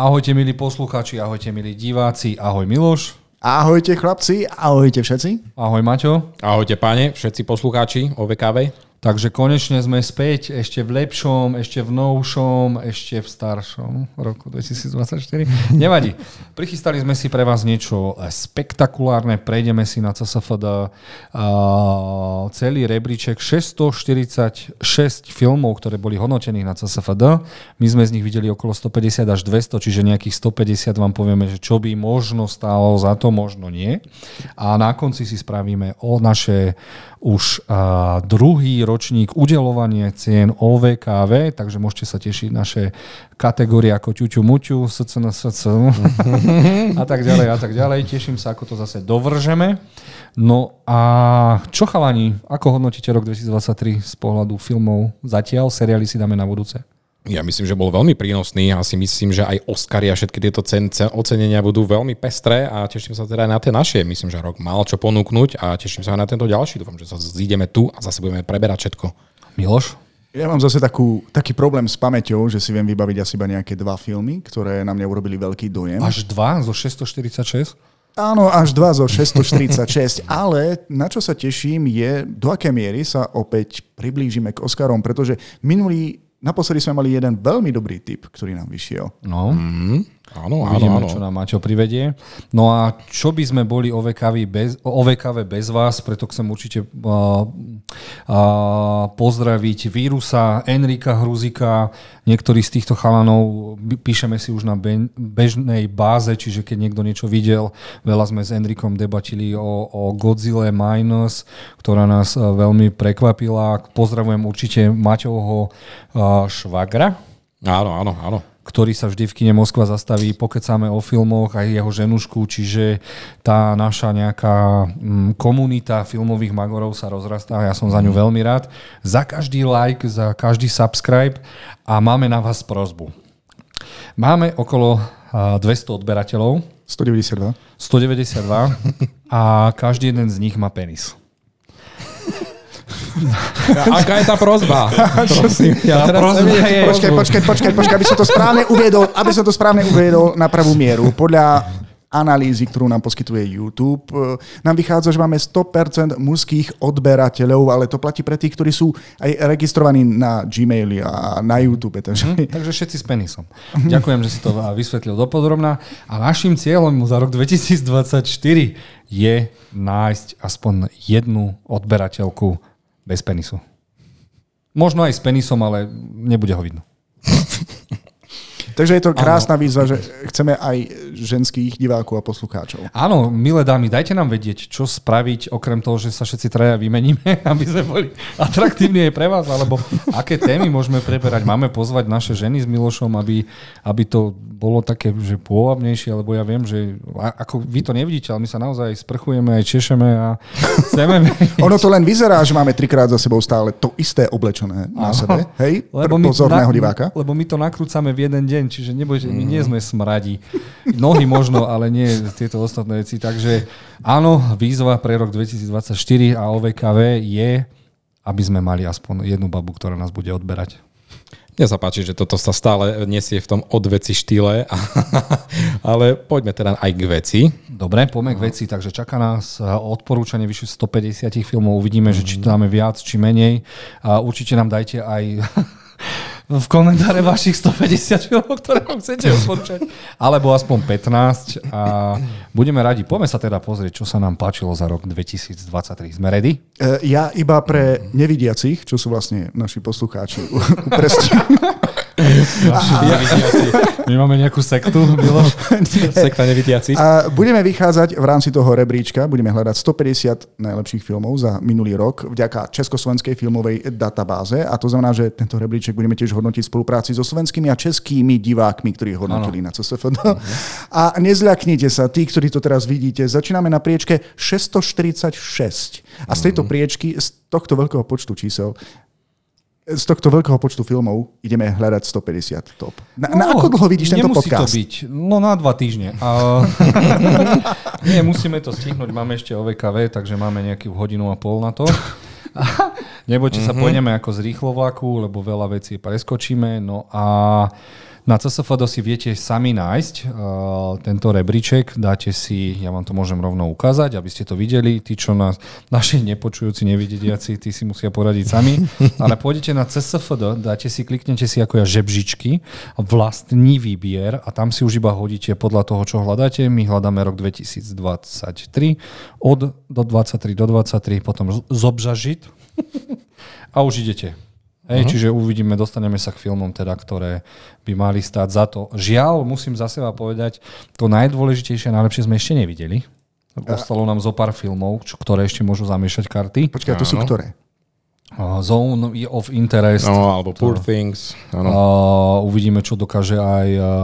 Ahojte milí poslucháči, ahojte milí diváci, ahoj Miloš. Ahojte chlapci, ahojte všetci. Ahoj Maťo. Ahojte páne, všetci poslucháči OVKV. Takže konečne sme späť, ešte v lepšom, ešte v novšom, ešte v staršom roku 2024. Nevadí. Prichystali sme si pre vás niečo spektakulárne, prejdeme si na CSFD celý rebríček 646 filmov, ktoré boli hodnotených na CSFD. My sme z nich videli okolo 150 až 200, čiže nejakých 150 vám povieme, že čo by možno stálo za to, možno nie. A na konci si spravíme o naše už druhý ročník udelovanie cien OVKV, takže môžete sa tešiť naše kategórie ako ťuťu muťu, SCN, SC a tak ďalej a tak ďalej. Teším sa, ako to zase dovržeme. No a čo chalani, ako hodnotíte rok 2023 z pohľadu filmov zatiaľ? Seriály si dáme na budúce. Ja myslím, že bol veľmi prínosný a si myslím, že aj Oscary a všetky tieto cen, ocenenia budú veľmi pestré a teším sa teda aj na tie naše. Myslím, že rok mal čo ponúknuť a teším sa aj na tento ďalší. Dúfam, že sa zídeme tu a zase budeme preberať všetko. Miloš? Ja mám zase takú, taký problém s pamäťou, že si viem vybaviť asi iba nejaké dva filmy, ktoré na mňa urobili veľký dojem. Až dva zo 646? Áno, až dva zo 646, ale na čo sa teším je, do aké miery sa opäť priblížime k Oscarom, pretože minulý Naposledy sme mali jeden veľmi dobrý tip, ktorý nám vyšiel. No. Mm. Áno, áno, Uvidíme, áno. čo nám Maťo privedie. No a čo by sme boli bez, OVKV bez vás, preto chcem určite uh, uh, pozdraviť Vírusa, Enrika Hruzika, niektorí z týchto chalanov píšeme si už na bežnej báze, čiže keď niekto niečo videl, veľa sme s Enrikom debatili o, o Godzilla Minus, ktorá nás uh, veľmi prekvapila. Pozdravujem určite Maťovho uh, švagra. Áno, áno, áno ktorý sa vždy v kine Moskva zastaví, pokecáme o filmoch aj jeho ženušku, čiže tá naša nejaká mm, komunita filmových magorov sa rozrastá a ja som za ňu veľmi rád. Za každý like, za každý subscribe a máme na vás prozbu. Máme okolo 200 odberateľov. 192. 192 a každý jeden z nich má penis. Aká je tá prozba? ja tá prozba je... Počkaj, počkaj, počkaj, počkaj, aby som to správne uviedol, aby som to správne uviedol na pravú mieru. Podľa analýzy, ktorú nám poskytuje YouTube. Nám vychádza, že máme 100% mužských odberateľov, ale to platí pre tých, ktorí sú aj registrovaní na Gmaili a na YouTube. Takže, hm, takže všetci s penisom. Ďakujem, že si to vysvetlil dopodrobná. A našim cieľom za rok 2024 je nájsť aspoň jednu odberateľku bez penisu. Možno aj s penisom, ale nebude ho vidno. Takže je to krásna ano. výzva, že chceme aj ženských divákov a poslucháčov. Áno, milé dámy, dajte nám vedieť, čo spraviť, okrem toho, že sa všetci traja vymeníme, aby sme boli atraktívni aj pre vás, alebo aké témy môžeme preberať. Máme pozvať naše ženy s Milošom, aby, aby to bolo také, že pôvabnejšie, lebo ja viem, že ako vy to nevidíte, ale my sa naozaj sprchujeme aj češeme a chceme... ono to len vyzerá, že máme trikrát za sebou stále to isté oblečené na sebe, hej, lebo pozorného diváka. Lebo my to nakrúcame v jeden deň, čiže nebojte, my nie sme smradi. Nohy možno, ale nie tieto ostatné veci. Takže áno, výzva pre rok 2024 a OVKV je, aby sme mali aspoň jednu babu, ktorá nás bude odberať. Mne sa páči, že toto sa stále nesie v tom odveci štýle, ale poďme teda aj k veci. Dobre, poďme k veci, takže čaká nás odporúčanie vyše 150 filmov, uvidíme, mm. že či to dáme viac, či menej. A určite nám dajte aj v komentáre vašich 150 filmov, ktoré vám chcete odporúčať. Alebo aspoň 15 a budeme radi. Poďme sa teda pozrieť, čo sa nám páčilo za rok 2023. Sme ready? Uh, ja iba pre nevidiacich, čo sú vlastne naši poslucháči, upresním. My máme nejakú sektu, Milo? Sekta nevidiacich. A budeme vychádzať v rámci toho rebríčka, budeme hľadať 150 najlepších filmov za minulý rok vďaka Československej filmovej databáze a to znamená, že tento rebríček budeme tiež hodnotiť v spolupráci so slovenskými a českými divákmi, ktorí hodnotili ano. na CSFD. A nezľaknite sa, tí, ktorí to teraz vidíte, začíname na priečke 646. A z tejto mhm. priečky, z tohto veľkého počtu čísel, z tohto veľkého počtu filmov ideme hľadať 150 top. Na, no, na ako dlho vidíš tento podcast? to byť. No na dva týždne. A... Nie, musíme to stihnúť. Máme ešte OVKV, takže máme nejakú hodinu a pol na to. Nebojte mm-hmm. sa, mhm. pôjdeme ako z rýchlovlaku, lebo veľa vecí preskočíme. No a Na CSFD si viete sami nájsť uh, tento rebríček, dáte si, ja vám to môžem rovno ukázať, aby ste to videli, tí, čo nás, naši nepočujúci, nevidediaci, tí si musia poradiť sami, ale pôjdete na CSFD, dáte si, kliknete si ako ja žebžičky, vlastný výbier a tam si už iba hodíte podľa toho, čo hľadáte. My hľadáme rok 2023 od do 23 do 23, potom zobžažit. A už idete. Hej, uh-huh. Čiže uvidíme, dostaneme sa k filmom, teda, ktoré by mali stáť za to. Žiaľ, musím za seba povedať, to najdôležitejšie a najlepšie sme ešte nevideli. Ostalo nám zo pár filmov, čo, ktoré ešte môžu zamiešať karty. Počkaj, to sú ktoré? Zone of Interest. No, alebo Poor to, Things. Ano. Uh, uvidíme, čo dokáže aj uh, uh,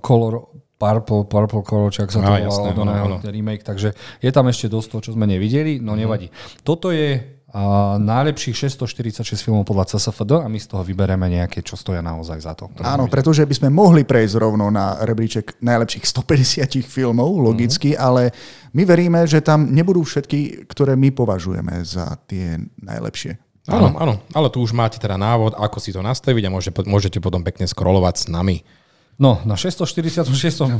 Color Purple, Purple Color, ak sa to no, volá, remake, takže je tam ešte dosť toho, čo sme nevideli, no nevadí. Mm. Toto je a najlepších 646 filmov podľa CSFD a my z toho vybereme nejaké, čo stoja naozaj za to. Áno, pretože by sme mohli prejsť rovno na rebríček najlepších 150 filmov, logicky, mm-hmm. ale my veríme, že tam nebudú všetky, ktoré my považujeme za tie najlepšie. Áno, áno, ale tu už máte teda návod, ako si to nastaviť a môžete potom pekne scrollovať s nami. No, na 646.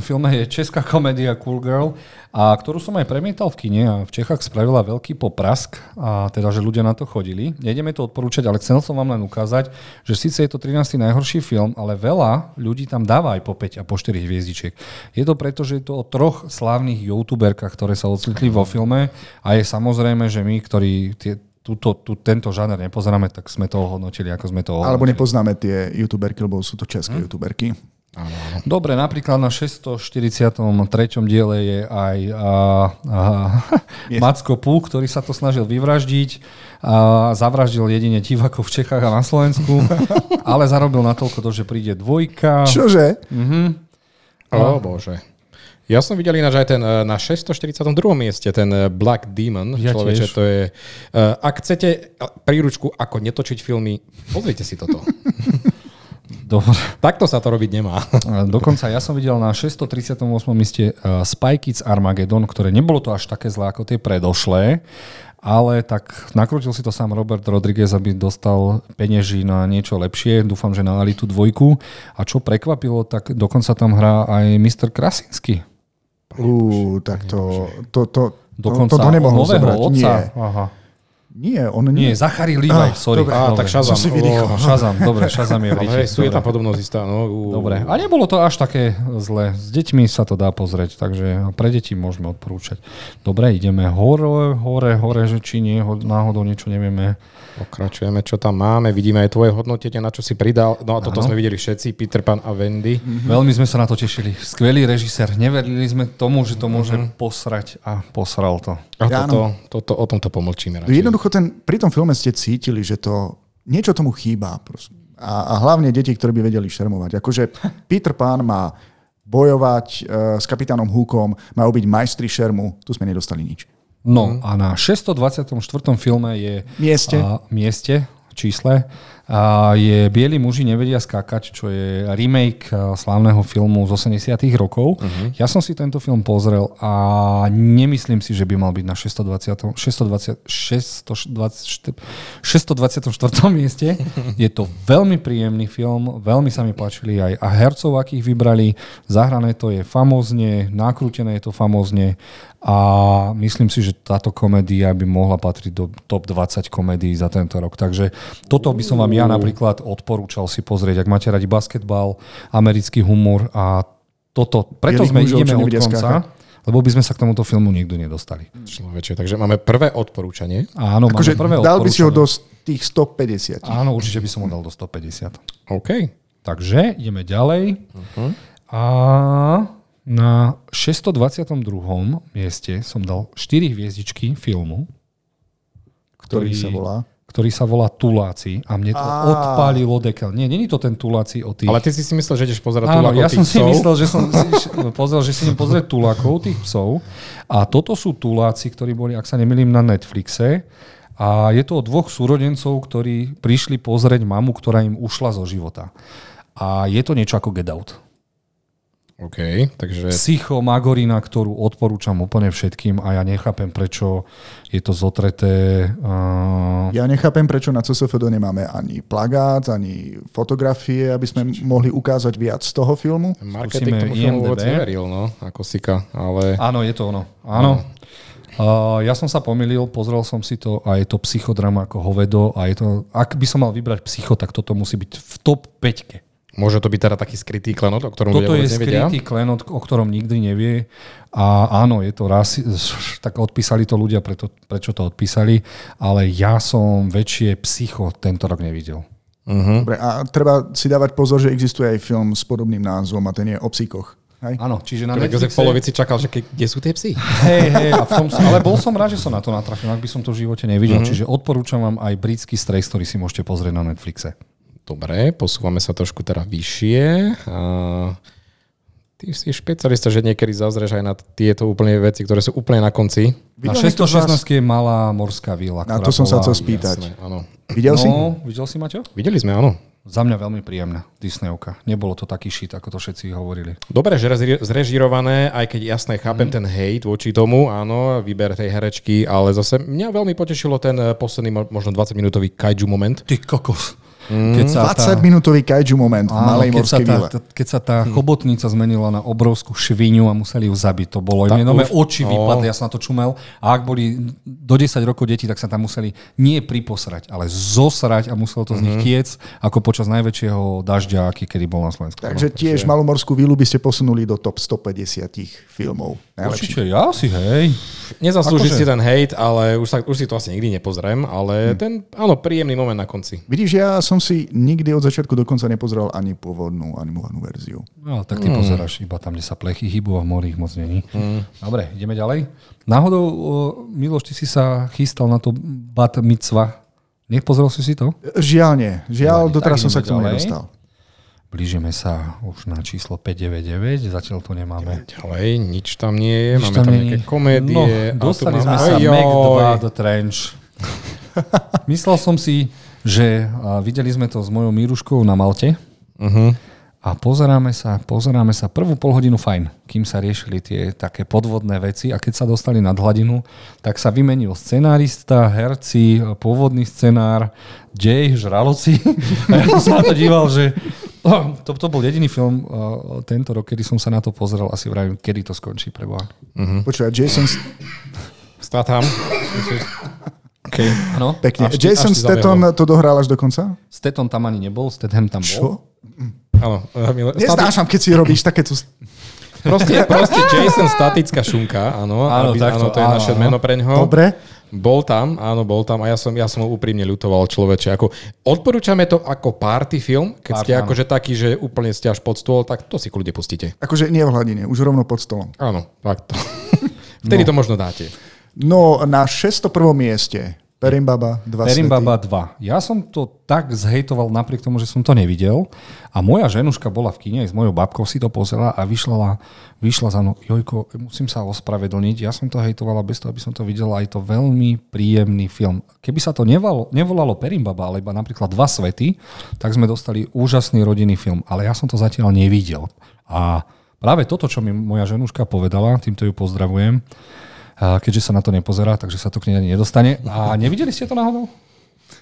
filme je česká komédia Cool Girl, a ktorú som aj premietal v kine a v Čechách spravila veľký poprask, a teda, že ľudia na to chodili. Nejdeme to odporúčať, ale chcel som vám len ukázať, že síce je to 13. najhorší film, ale veľa ľudí tam dáva aj po 5 a po 4 hviezdičiek. Je to preto, že je to o troch slávnych youtuberkách, ktoré sa ocitli vo filme a je samozrejme, že my, ktorí tie, túto, tú, tento žáner nepozeráme, tak sme to ohodnotili, ako sme to ohodnotili. Alebo nepoznáme tie youtuberky, lebo sú to české hm? youtuberky. Dobre, napríklad na 643. diele je aj a, a, Macko Pú, ktorý sa to snažil vyvraždiť a zavraždil jedine divakov v Čechách a na Slovensku, ale zarobil na toľko to, že príde dvojka. Čože? Mhm. O bože. Ja som videl ináč aj ten e, na 642. mieste, ten e, Black Demon. Ja človeče, to je... E, ak chcete príručku, ako netočiť filmy, pozrite si toto. Dobre. Takto sa to robiť nemá. Dokonca ja som videl na 638. mieste uh, Spy Kids Armageddon, ktoré nebolo to až také zlé ako tie predošlé, ale tak nakrútil si to sám Robert Rodriguez, aby dostal penieží na niečo lepšie. Dúfam, že na Alitu dvojku. A čo prekvapilo, tak dokonca tam hrá aj Mr. Krasinsky. Uú, tak to, to, to, dokonca to, to nemohol zobrať. Oca. Nie. Aha. Nie, on nie. Nie, Zachary Levi, ah, sorry. Dobre, á, tak Shazam. Si oh, Shazam, dobre, Shazam je v Hej, je tam podobnosť istá. No, u... Dobre, a nebolo to až také zle. S deťmi sa to dá pozrieť, takže pre deti môžeme odporúčať. Dobre, ideme hore, hore, hore, že či nie, náhodou niečo nevieme. Pokračujeme, čo tam máme. Vidíme aj tvoje hodnotenie, na čo si pridal. No a toto ano. sme videli všetci, Peter Pan a Wendy. Mm-hmm. Veľmi sme sa na to tešili. Skvelý režisér. Neverili sme tomu, že to môže mm-hmm. posrať a posral to. A toto, toto, o tomto pomlčíme. Radšej. Jednoducho ten, pri tom filme ste cítili, že to niečo tomu chýba. A, a hlavne deti, ktorí by vedeli šermovať. Akože Peter Pan má bojovať uh, s kapitánom Hookom, majú byť majstri šermu. Tu sme nedostali nič. No a na 624. filme je... Mieste. A, mieste, čísle je Bieli muži nevedia skákať, čo je remake eh, slávneho filmu z 80 rokov. Uh-huh. Ja som si tento film pozrel a nemyslím si, že by mal byť na 620, 620, 620, 624. mieste. Je to veľmi príjemný film, veľmi sa mi páčili aj a hercov, akých vybrali. Zahrané to je famózne, nakrútené je to famózne a myslím si, že táto komédia by mohla patriť do top 20 komédií za tento rok. Takže toto by som vám ja napríklad odporúčal si pozrieť, ak máte radi basketbal, americký humor a toto, preto sme ideme od konca, lebo by sme sa k tomuto filmu nikdy nedostali. Človeče, takže máme prvé odporúčanie. Áno, máme akože prvé dal by si ho do tých 150. Áno, určite by som ho dal do 150. OK. Takže ideme ďalej. Uh-huh. A na 622. mieste som dal 4 hviezdičky filmu, ktorý, ktorý sa volá ktorý sa volá Tuláci a mne to a... odpálilo dekel. Nie, není to ten Tuláci o tých... Ale ty si si myslel, že ideš pozerať Áno, Tulákov ja som si myslel, že som si pozrel, že si idem pozrieť Tulákov, tých psov. A toto sú Tuláci, ktorí boli, ak sa nemýlim, na Netflixe. A je to o dvoch súrodencov, ktorí prišli pozrieť mamu, ktorá im ušla zo života. A je to niečo ako Get Out. OK, takže... Psycho Magorina, ktorú odporúčam úplne všetkým a ja nechápem, prečo je to zotreté. Uh... Ja nechápem, prečo na CSFD nemáme ani plagát, ani fotografie, aby sme mohli ukázať viac z toho filmu. Marketing tomu filmu vôbec neveril, no, ako Sika, ale... Áno, je to ono. Áno. No. Uh, ja som sa pomýlil, pozrel som si to a je to psychodrama ako hovedo a je to, ak by som mal vybrať psycho, tak toto musí byť v top 5. Môže to byť teda taký skrytý klenot, o ktorom Toto ľudia je skrytý nevedia? klenot, o ktorom nikdy nevie. A áno, je to raz, tak odpísali to ľudia, preto, prečo to odpísali, ale ja som väčšie psycho tento rok nevidel. Uh-huh. Dobre, a treba si dávať pozor, že existuje aj film s podobným názvom a ten je o psychoch. Hej? Áno, čiže na Netflixe... v polovici čakal, že ke, kde sú tie psy. Hej, hej, a v tom, ale bol som rád, že som na to natrafil, ak by som to v živote nevidel. Uh-huh. Čiže odporúčam vám aj britský stres, ktorý si môžete pozrieť na Netflixe. Dobre, posúvame sa trošku teda vyššie. A ty si špecialista, že niekedy zazrieš aj na tieto úplne veci, ktoré sú úplne na konci. Na 616 je malá morská vila. Na to som sa chcel spýtať. Jasné, áno. Videl si? No, videl si, Maťo? Videli sme, áno. Za mňa veľmi príjemná Disneyovka. Nebolo to taký šit, ako to všetci hovorili. Dobre, že zrežirované, aj keď jasné, chápem mm. ten hate voči tomu, áno, výber tej herečky, ale zase mňa veľmi potešilo ten eh, posledný, možno 20-minútový kaiju moment. Ty kokos. Mm. Keď sa 20 tá... minútový kaiju moment v malej keď morskej sa tá, Keď sa tá chobotnica zmenila na obrovskú šviniu a museli ju zabiť, to bolo. Tá, nové oči no. vypadli, ja som na to čumel. A ak boli do 10 rokov deti, tak sa tam museli nie priposrať, ale zosrať a muselo to z nich mhm. tiec, ako počas najväčšieho dažďa, aký kedy bol na Slovensku. Takže no, tiež malomorskú vilu by ste posunuli do top 150 filmov. Určite, ja si, hej. Nezaslúži akože... si ten hate, ale už, sa, už si to asi nikdy nepozriem, ale hm. ten, áno, príjemný moment na konci. Vidíš, ja som si nikdy od začiatku do konca nepozrel ani pôvodnú animovanú verziu. No, tak ty hmm. pozeráš iba tam, kde sa plechy hýbu a v mori ich moc není. Hmm. Dobre, ideme ďalej. Náhodou, Miloš, ty si sa chystal na to Bat Mitzva. Nepozrel si si to? Žiaľ nie. Žiaľ, doteraz som sa k tomu nedostal. Blížime sa už na číslo 599, zatiaľ to nemáme. Ďalej, nič tam nie je, nič máme tam, tam nejaké komédie. No, dostali sme sa Mac 2 The Trench. Myslel som si, že videli sme to s mojou Míruškou na Malte. Uh-huh a pozeráme sa, pozeráme sa prvú polhodinu fajn, kým sa riešili tie také podvodné veci a keď sa dostali nad hladinu, tak sa vymenil scenárista, herci, pôvodný scenár, dej, žraloci. A ja som sa na to díval, že to, to bol jediný film uh, tento rok, kedy som sa na to pozrel a si vravím, kedy to skončí pre Boha. Uh-huh. Počúva, Jason... Statham. Okay. Ano? Pekne. Až Jason Statham to dohral až do konca? Statham tam ani nebol, Statham tam bol. Čo? Áno. Neznášam, keď si robíš takéto... Proste, proste Jason Statická šunka, áno, áno, aby, áno to je áno, naše áno. meno pre ňoho. Dobre. Bol tam, áno, bol tam a ja som, ja som ho úprimne ľutoval človeče. Ako, odporúčame to ako party film, keď party, ste akože taký, že úplne ste až pod stôl, tak to si kľudne pustíte. Akože nie v hladine, už rovno pod stolom. Áno, fakt. Vtedy no. to možno dáte. No, na 601. mieste Perimbaba 2 Perimbaba 2. Ja som to tak zhejtoval napriek tomu, že som to nevidel a moja ženuška bola v kine aj s mojou babkou si to pozrela a vyšla, vyšla za mnou, Jojko, musím sa ospravedlniť, ja som to hejtovala bez toho, aby som to videla, aj to veľmi príjemný film. Keby sa to nevolalo, nevolalo Perimbaba, ale iba napríklad Dva svety, tak sme dostali úžasný rodinný film, ale ja som to zatiaľ nevidel. A práve toto, čo mi moja ženuška povedala, týmto ju pozdravujem, keďže sa na to nepozerá, takže sa to k nej ani nedostane. A nevideli ste to náhodou?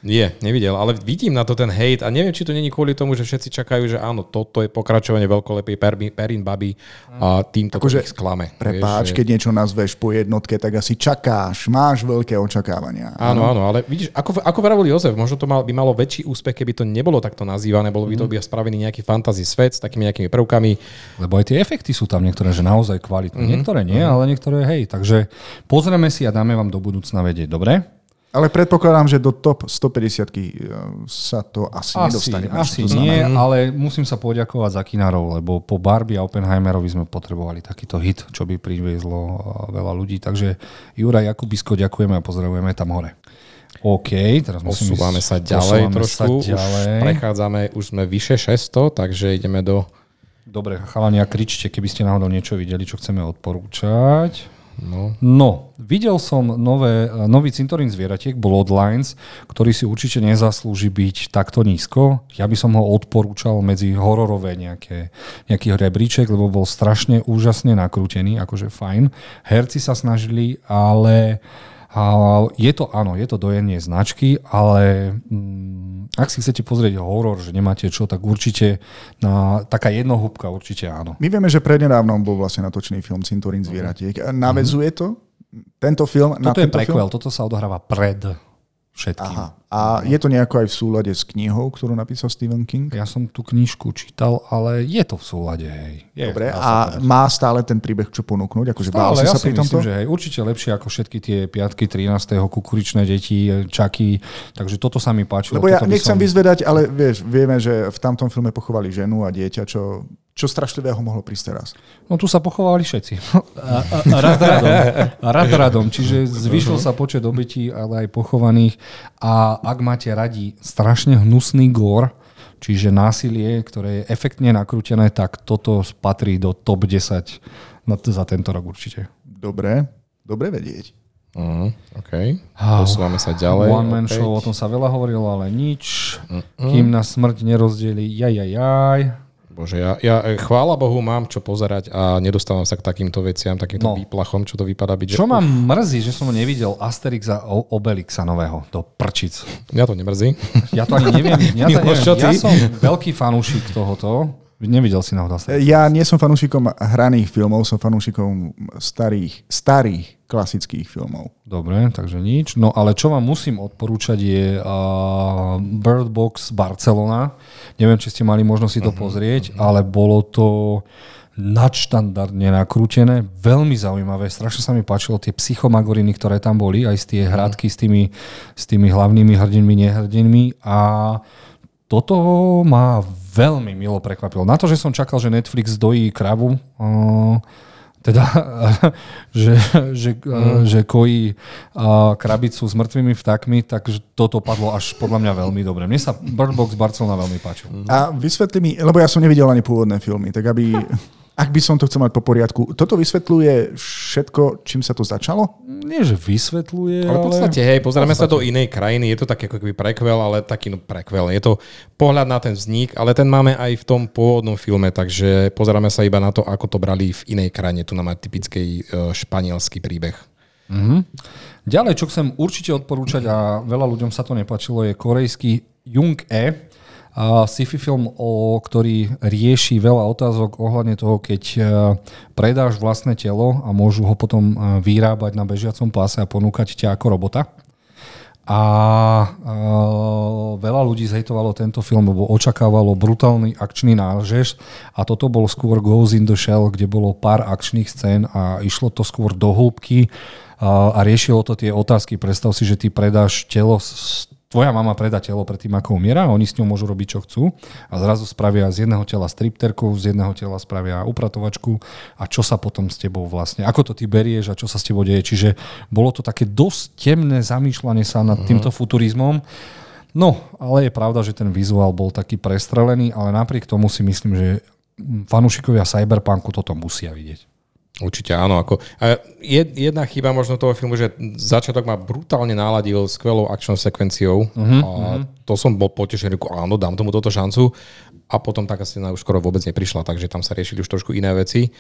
Nie, nevidel, ale vidím na to ten hate a neviem, či to není kvôli tomu, že všetci čakajú, že áno, toto je pokračovanie veľkolepej Perin Baby a týmto to ich sklame. Prepáč, vieš, keď niečo nazveš po jednotke, tak asi čakáš, máš veľké očakávania. Áno, áno, ale vidíš, ako, ako vravil Jozef, možno to mal, by malo väčší úspech, keby to nebolo takto nazývané, bolo by to by spravený nejaký fantasy svet s takými nejakými prvkami. Lebo aj tie efekty sú tam niektoré, že naozaj kvalitné. Mm-hmm. Niektoré nie, mm-hmm. ale niektoré hej. Takže pozrieme si a dáme vám do budúcna vedieť, dobre? Ale predpokladám, že do top 150 e, sa to asi, asi nedostane. Asi to nie, ale musím sa poďakovať za kinárov, lebo po Barbie a Oppenheimerovi sme potrebovali takýto hit, čo by priviezlo e, veľa ľudí. Takže Jura Jakubisko ďakujeme a pozdravujeme tam hore. OK, teraz musím Posúvame sa ďalej trošku. Sa ďalej. Už prechádzame, už sme vyše 600, takže ideme do... Dobre, chalania, kričte, keby ste náhodou niečo videli, čo chceme odporúčať. No. No, videl som nové, nový cintorín zvieratiek, Bloodlines, ktorý si určite nezaslúži byť takto nízko. Ja by som ho odporúčal medzi hororové nejaké, nejaký rebríček, lebo bol strašne úžasne nakrútený, akože fajn. Herci sa snažili, ale a je to, áno, je to dojenie značky, ale mm, ak si chcete pozrieť horor, že nemáte čo, tak určite na, taká jednohúbka určite áno. My vieme, že prednedávnom bol vlastne natočený film Cintorín zvieratiek. Navezuje to tento film na Toto je tento prequel, film? toto sa odohráva pred všetkým. Aha. A je to nejako aj v súlade s knihou, ktorú napísal Stephen King? Ja som tú knižku čítal, ale je to v súlade, hej. Je, Dobre, a má stále ten príbeh čo ponúknuť? Akože Stále, ja sa si pri myslím, tomto? že hej, určite lepšie ako všetky tie piatky 13. kukuričné deti, čaky, takže toto sa mi páčilo. Lebo ja nechcem som... vyzvedať, ale vieš, vieme, že v tamtom filme pochovali ženu a dieťa, čo, čo strašlivého mohlo prísť teraz. No tu sa pochovali všetci. A, a, a rad radom. A rad radom. Čiže zvyšil sa počet obetí, ale aj pochovaných. A ak máte radi strašne hnusný gór, čiže násilie, ktoré je efektne nakrútené, tak toto patrí do top 10 na, za tento rok určite. Dobre, dobre vedieť. Uh, OK. Posúvame sa ďalej. One Man opäť. Show, o tom sa veľa hovorilo, ale nič. Kým nás smrť nerozdeli, jajajaj. Bože, ja, ja e, chvála Bohu mám čo pozerať a nedostávam sa k takýmto veciam, takýmto No. výplachom, čo to vypadá byť. Čo že... ma mrzí, že som nevidel Asterixa a Obelixa nového, do prčic. Mňa to nemrzí. Ja to ani neviem. Ja, to neviem. čo ja som veľký fanúšik tohoto. Nevidel si náhodou Asterix? Ja nie som fanúšikom hraných filmov, som fanúšikom starých, starých klasických filmov. Dobre, takže nič. No ale čo vám musím odporúčať je uh, Bird Box Barcelona. Neviem, či ste mali možnosť si to pozrieť, ale bolo to nadštandardne nakrútené, veľmi zaujímavé, strašne sa mi páčilo tie psychomagoriny, ktoré tam boli, aj z tie hradky s tými, s tými hlavnými hrdinmi, nehrdinmi a toto ma veľmi milo prekvapilo. Na to, že som čakal, že Netflix dojí kravu, uh, teda, že, že, mm. že kojí uh, krabicu s mŕtvými vtákmi, tak toto padlo až podľa mňa veľmi dobre. Mne sa Bird Box Barcelona veľmi páčil. A vysvetli mi, lebo ja som nevidel ani pôvodné filmy, tak aby, ak by som to chcel mať po poriadku, toto vysvetľuje všetko, čím sa to začalo? Nie, že vysvetľuje, Ale v podstate, hej, pozeráme sa podstate. do inej krajiny, je to také ako keby prekvel, ale taký no prekvel. Je to pohľad na ten vznik, ale ten máme aj v tom pôvodnom filme, takže pozeráme sa iba na to, ako to brali v inej krajine. Tu nám typický uh, španielský príbeh. Ďalej, čo chcem určite odporúčať a veľa ľuďom sa to nepačilo, je korejský Jung E. A sci-fi film, o, ktorý rieši veľa otázok ohľadne toho, keď e, predáš vlastné telo a môžu ho potom e, vyrábať na bežiacom páse a ponúkať ťa ako robota. A uh, veľa ľudí zhejtovalo tento film, lebo očakávalo brutálny akčný nážeš a toto bol skôr Goes in the Shell, kde bolo pár akčných scén a išlo to skôr do hĺbky a riešilo to tie otázky. Predstav si, že ty predáš telo tvoja mama predá telo pred tým, ako umiera, oni s ňou môžu robiť, čo chcú a zrazu spravia z jedného tela stripterku, z jedného tela spravia upratovačku a čo sa potom s tebou vlastne, ako to ty berieš a čo sa s tebou deje. Čiže bolo to také dosť temné zamýšľanie sa nad týmto futurizmom. No, ale je pravda, že ten vizuál bol taký prestrelený, ale napriek tomu si myslím, že fanúšikovia Cyberpunku toto musia vidieť. Určite áno. Ako, a jed, jedna chyba možno toho filmu, že začiatok ma brutálne náladil skvelou akčnou sekvenciou uh-huh, a to som bol potešený, ako áno, dám tomu toto šancu a potom taká scéna už skoro vôbec neprišla, takže tam sa riešili už trošku iné veci.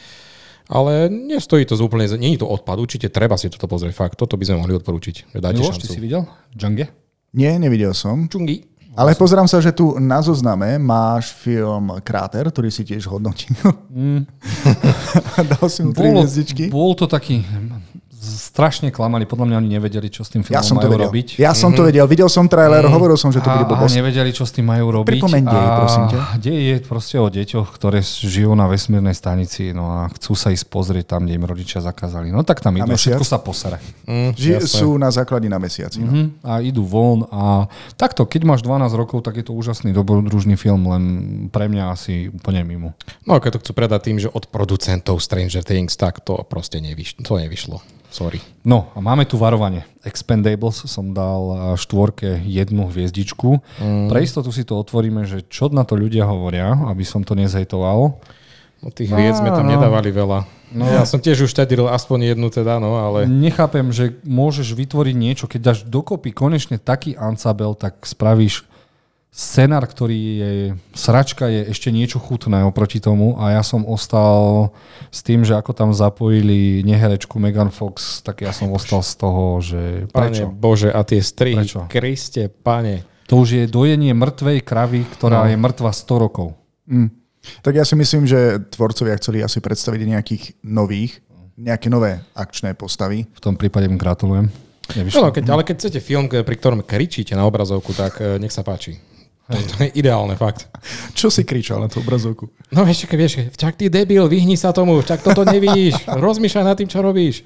Ale nestojí to z úplne, nie je to odpad, určite treba si toto pozrieť, fakt, toto by sme mohli odporúčiť, Miloš, ty šancu. si videl? Džange? Nie, nevidel som. Čungi. Ale pozerám sa, že tu na zozname máš film Kráter, ktorý si tiež hodnotil. Dal si mu tri hviezdičky. bol to taký strašne klamali, podľa mňa oni nevedeli, čo s tým filmom Ja som to majú vedel. robiť. Ja som to vedel. Videl som trailer, hovoril som, že to bude a, a blbosť. nevedeli, čo s tým majú robiť. Pripomeň dej, prosím ťa. Dej je proste o deťoch, ktoré žijú na vesmírnej stanici no a chcú sa ísť pozrieť tam, kde im rodičia zakázali. No tak tam idú, všetko sa posere. Mm, Ži- sú na základe na mesiaci. No. Mhm. A idú von a takto, keď máš 12 rokov, tak je to úžasný dobrodružný film, len pre mňa asi úplne mimo. No a keď to chcú predať tým, že od producentov Stranger Things, tak to proste nevyš- to nevyšlo. Sorry. No a máme tu varovanie. Expendables som dal štvorke jednu hviezdičku. Mm. Pre istotu si to otvoríme, že čo na to ľudia hovoria, aby som to nezhejtoval. No tých hviezd sme tam Áno. nedávali veľa. No. Ja som tiež uštedil aspoň jednu teda, no ale... Nechápem, že môžeš vytvoriť niečo, keď dáš dokopy konečne taký ansabel, tak spravíš scenár, ktorý je, sračka je ešte niečo chutné oproti tomu a ja som ostal s tým, že ako tam zapojili neherečku Megan Fox, tak ja som ostal z toho, že Pane prečo? Bože, a tie strihy, Prečo? Kriste, pane. To už je dojenie mŕtvej kravy, ktorá No. je mŕtva 100 rokov. Mm. Tak ja si myslím, že tvorcovia chceli asi predstaviť nejakých nových, nejaké nové akčné postavy. V tom prípade im gratulujem. Nevyšlo. No, keď, ale keď chcete film, pri ktorom kričíte na obrazovku, tak e, nech sa páči. To, to je ideálne, fakt. Čo si kričal na tú obrazovku? No vieš, keď vieš, však ty debil, vyhni sa tomu, však toto nevidíš, rozmýšľaj nad tým, čo robíš.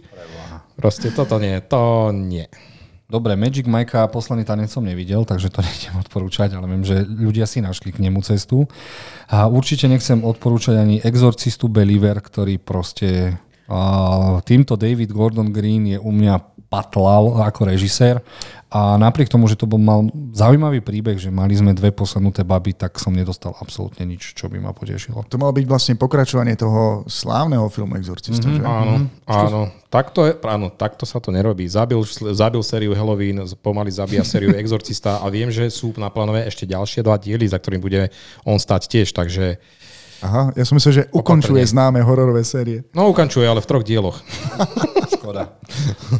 Proste toto nie, to nie. Dobre, Magic Mike'a posledný tanec som nevidel, takže to nejdem odporúčať, ale viem, že ľudia si našli k nemu cestu. A určite nechcem odporúčať ani Exorcistu Believer, ktorý proste a týmto David Gordon Green je u mňa patlal ako režisér a napriek tomu, že to bol mal zaujímavý príbeh, že mali sme dve posadnuté baby, tak som nedostal absolútne nič, čo by ma potešilo. To malo byť vlastne pokračovanie toho slávneho filmu Exorcista, mm-hmm. že? Áno, áno. Takto, je, áno, takto sa to nerobí. Zabil, zabil sériu Halloween, pomaly zabíja sériu Exorcista a viem, že sú naplánové ešte ďalšie dva diely, za ktorým bude on stať tiež, takže Aha, ja som myslel, že ukončuje známe hororové série. no ukončuje, ale v troch dieloch. Škoda.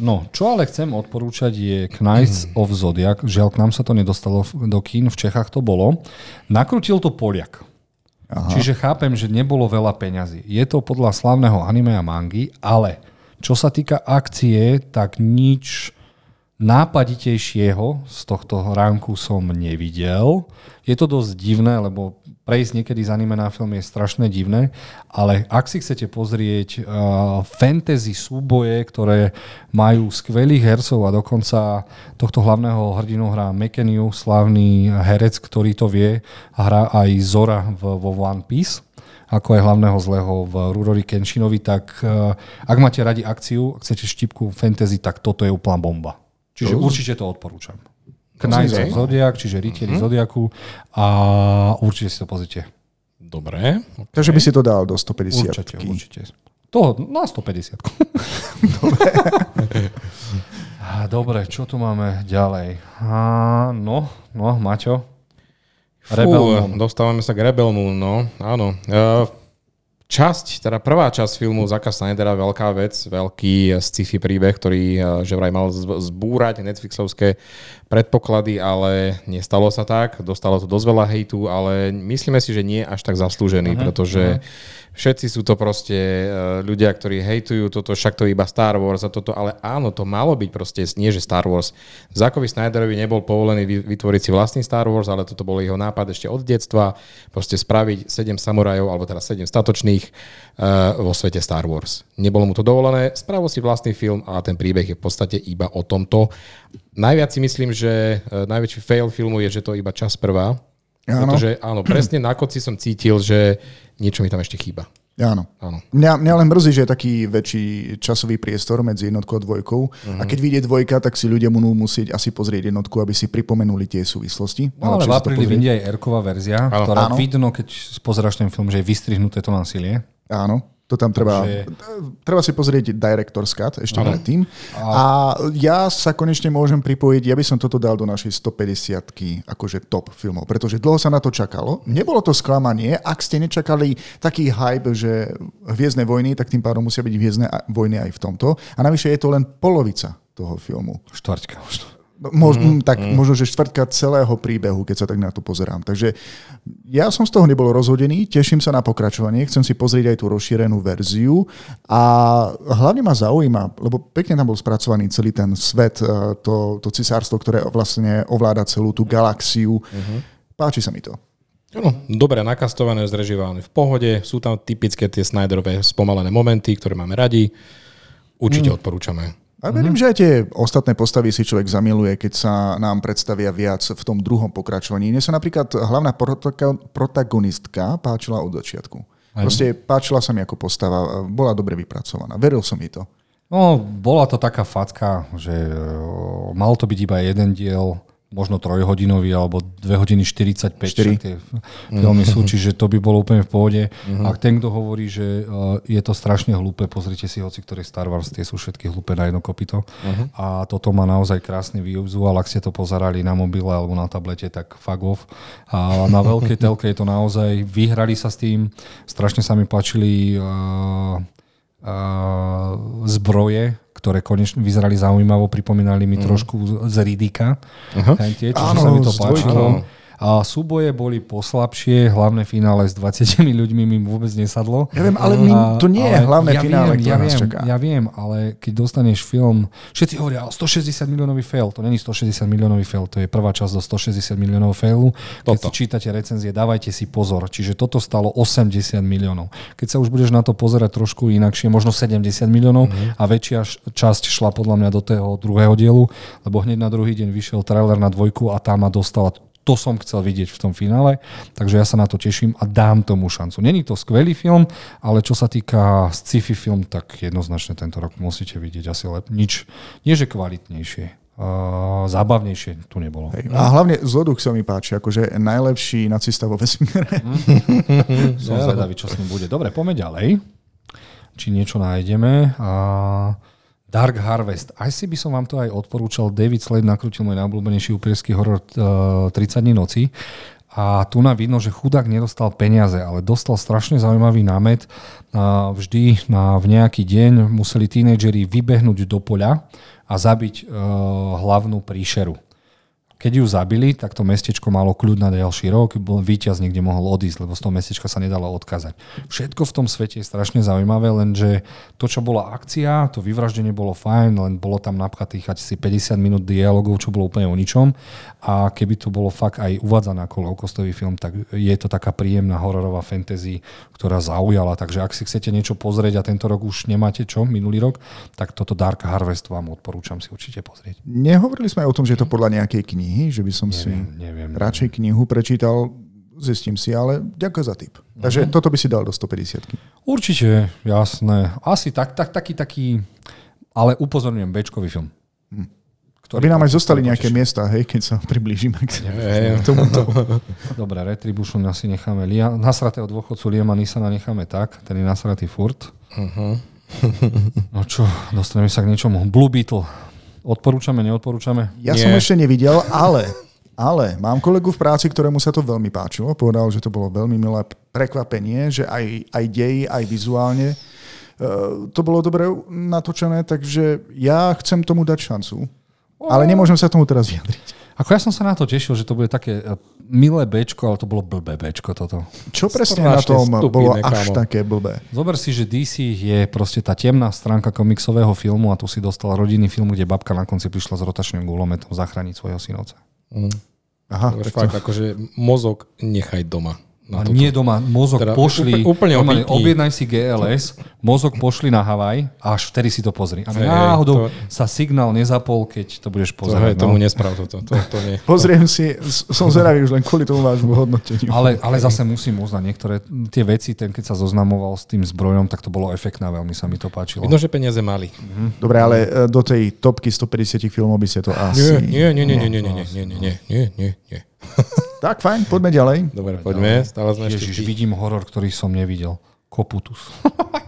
No, čo ale chcem odporúčať je Knights of Zodiac. Žiaľ, k nám sa to nedostalo do kín, v Čechách to bolo. Nakrutil to Poliak. Aha. Čiže chápem, že nebolo veľa peňazí. Je to podľa slavného anime a mangy, ale čo sa týka akcie, tak nič nápaditejšieho z tohto ránku som nevidel. Je to dosť divné, lebo prejsť niekedy z anime na film je strašne divné, ale ak si chcete pozrieť uh, fantasy súboje, ktoré majú skvelých hercov a dokonca tohto hlavného hrdinu hrá McKenny, slávny herec, ktorý to vie, a hrá aj Zora v, vo One Piece, ako aj hlavného zlého v Rurori Kenshinovi, tak uh, ak máte radi akciu, ak chcete štipku fantasy, tak toto je úplná bomba. Čiže určite to odporúčam. Knights of Zodiac, čiže rytieri Zodiaku a určite si to pozrite. Dobre. Takže by si to dal do 150. Určite, určite. To na 150. Dobre. Dobre, čo tu máme ďalej? A, no, no, Maťo. Rebel Fú, Moon. dostávame sa k Rebel Moon, no, áno. Uh, časť, teda prvá časť filmu Zaka Snydera, veľká vec, veľký sci-fi príbeh, ktorý eh, že vraj mal zb- zbúrať Netflixovské predpoklady, ale nestalo sa tak. Dostalo to dosť veľa hejtu, ale myslíme si, že nie až tak zaslúžený, uh-huh, pretože všetci sú to proste eh, ľudia, ktorí hejtujú toto, však to je iba Star Wars a toto, ale áno, to malo byť proste, nie že Star Wars. Zakovi Snyderovi nebol povolený vy- vytvoriť si vlastný Star Wars, ale toto bol jeho nápad ešte od detstva, proste spraviť 7 samurajov, alebo teda 7 statočných uh, vo svete Star Wars. Nebolo mu to dovolené, spravil si vlastný film a ten príbeh je v podstate iba o tomto. Najviac si myslím, že uh, najväčší fail filmu je, že to iba čas prvá. Áno. Pretože áno, presne na konci som cítil, že niečo mi tam ešte chýba. Áno. Áno. Mňa, mňa len mrzí, že je taký väčší časový priestor medzi jednotkou a dvojkou. Uh-huh. A keď vyjde dvojka, tak si ľudia budú musieť asi pozrieť jednotku, aby si pripomenuli tie súvislosti. No, ale Najlepšie v apríli vyjde aj Erková verzia, Áno. ktorá Áno. vidno, keď pozeráš ten film, že je vystrihnuté to násilie. Áno, to tam treba, Takže- treba si pozrieť Director's Cut ešte predtým. A ja sa konečne môžem pripojiť, ja by som toto dal do našej 150 akože top filmov, pretože dlho sa na to čakalo. Nebolo to sklamanie, ak ste nečakali taký hype, že Hviezdne vojny, tak tým pádom musia byť Hviezdne vojny aj v tomto. A navyše je to len polovica toho filmu. Štvrťka. Mož, mm, tak mm. možno, že štvrtka celého príbehu, keď sa tak na to pozerám. Takže ja som z toho nebol rozhodený, teším sa na pokračovanie, chcem si pozrieť aj tú rozšírenú verziu a hlavne ma zaujíma, lebo pekne tam bol spracovaný celý ten svet, eh, to, to cisárstvo, ktoré vlastne ovláda celú tú galaxiu. Uh-huh. Páči sa mi to. Áno, dobre nakastované, zrežirované v pohode, sú tam typické tie Snyderové spomalené momenty, ktoré máme radi. Určite mm. odporúčame. A verím, že aj tie ostatné postavy si človek zamiluje, keď sa nám predstavia viac v tom druhom pokračovaní. Mne sa napríklad hlavná protagonistka páčila od začiatku. Proste páčila sa mi ako postava, bola dobre vypracovaná. Veril som jej to. No, bola to taká facka, že o, mal to byť iba jeden diel, možno trojhodinový alebo 2 hodiny 45 Štyri. však tie filmy sú, čiže to by bolo úplne v pohode. A ten, kto hovorí, že uh, je to strašne hlúpe, pozrite si hoci ktoré Star Wars, tie sú všetky hlúpe na jedno kopito. A toto má naozaj krásny vizuál, ak ste to pozerali na mobile alebo na tablete, tak fuck off. A na veľkej telke je to naozaj, vyhrali sa s tým, strašne sa mi páčili uh, uh, zbroje, ktoré konečne vyzerali zaujímavo, pripomínali mi trošku z Ridika. Uh-huh. Tie, čiže Áno, sa mi to z dvojky. A súboje boli poslabšie, hlavné finále s 20 ľuďmi mi vôbec nesadlo. Ja viem, ale my, to nie je Ale hlavné ja finále, viem, ktoré ja nás viem, čaká. Ja viem, ale keď dostaneš film, všetci hovoria, "Ale 160 miliónový fail, to není 160 miliónový fail, to je prvá časť do 160 miliónov failu. Keď Toto. si čítate recenzie, dávajte si pozor, čiže toto stalo 80 miliónov. Keď sa už budeš na to pozerať trošku inakšie, možno 70 miliónov Mhm. a väčšia časť šla podľa mňa do toho druhého dielu, lebo hneď na druhý deň vyšiel trailer na dvojku a tá ma dostala to som chcel vidieť v tom finále, takže ja sa na to teším a dám tomu šancu. Není to skvelý film, ale čo sa týka sci-fi film, tak jednoznačne tento rok musíte vidieť asi lep. Nič, nie že kvalitnejšie, uh, zábavnejšie tu nebolo. Hej. A hlavne Zloduch sa mi páči, akože najlepší nacista vo vesmíre. Som zvedavý, čo s ním bude. Dobre, poďme ďalej. Či niečo nájdeme. A Dark Harvest. Aj si by som vám to aj odporúčal. David Slade nakrútil môj najobľúbenejší upierský horor uh, 30 dní noci. A tu nám vidno, že chudák nedostal peniaze, ale dostal strašne zaujímavý námet. A vždy na, v nejaký deň museli tínejdžeri vybehnúť do poľa a zabiť uh, hlavnú príšeru. Keď ju zabili, tak to mestečko malo kľud na ďalší rok, bol víťaz niekde mohol odísť, lebo z toho mestečka sa nedalo odkázať. Všetko v tom svete je strašne zaujímavé, lenže to, čo bola akcia, to vyvraždenie bolo fajn, len bolo tam napchatých asi 50 minút dialogov, čo bolo úplne o ničom. A keby to bolo fakt aj uvádzané ako low-costový film, tak je to taká príjemná hororová fantasy, ktorá zaujala. Takže ak si chcete niečo pozrieť a tento rok už nemáte čo, minulý rok, tak toto Dark Harvest vám odporúčam si určite pozrieť. Nehovorili sme aj o tom, že je to podľa nejakej knihy, že by som si neviem. radšej knihu prečítal, zistím si, ale ďakujem za tip. Takže Mhm. toto by si dal do 150 Určite, jasné. Asi tak, tak, taký, taký, ale upozorňujem, Bčkový film. Ktorý Aby nám aj zostali nejaké poteší. miesta, hej, keď sa priblížime k Hej. tomuto. Dobre, Retribution asi necháme. Lia, nasratého dôchodcu Liama Nisana necháme tak, ten je nasratý furt. No čo, dostaneme sa k niečomu. Blue Beetle. Odporúčame, neodporúčame? Ja Nie. som ešte nevidel, ale, ale mám kolegu v práci, ktorému sa to veľmi páčilo. Povedal, že to bolo veľmi milé prekvapenie, že aj, aj dej, aj vizuálne e, to bolo dobre natočené, takže ja chcem tomu dať šancu. Ale nemôžem sa tomu teraz vyjadriť. Ako ja som sa na to tešil, že to bude také e, milé Bčko, ale to bolo blbé Bčko toto. Čo presne na Strašne tom stupidné, bolo až kámo. také blbé? Zober si, že DC je proste tá temná stránka komiksového filmu a tu si dostal rodinný film, kde babka na konci prišla s rotačným gulometom zachrániť svojho synovca. Aha, Dobre, tak to, fakt, akože mozog nechaj doma. Na toto. nie doma, mozog Teda pošli, úplne- úplne objednaj si GLS, mozog pošli na Havaj a až vtedy si to pozri. A náhodou to- sa signál nezapol, keď to budeš To, hej, pozerať. tomu no. nesprav toto. To, to nie. Pozriem si, som zvedavý už len kvôli tomu vášmu hodnoteniu. ale, ale zase musím uznať, niektoré tie veci, ten keď sa zoznamoval s tým zbrojom, tak to bolo efektné, veľmi sa mi to páčilo. Vidno, že peniaze mali. Dobre, ale e, do tej topky 150 filmov by ste to asi... nie, nie, nie, nie, nie, nie, nie, nie, nie, nie, nie, nie. Tak, fajn, poďme ďalej. Dobre, poďme. Stále sme ešte... Ježiš, tých- vidím horor, ktorý som nevidel. Koputus.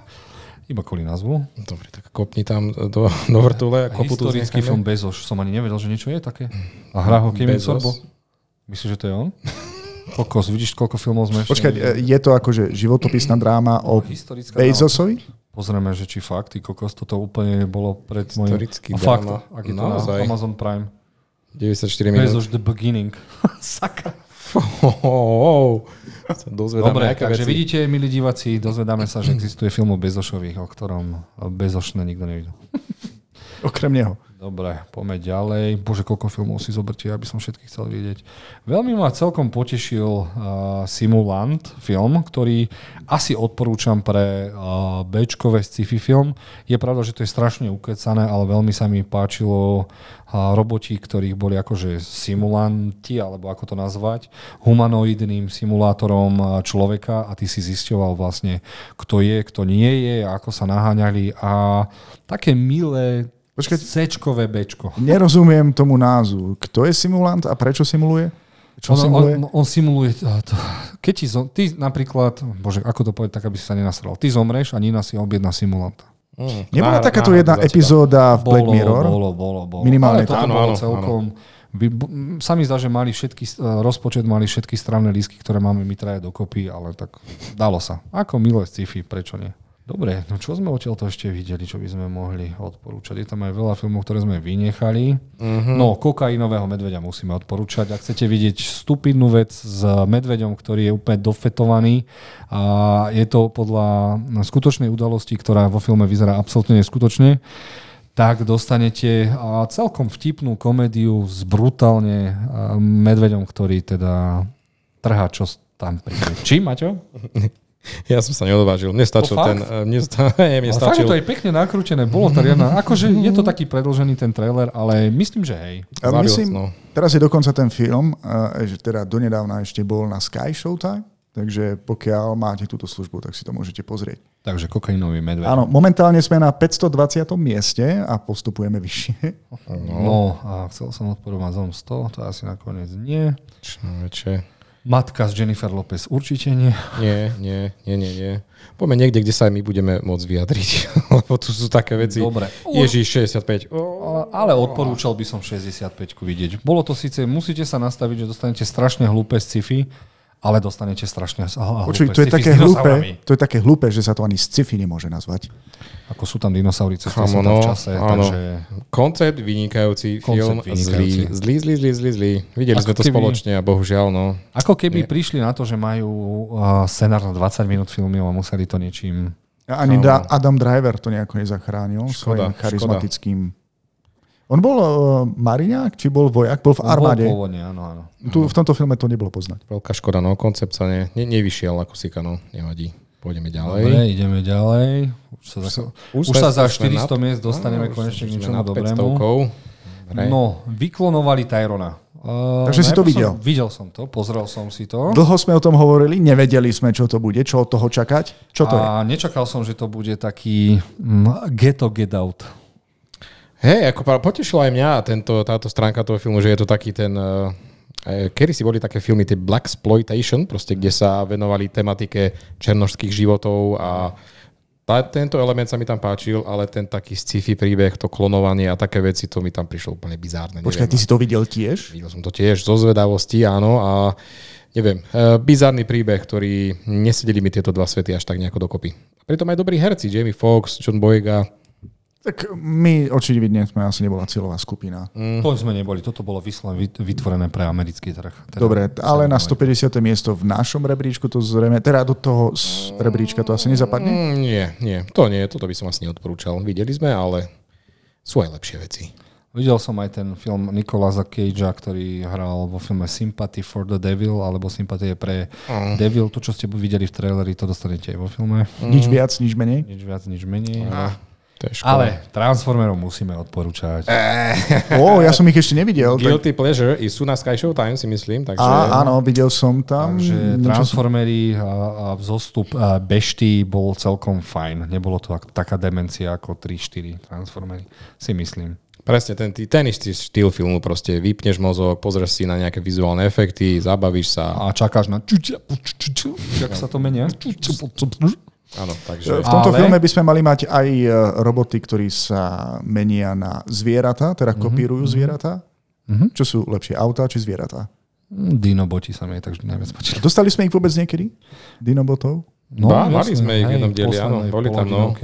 Iba kvôli názvu. Dobre, tak kopni tam do, do vrtule a kopu tu Historický film Bezoš. Som ani nevedel, že niečo je také. A hrá ho Kevin Bezos? Sorbo. Myslíš, že to je on? Kokos, vidíš, koľko filmov sme ešte e, je to akože životopisná dráma o Historická Bezosovi? Pozrieme, že či fakt, ty kokos, toto úplne bolo pred mojim... Historický A fakt, dráma. ak je to na. Amazon Prime. 94 minút. Bezoš The Beginning. Sakra. Oh, oh, oh. Dobre, aké takže veci. vidíte, milí diváci, dozvedáme sa, že existuje film o Bezošových, o ktorom Bezošne nikto nevidel. Okrem neho. Dobre, poďme ďalej. Bože, koľko filmov si zoberte, ja by som všetky chcel vidieť. Veľmi ma celkom potešil uh, Simulant film, ktorý asi odporúčam pre uh, Bčkové sci-fi film. Je pravda, že to je strašne ukecané, ale veľmi sa mi páčilo uh, roboti, ktorých boli akože simulanti, alebo ako to nazvať, humanoidným simulátorom uh, človeka a ty si zisťoval vlastne, kto je, kto nie je, ako sa naháňali a také milé Počkať. Bčkové Bčko. Nerozumiem tomu názvu. Kto je simulant a prečo simuluje? Čo on, simuluje? on, on simuluje... To, keď ti, zom, ty napríklad... Bože, ako to povedať tak, aby si sa nenasral. Ty zomreš a Nina si objedná simulanta. Mm, Nebola náhrad- takáto náhrad jedna epizóda v Black Bolo, Mirror? bolo, bolo, bolo. Minimálne Ale toto áno, bolo áno, celkom... Vy, b- sa mi zdá, že mali všetky, eh, rozpočet mali všetky stranné lístky, ktoré máme my traje dokopy, ale tak dalo sa. Ako milé sci-fi, prečo nie? Dobre, no čo sme odtiaľto ešte videli, čo by sme mohli odporúčať? Je tam aj veľa filmov, ktoré sme vynechali. Mm-hmm. No, kokainového medveďa musíme odporúčať. Ak chcete vidieť stupidnú vec s medveďom, ktorý je úplne dofetovaný a je to podľa skutočnej udalosti, ktorá vo filme vyzerá absolútne neskutočne, tak dostanete celkom vtipnú komédiu s brutálne medveďom, ktorý teda trhá, čo tam príde. Či, Maťo? Ja som sa neodvážil. Mne stačil To ten... eh, Mne, sta- mne Ale fakt stačil... to je pekne nakrútené, bolo to riadna. Akože je to taký predlžený ten trailer, ale myslím, že hej. A Zabil- myslím, no. teraz je dokonca ten film, eh, že teda donedávna ešte bol na Sky Showtime, takže pokiaľ máte túto službu, tak si to môžete pozrieť. Takže kokainový medveď. Áno, momentálne sme na 520. mieste a postupujeme vyššie. No, a chcel som odporovať zom 100, to asi nakoniec nie. Človeče. Matka z Jennifer Lopez určite nie. Nie, nie, nie, nie, nie. Poďme niekde, kde sa aj my budeme môcť vyjadriť. Lebo tu sú také veci. Dobre. Ježíš, 65. O, Ale, ale odporúčal by som 65 vidieť. Bolo to síce, musíte sa nastaviť, že dostanete strašne hlúpe sci-fi, ale dostanete strašne Počuj, hlúpe to je, také hlúpe, to je také hlúpe, že sa to ani sci-fi nemôže nazvať. Ako sú tam dinosaury, sa tam v no, čase, áno. takže... Koncept vynikajúci, Koncept film vynikajúci. zlý, zlý, zlý, zlý, zlý, zlý. Videli Ako sme to keby- spoločne a bohužiaľ, no. Ako keby prišli na to, že majú uh, scenár na 20 minút filmov a museli to niečím... Ani Áno. da, Adam Driver to nejako nezachránil Škoda, svojim charizmatickým... On bol uh, mariňák, či bol vojak? Bol v Bol armáde. pôvodne, áno, áno. Tu, v tomto filme to nebolo poznať. Veľká škoda, no. Koncept sa ne, ne, nevyšiel ako sika, no. Nevadí. Pôjdeme ďalej. Dobre, ideme ďalej. Už sa, za, už sme- sa za sme 400 nad- miest dostaneme Áno, už konečne k niečomu dobrému. 500. Dobre. No, vyklonovali Tyrona. Uh, Takže si to videl? Som, videl som to, pozrel som si to. Dlho sme o tom hovorili, nevedeli sme, čo to bude, čo od toho čakať. Čo to je? a nečakal som, že to bude taký mm, get get out. Hej, ako potešila aj mňa tento, táto stránka toho filmu, že je to taký ten... Uh, kedy si boli také filmy, tie Black Exploitation, proste, kde sa venovali tematike černožských životov a tá, tento element sa mi tam páčil, ale ten taký sci-fi príbeh, to klonovanie a také veci, to mi tam prišlo úplne bizárne. Počkaj, ty si to videl tiež? Videl som to tiež zo zvedavosti, áno, a neviem, e, bizárny príbeh, ktorý nesedeli mi tieto dva svety až tak nejako dokopy. Pritom aj dobrí herci, Jamie Foxx, John Boyega, Tak my očividne sme asi nebola cieľová skupina. Mm. To sme neboli, toto bolo vyslovene vyt- vytvorené pre americký trh. Teda, Dobre, ale na 150. miesto v našom rebríčku to zrejme, teda do toho z rebríčka to asi nezapadne? Mm, nie, nie, to nie, toto by som asi neodporúčal. Videli sme, ale sú aj lepšie veci. Videl som aj ten film Nicolasa Cagea, ktorý hral vo filme Sympathy for the Devil, alebo Sympatie pre Mm. Devil. To, čo ste videli v traileri, to dostanete aj vo filme. Nič viac, nič menej? Nič viac, nič menej. To je škoda. Ale Transformerov musíme odporúčať. Ó, ja som ich ešte nevidel. Tak... Guilty Pleasure i sú na Sky Show Time, si myslím, takže... Á, áno, videl som tam. Takže Transformery a, a vzostup a Bešty bol celkom fajn. Nebolo to ak, taká demencia ako 3-4 Transformery, si myslím. Presne, ten, ten istý štýl filmu, proste vypneš mozog, pozrieš si na nejaké vizuálne efekty, zabavíš sa. A čakáš na... Jak sa to menia? Áno, takže... V tomto Ale- filme by sme mali mať aj e, roboty, ktorí sa menia na zvieratá, teda Mhm, kopírujú zvieratá. Čo sú lepšie, autá či zvieratá? Dinoboti sa mi tak najviac páčili. Dostali sme ich vôbec niekedy? Dinobotov? Bá, mali jasné, sme ich v jednom dieli, áno, boli tam, no.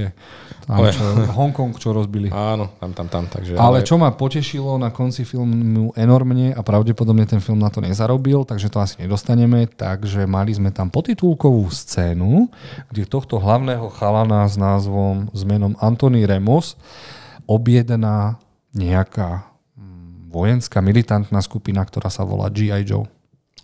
Tam, Ale- čo, Hongkong, čo rozbili. Áno, tam, tam, tam, takže... Ale čo ma potešilo na konci filmu enormne a pravdepodobne ten film na to nezarobil, takže to asi nedostaneme, takže mali sme tam potitulkovú scénu, kde tohto hlavného chalana s názvom, s menom Anthony Remos objedná nejaká mm, vojenská militantná skupina, ktorá sa volá G.I. Joe.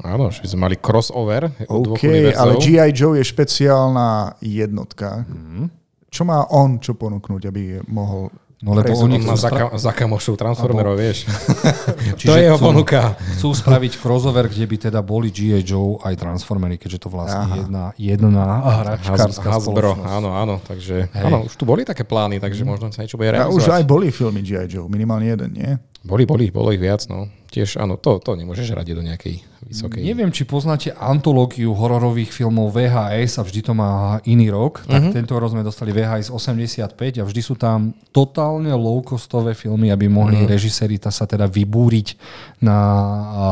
Áno, že sme mali crossover OK, ale G.I. Joe je špeciálna jednotka. Mhm. Čo má on čo ponúknuť, aby mohol No lebo oni On má chcú, za, spra- ka- za kamošov Transformerov, vieš. to Čiže je jeho chcú- ponuka. chcú spraviť crossover, kde by teda boli G.I. Joe aj Transformery, keďže to vlastne jedna, jedna hračkárska Hasbro, spoločnosť. áno, áno, takže áno, už tu boli také plány, takže možno sa niečo bude A už realizovať. aj boli filmy G.I. Joe, minimálne jeden, nie? Boli, boli, bolo ich viac, no. Tiež, áno, to, to nemôžeš radiť do nejakej vysokej. Neviem, či poznáte antológiu hororových filmov VHS a vždy to má iný rok. Tak Mhm. tento rok sme dostali VHS 85 a vždy sú tam totálne low-costové filmy, aby mohli Mhm. režiséri sa teda vybúriť na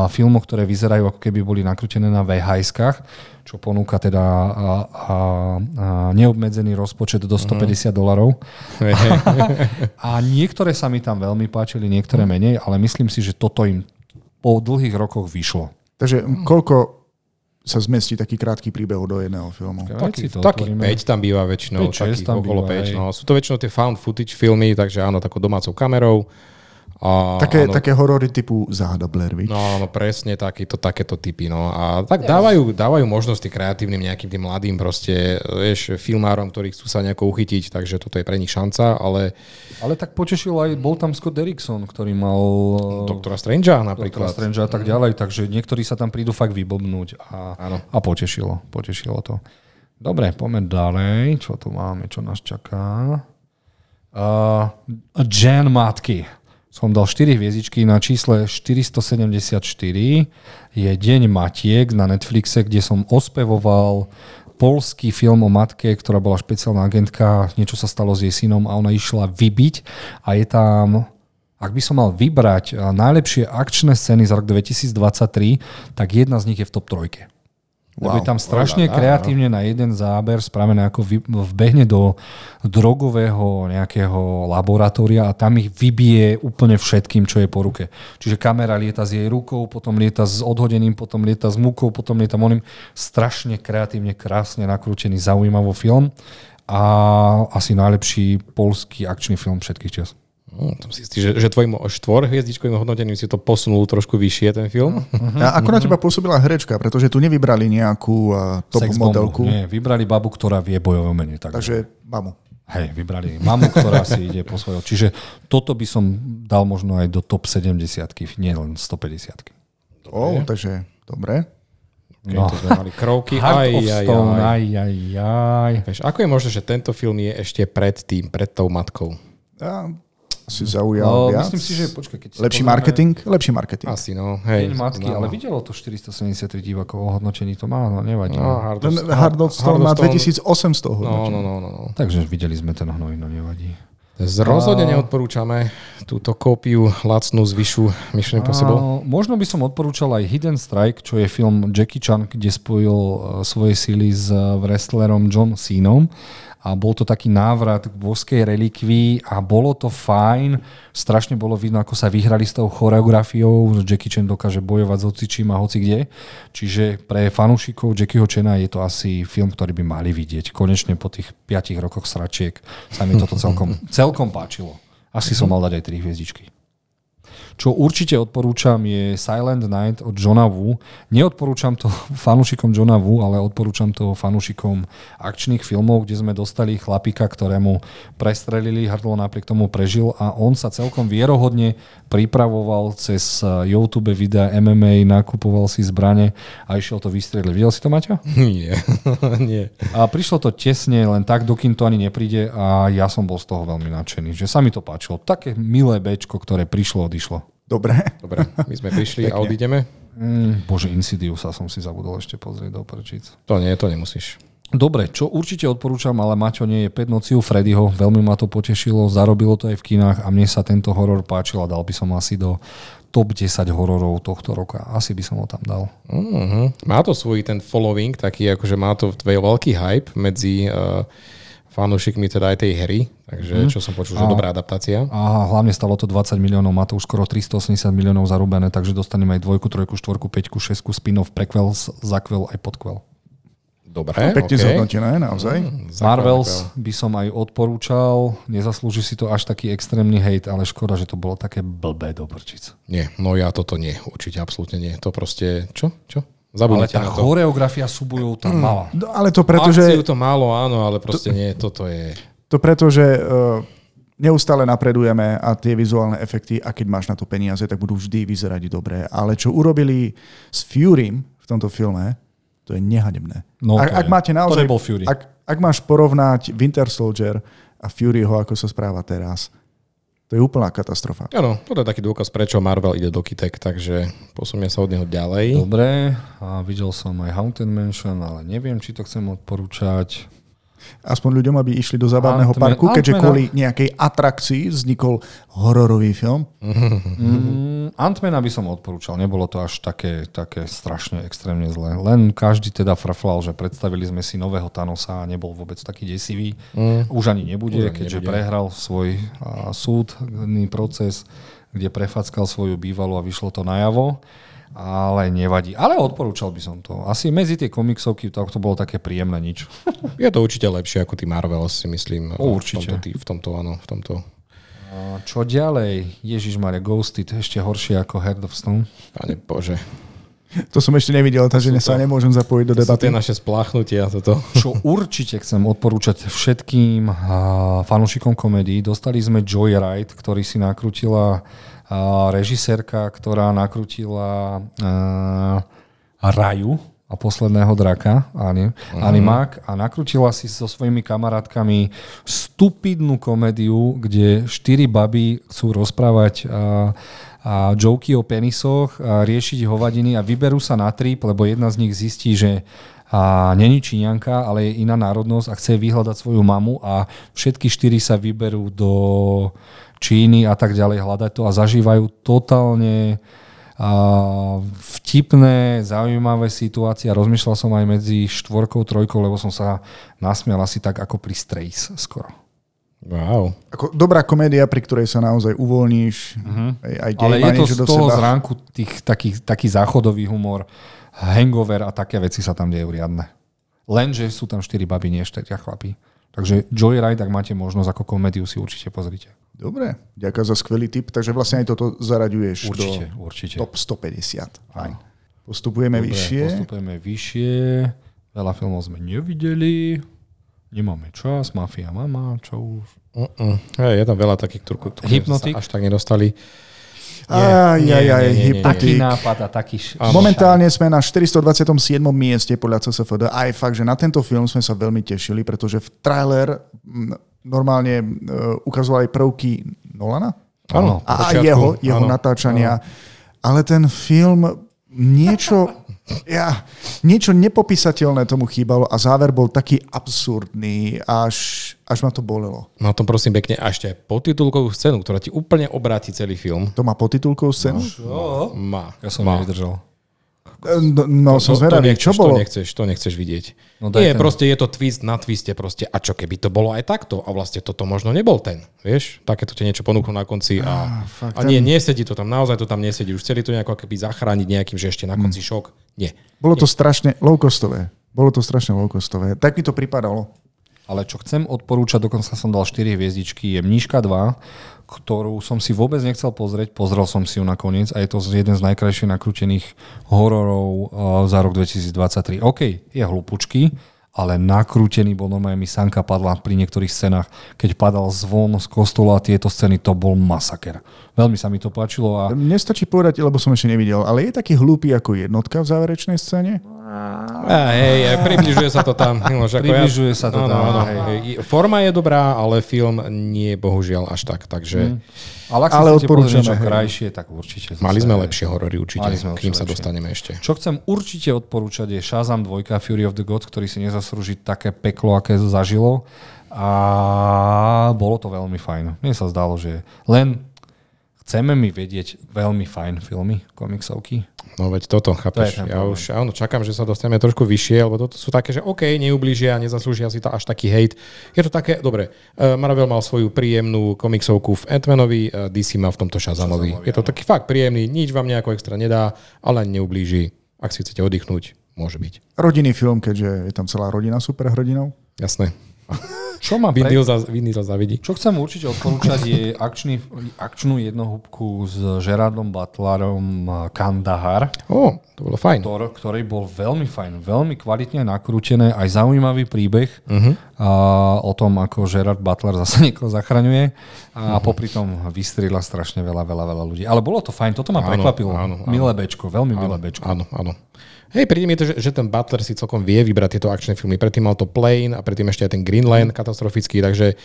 filmoch, ktoré vyzerajú ako keby boli nakrútené na VHS-kách čo ponúka teda a, a, a neobmedzený rozpočet do 150 dolarov. Hej, hej. A niektoré sa mi tam veľmi páčili, niektoré menej, ale myslím si, že toto im po dlhých rokoch vyšlo. Takže koľko sa zmestí taký krátky príbeh do jedného filmu? Taký, taký otvoríme. 5 tam býva väčšinou, 5, 6 taký tam okolo býva, 5. hej. No. Sú to väčšinou tie found footage filmy, takže áno, takou domácou kamerou. A, Také, áno, také horory typu Záhada Blair Witch. No, no presne takýto, takéto typy. No. A tak dávajú, dávajú možnosti kreatívnym nejakým tým mladým proste, vieš, filmárom, ktorí chcú sa nejako uchytiť, takže toto je pre nich šanca, ale Ale tak potešil aj, bol tam Scott Derrickson, ktorý mal Doktora Strangea Doktora napríklad. Strange a tak ďalej, takže niektorí sa tam prídu fakt vybobnúť a, Áno. a potešilo, potešilo to. Dobre, poďme ďalej. Čo tu máme, čo nás čaká? Uh, Jan Matky. Som dal 4 hviezdičky na čísle 474. Je Deň Matiek na Netflixe, kde som ospevoval polský film o matke, ktorá bola špeciálna agentka, niečo sa stalo s jej synom a ona išla vybiť a je tam ak by som mal vybrať najlepšie akčné scény za rok 2023, tak jedna z nich je v top trojke. Lebo je tam strašne Oľa, kreatívne na jeden záber spravené ako vy, vbehne do drogového nejakého laboratória a tam ich vybije úplne všetkým, čo je po ruke. Čiže kamera lieta s jej rukou, potom lieta s odhodeným, potom lieta s mukou, potom lieta oným. Strašne kreatívne, krásne nakrútený, zaujímavý film a asi najlepší polský akčný film všetkých čas. Hm, som si istý, že, že tvojim štvor hviezdičkovým hodnotením si to posunul trošku vyššie ten film. A ako na teba pôsobila herečka? Pretože tu nevybrali nejakú uh, top Sex modelku. bombu. Nie, vybrali babu, ktorá vie bojové umenie. Tak. Takže mamu. Hej, vybrali mamu, ktorá si ide po svojho. Čiže toto by som dal možno aj do top 70 nie len 150 Ó, takže dobre. Keď No. to sme mali krovky. Heart Aj, of aj, Stone, aj. aj, aj, ako je možné, že tento film je ešte pred tým, pred tou matkou? A si zaujal No, viac. myslím si, že počkaj, keď Lepší pozrieme- marketing? Lepší marketing. Asi, no. Hej, Deň matky, no, ale no. videlo to 473 divákov ohodnotení, to má, no nevadí. No, No. Hard Ten of, Hard of Stone má Hard of 2800 No, hodnotení. no, no, no. no. Takže videli sme ten hnoj, no nevadí. Z rozhodne neodporúčame túto kópiu lacnú zvyšu Mission Impossible. Možno by som odporúčal aj Hidden Strike, čo je film Jackie Chan, kde spojil e, svoje síly s e, wrestlerom John Cenom a bol to taký návrat k boskej relikvii a bolo to fajn. Strašne bolo vidno, ako sa vyhrali s tou choreografiou. Jackie Chan dokáže bojovať s hocičím a hoci kde. Čiže pre fanúšikov Jackieho Chana je to asi film, ktorý by mali vidieť. Konečne po tých 5 rokoch sračiek sa mi toto celkom, celkom páčilo. Asi som mal dať aj 3 hviezdičky. Čo určite odporúčam je Silent Night od Johna Woo. Neodporúčam to fanúšikom Johna Woo, ale odporúčam to fanúšikom akčných filmov, kde sme dostali chlapika, ktorému prestrelili, hrdlo napriek tomu prežil a on sa celkom vierohodne pripravoval cez YouTube videa MMA, nakupoval si zbrane a išiel to vystreliť. Videl si to, Maťo? Nie, nie. A prišlo to tesne, len tak, dokým to ani nepríde a ja som bol z toho veľmi nadšený, že sa mi to páčilo. Také milé bečko, ktoré prišlo, odišlo. Dobre. Dobre, my sme prišli a odídeme. Mm, bože, Insidiousa som si zabudol ešte pozrieť do prčíc. To nie, to nemusíš. Dobre, čo určite odporúčam, ale Maťo nie je 5 noci u Freddyho, veľmi ma to potešilo, zarobilo to aj v kinách a mne sa tento horor páčil a dal by som asi do top 10 hororov tohto roka. Asi by som ho tam dal. Uh-huh. Má to svoj ten following, taký akože má to veľký hype medzi uh, fanúšikmi teda aj tej hry, takže čo som počul, že dobrá adaptácia. A hlavne stalo to 20 miliónov, má to už skoro 380 miliónov zarúbené, takže dostaneme aj dvojku, trojku, štvorku, peťku, šesku, spin-off, prequel, zakvel aj podquel. Dobre, Pekne okay. zhodnotené, naozaj. Zaklad, Marvels by som aj odporúčal, nezaslúži si to až taký extrémny hejt, ale škoda, že to bolo také blbé do brčic. Nie, no ja toto nie, určite absolútne nie. To proste, čo? Čo? Ale Zabudnite tá na to. choreografia súbojov tam mala. No, ale to Preto, Akciu že, to málo, áno, ale proste nie, toto je... to preto, že uh, neustále napredujeme a tie vizuálne efekty, a keď máš na to peniaze, tak budú vždy vyzerať dobre. Ale čo urobili s Furym v tomto filme, to je nehadebné. No, ak, to ak je. máte naozaj, To nebol Fury. Ak, ak máš porovnať Winter Soldier a Furyho, ako sa správa teraz, to je úplná katastrofa. Áno, toto je taký dôkaz, prečo Marvel ide do Kitek, takže posunie sa od neho ďalej. Dobre, a videl som aj Haunted Mansion, ale neviem, či to chcem odporúčať. Aspoň ľuďom, aby išli do zábavného Ant-Man- parku, keďže Ant-Mana. kvôli nejakej atrakcii vznikol hororový film. Mm, Antmana by som odporúčal, nebolo to až také, také strašne extrémne zlé. Len každý teda frflal, že predstavili sme si nového Thanosa a nebol vôbec taký desivý. Mm. Už ani nebude, Už ani keďže nebude. prehral svoj súdny proces, kde prefackal svoju bývalú a vyšlo to najavo. Ale nevadí. Ale odporúčal by som to. Asi medzi tie komiksovky to, to bolo také príjemné nič. Je to určite lepšie ako tí Marvel, si myslím. O, určite. V tomto, tý- v tomto, áno, v tomto. A čo ďalej? Ježiš Maria Ghosted, ešte horšie ako Heart of Stone. Pane Bože. To som ešte nevidel, takže sa nemôžem zapojiť do To sú debaty. naše spláchnutia, toto. Čo určite chcem odporúčať všetkým fanúšikom komédií. Dostali sme Joyride, ktorý si nakrutila režisérka, ktorá nakrutila a, Raju a posledného draka, Ani, Animák, a nakrutila si so svojimi kamarátkami stupidnú komédiu, kde štyri baby chcú rozprávať a, a joky o penisoch, a riešiť hovadiny a vyberú sa na trip, lebo jedna z nich zistí, že a není Číňanka, ale je iná národnosť a chce vyhľadať svoju mamu a všetky štyri sa vyberú do Číny a tak ďalej hľadať to a zažívajú totálne vtipné, zaujímavé situácie a rozmýšľal som aj medzi štvorkou, trojkou, lebo som sa nasmial asi tak ako pri Strays skoro. Wow. Ako dobrá komédia, pri ktorej sa naozaj uvoľníš. Aj, aj dej Ale je to z toho seba. zránku tých, taký, taký záchodový humor, hangover a také veci sa tam dejú riadne. Lenže sú tam štyri baby, nie štyria chlapí. Takže Joyride, ak máte možnosť ako komédiu, si určite pozrite. Dobre, ďakujem za skvelý tip. Takže vlastne aj toto zaraďuješ Určite, do určite. top 150. Fajn. Postupujeme Dobre, vyššie. Postupujeme vyššie. Veľa filmov sme nevideli. Nemáme čas. Mafia mama, čo už. Uh-uh. Hej, je tam veľa takých, ktorú Hypnotic? sa až tak nedostali. Aj, Nie, aj, aj. Taký hypnotik. nápad a taký... š-. Momentálne sme na 427. mieste podľa CSFD a je fakt, že na tento film sme sa veľmi tešili, pretože v trailer normálne uh, ukazoval aj prvky Nolana Áno, a počiatku, jeho, jeho áno, natáčania. Ale ten film niečo, ja, niečo nepopísateľné tomu chýbalo a záver bol taký absurdný, až, až ma to bolelo. Má tom prosím pekne a ešte aj podtitulkovú scénu, ktorá ti úplne obráti celý film. To má potitulkovú scénu? Má. Ja som má. nevydržal. No, no som zvedavý, čo nechceš, bolo? To nechceš, to nechceš vidieť. No Nie, ten- proste je to twist na twiste proste. A čo keby to bolo aj takto? A vlastne toto možno nebol ten. Vieš? Takéto ti niečo ponúknú na konci a, fakt, a nie, nesedí to tam. Naozaj to tam nesedí. Už chceli to nejako keby zachrániť nejakým, že ešte na Hmm. konci šok. Nie. Bolo to strašne low-costové. Bolo to strašne low-costové. Tak mi to pripadalo. Ale čo chcem odporúčať, dokonca som dal 4 hviezdičky, je Mníška 2, ktorú som si vôbec nechcel pozrieť, pozrel som si ju nakoniec a je to jeden z najkrajšie nakrútených hororov uh, za rok 2023. OK, je hlupučky, ale nakrútený bol normálne mi sanka padla pri niektorých scénach, keď padal zvon z kostola a tieto scény, to bol masaker. Veľmi sa mi to páčilo a Nestačí povedať, lebo som ešte nevidel, ale je taký hlúpy ako jednotka v záverečnej scéne? A hej, približuje sa to tam. Miloš, ako Približuje sa to áno, tam, Áno, hej. hej. Forma je dobrá, ale film nie bohužiaľ až tak. Takže ale ak Ale ale chcete pozrieť odporúčame, niečo krajšie, tak určite. mali sme lepšie horory určite, kým sa lepšie. dostaneme ešte. Čo chcem určite odporúčať je Shazam 2 Fury of the Gods, ktorý si nezaslúži také peklo, aké zažilo. A bolo to veľmi fajn. Mne sa zdalo, že len chceme mi vedieť veľmi fajn filmy, komiksovky. No veď toto, chápeš? ten ja problém. už áno, čakám, že sa dostaneme trošku vyššie, lebo toto sú také, že OK, neublížia, nezaslúžia si to až taký hejt. Je to také, dobre, eh, Marvel mal svoju príjemnú komiksovku v Ant-Manovi, eh, DC má v tomto Shazamovi. Je to taký fakt príjemný, nič vám nejako extra nedá, ale neublíži. Ak si chcete oddychnúť, môže byť. Rodinný film, keďže je tam celá rodina superhrdinou. Jasné. Čo má Vin pre... Diesel, Vin Diesel zavidí. Čo chcem určite odporúčať je akčný, akčnú jednohúbku s Gerardom Butlerom Kandahar, Ó, to bolo fajn. ktor, ktorý bol veľmi fajn, veľmi kvalitne nakrútené, aj zaujímavý príbeh uh-huh. a, o tom, ako Gerard Butler zase niekoho zachraňuje a uh-huh. popri tom vystrila strašne veľa, veľa, veľa ľudí. Ale bolo to fajn, toto ma Áno, prekvapilo. áno, áno. Milé bečko, veľmi milé bečko. Áno, áno. Hej, príde mi to, že, že ten Butler si celkom vie vybrať tieto akčné filmy. Predtým mal to Plane a predtým ešte aj ten Greenland katastrofický, takže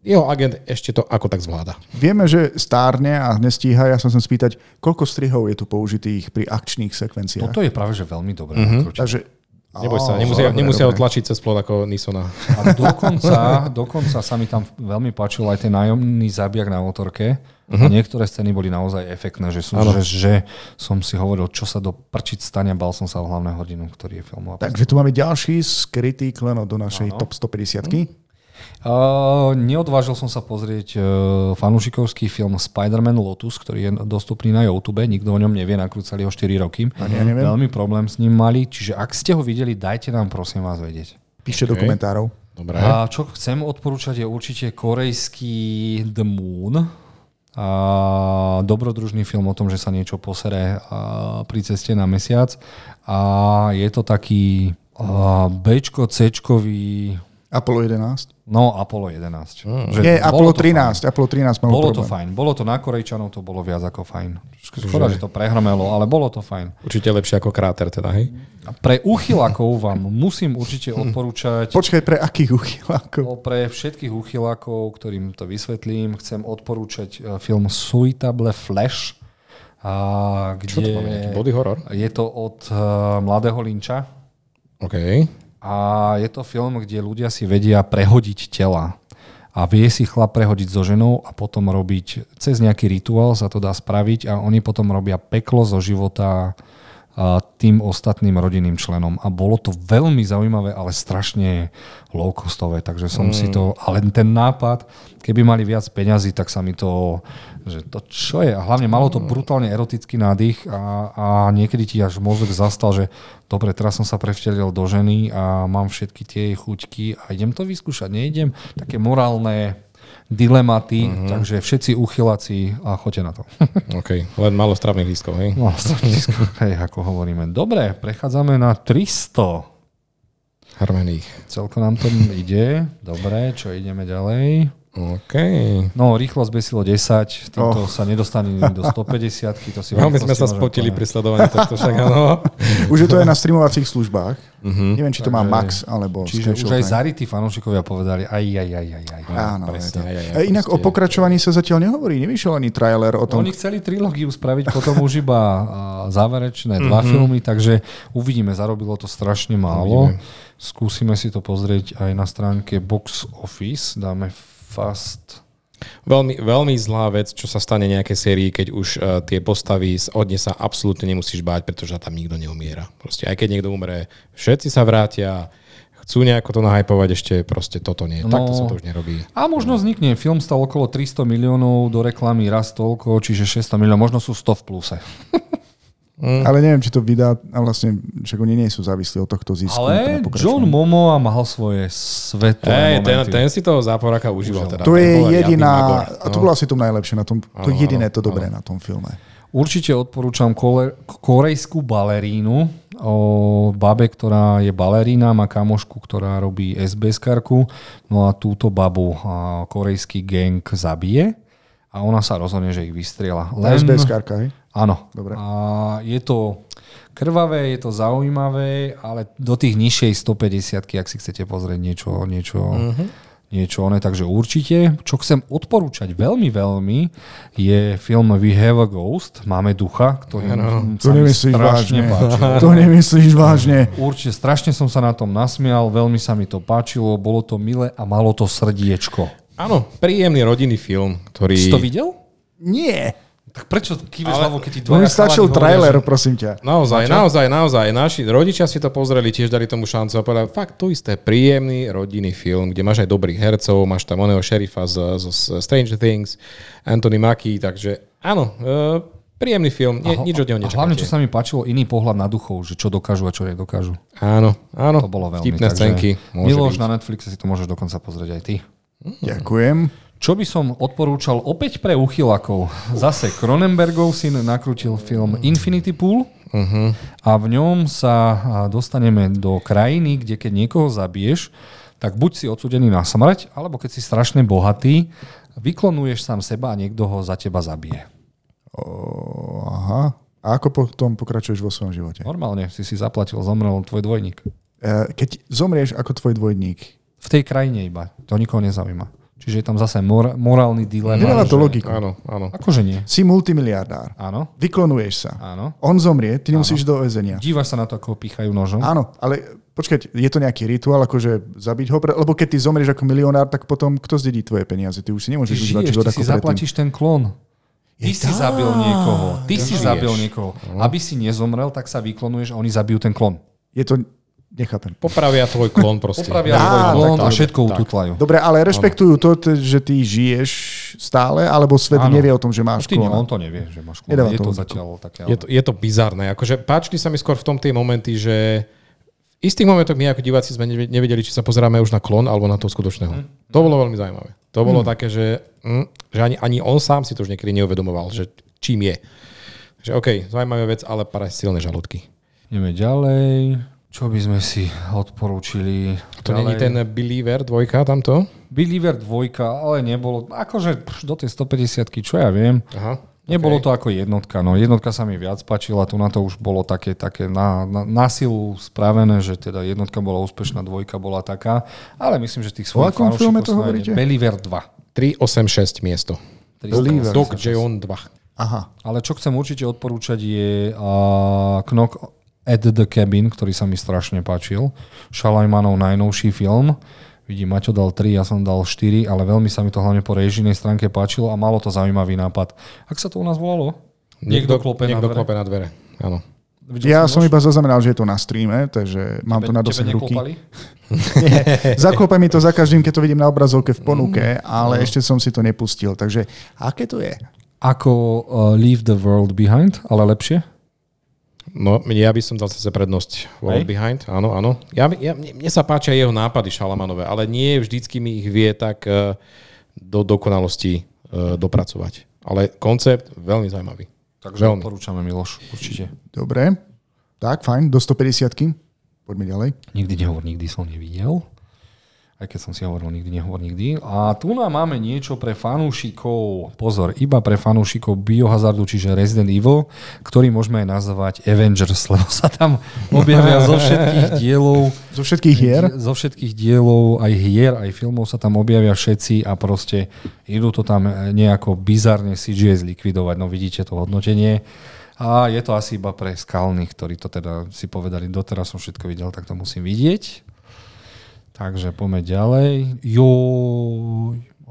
jeho agent ešte to ako tak zvláda. Vieme, že stárne a nestíha. Ja sa chcem spýtať, koľko strihov je tu použitých pri akčných sekvenciách? Toto je práve že veľmi dobré. Uh-huh. Takže Neboj sa, nemusia, dobre, nemusia dobre. otlačiť cez plot ako Nisona. A dokonca, dokonca sa mi tam veľmi páčil aj ten nájomný zabijak na motorke. Uh-huh. A niektoré scény boli naozaj efektné, že, sú, že, že som si hovoril, čo sa do prčiť stane, bal som sa o hlavného hrdinu, ktorý je filmová. Takže tu máme ďalší skrytý klenot do našej Áno. top 150 Uh, neodvážil som sa pozrieť uh, fanúšikovský film Spider-Man Lotus, ktorý je dostupný na YouTube, nikto o ňom nevie, nakrúcali ho 4 roky. Ani ja neviem. Veľmi problém s ním mali, čiže ak ste ho videli, dajte nám prosím vás vedieť. Píšte do OK. komentárov. Dobre. A čo chcem odporúčať je určite korejský The Moon. A dobrodružný film o tom, že sa niečo posere pri ceste na mesiac. A je to taký Bčko, Cčkový, Apollo 11. no Apollo 11. Hmm. Že Nie, Apollo to 13. Apollo 13 malo Bolo to problém. fajn. Bolo to na Korejčanov, to bolo viac ako fajn. Škoda, že to prehrmelo, ale bolo to fajn. Určite lepšie ako kráter teda, hej? A pre uchylákov vám musím určite odporúčať Počkaj, pre akých uchylákov? No, pre všetkých uchylákov, ktorým to vysvetlím, chcem odporúčať e, film Suitable Flash, a Čo to máme, nejaký kde body horror? je to od uh, mladého Linča OK. A je to film, kde ľudia si vedia prehodiť tela. A vie si chlap prehodiť so ženou a potom robiť, cez nejaký rituál sa to dá spraviť a oni potom robia peklo zo života tým ostatným rodinným členom. A bolo to veľmi zaujímavé, ale strašne low-costové, takže som mm. si to... Ale ten nápad, keby mali viac peňazí, tak sa mi to... Že to čo je? A hlavne malo to brutálne erotický nádych a, a niekedy ti až mozog zastal, že dobre, teraz som sa prevtelil do ženy a mám všetky tie jej chuťky a idem to vyskúšať, neidem. Také morálne dilematy, mm-hmm. takže všetci uchyláci a choďte na to. OK. Len malo stravných lístkov, hej? No, stranisko, hej, ako hovoríme. Dobre, prechádzame na 300. Hrmených. Celko nám to ide. Dobre, čo ideme ďalej? OK. No, rýchlo zbesilo 10, týmto oh. sa nedostane do 150 to si Veľmi sme sa spotili pri sledovaní tohto však, áno. Už je to aj na streamovacích službách. Mhm. Neviem, či to má Max alebo Čiže už aj zarytí fanúšikovia povedali aj, aj, aj, aj, aj. Áno, presne, aj, aj, aj, E, Inak o proste. pokračovaní sa zatiaľ nehovorí. Nevyšiel ani trailer o tom. Oni chceli trilógiu spraviť, potom už iba záverečné dva filmy, takže uvidíme, zarobilo to strašne málo. Skúsime si to pozrieť aj na stránke Box Office, dáme fast. Veľmi, veľmi zlá vec, čo sa stane nejakej sérii, keď už uh, tie postavy z- od sa absolútne nemusíš báť, pretože tam nikto neumiera. Proste aj keď niekto umre, všetci sa vrátia, chcú nejako to nahypovať, ešte proste toto nie. No. Takto sa to už nerobí. A možno vznikne, film stal okolo 300 miliónov, do reklamy raz toľko, čiže 600 miliónov, možno sú 100 v pluse. Ale neviem, či to vydá, a vlastne, však oni nie sú závislí od tohto zisku. Ale. John Momoa mal svoje svetlé ten, momenty. ten si toho záporaka užíval. Teda. To Ten je jediná, a to bolo asi to najlepšie na tom, to Áno, jediné to dobré na tom filme. Určite odporúčam kole, korejskú balerínu o babe, ktorá je balerína, má kamošku, ktorá robí SBS-karku, no a túto babu a, korejský gang zabije a ona sa rozhodne, že ich vystriela. Len... SBS karka, hej? Áno. Dobre. A je to krvavé, je to zaujímavé, ale do tých nižšej 150 ak si chcete pozrieť niečo, niečo, uh-huh. niečo oné, takže určite. Čo chcem odporúčať veľmi, veľmi, je film We Have a Ghost, Máme ducha, ktorý To sa mi nemyslíš strašne vážne. páčil. To nemyslíš vážne. Určite, strašne som sa na tom nasmial, veľmi sa mi to páčilo, bolo to milé a malo to srdiečko. Áno, príjemný rodinný film, ktorý... Si to videl? Nie. Tak prečo kýveš hlavou, keď ti dvaja stačil hovoria, trailer, že- prosím ťa. Naozaj, naozaj, naozaj. Naši rodičia si to pozreli, tiež dali tomu šancu a povedali, fakt to isté, príjemný rodinný film, kde máš aj dobrých hercov, máš tam oného šerifa z, z, z Stranger Things, Anthony Mackie, takže áno, e, Príjemný film, nie, nič od neho a hlavne, čo nečakáte. sa mi páčilo, iný pohľad na duchov, že čo dokážu a čo nedokážu. Áno, áno. To bolo veľmi. Vtipné scénky. Miloš, byť. na Netflixe si to môžeš dokonca pozrieť aj ty. Ďakujem. Čo by som odporúčal opäť pre uchylakov? Zase Cronenbergov syn nakrútil film Infinity Pool Uh-huh. a v ňom sa dostaneme do krajiny, kde keď niekoho zabiješ, tak buď si odsudený na smrť, alebo keď si strašne bohatý, vyklonuješ sám seba a niekto ho za teba zabije. O, aha. A ako potom pokračuješ vo svojom živote? Normálne si si zaplatil, zomrel tvoj dvojník. E, Keď zomrieš ako tvoj dvojník, V tej krajine iba. To nikoho nezaujíma. Čiže je tam zase mor- morálny dilema. nedáva to že- logiku. Áno, áno. Akože nie. Si multimiliardár. Áno, Vyklonuješ sa. áno. On zomrie, ty nemusíš do väzenia. Dívaš sa na to, ako ho pýchajú nožom. Áno, ale počkať, je to nejaký rituál, akože zabiť ho? Pre- Lebo keď ty zomrieš ako milionár, tak potom kto zdedí tvoje peniaze? Ty už si nemôžeš užívať život ty ako si predtým. zaplatíš ten klon. Ty si zabil niekoho. Ty si zabil niekoho. Aby si nezomrel, tak sa vyklonuješ a oni zabijú ten klon. Je to... Nechápem. Popravia tvoj klon proste. Popravia tvoj klon a všetko ututlajú. Dobre, ale rešpektujú to, že ty žiješ stále, alebo svet Áno. nevie o tom, že máš Ty klona? on to nevie, že máš klon. Nedáva Je to zatiaľ také... Je to, je to bizarné. Akože páčili sa mi skôr v tom tie momenty, že v istých momentoch my ako diváci sme nevedeli, či sa pozeráme už na klon alebo na toho skutočného. Mhm. To bolo veľmi zaujímavé. To bolo také, že, mm, že ani, ani on sám si to už niekedy neuvedomoval, že čím je. Že OK, zaujímavá vec, ale para silné žalúdky. Ideme ďalej. Čo by sme si odporúčili? To není ten Believer dvojka tamto? Believer 2, ale nebolo... Akože pš, do tej 150 čo ja viem. Aha. Nebolo to ako jednotka. No jednotka sa mi viac páčila, tu na to už bolo také, také na, na, na silu spravené, že teda jednotka bola úspešná, dvojka bola taká. Ale myslím, že tých svojich to fanúšikov sa hovoríte? Believer 2. 386 miesto. Believer. Dog Jeon 2. Aha. Ale čo chcem určite odporúčať je uh, Knock at the Cabin, ktorý sa mi strašne páčil. Šalajmanov najnovší film. Vidím, Maťo dal 3, ja som dal 4, ale veľmi sa mi to hlavne po režinej stránke páčilo a malo to zaujímavý nápad. Ak sa to u nás volalo? Niekto klope na niekto dvere. klope na dvere. Áno. Videl Ja si som nož? iba zaznamenal, že je to na streame, takže mám to na Tebe dosah ruky. neklopali? Zaklope mi to za každým, keď to vidím na obrazovke v ponuke, Mm. ale ešte som si to nepustil. Takže aké to je? Ako uh, Leave the World Behind, ale lepšie? No, ja by som dal zase prednosť World Hej. Behind. Áno, áno. Ja, ja, mne, mne sa páčia jeho nápady Šalamanové, ale nie vždycky mi ich vie tak eh, do dokonalosti eh, dopracovať. Ale koncept veľmi zaujímavý. Takže Veľmi. odporúčame Miloš, určite. Dobre, tak fajn, do 150 Poďme ďalej. Nikdy nehovor, nikdy som nevidel. Aj keď som si hovoril nikdy, nehovor nikdy. A tu nám máme niečo pre fanúšikov. Pozor, iba pre fanúšikov Biohazardu, čiže Resident Evil, ktorý môžeme aj nazvať Avengers, lebo sa tam objavia zo všetkých dielov Zo všetkých hier? Zo všetkých dielov, aj hier, aj filmov sa tam objavia všetci a proste idú to tam nejako bizarne CGI zlikvidovať. No vidíte to hodnotenie. A je to asi iba pre skalných, ktorí to teda si povedali, doteraz som všetko videl, tak to musím vidieť. Takže poďme ďalej. Jo,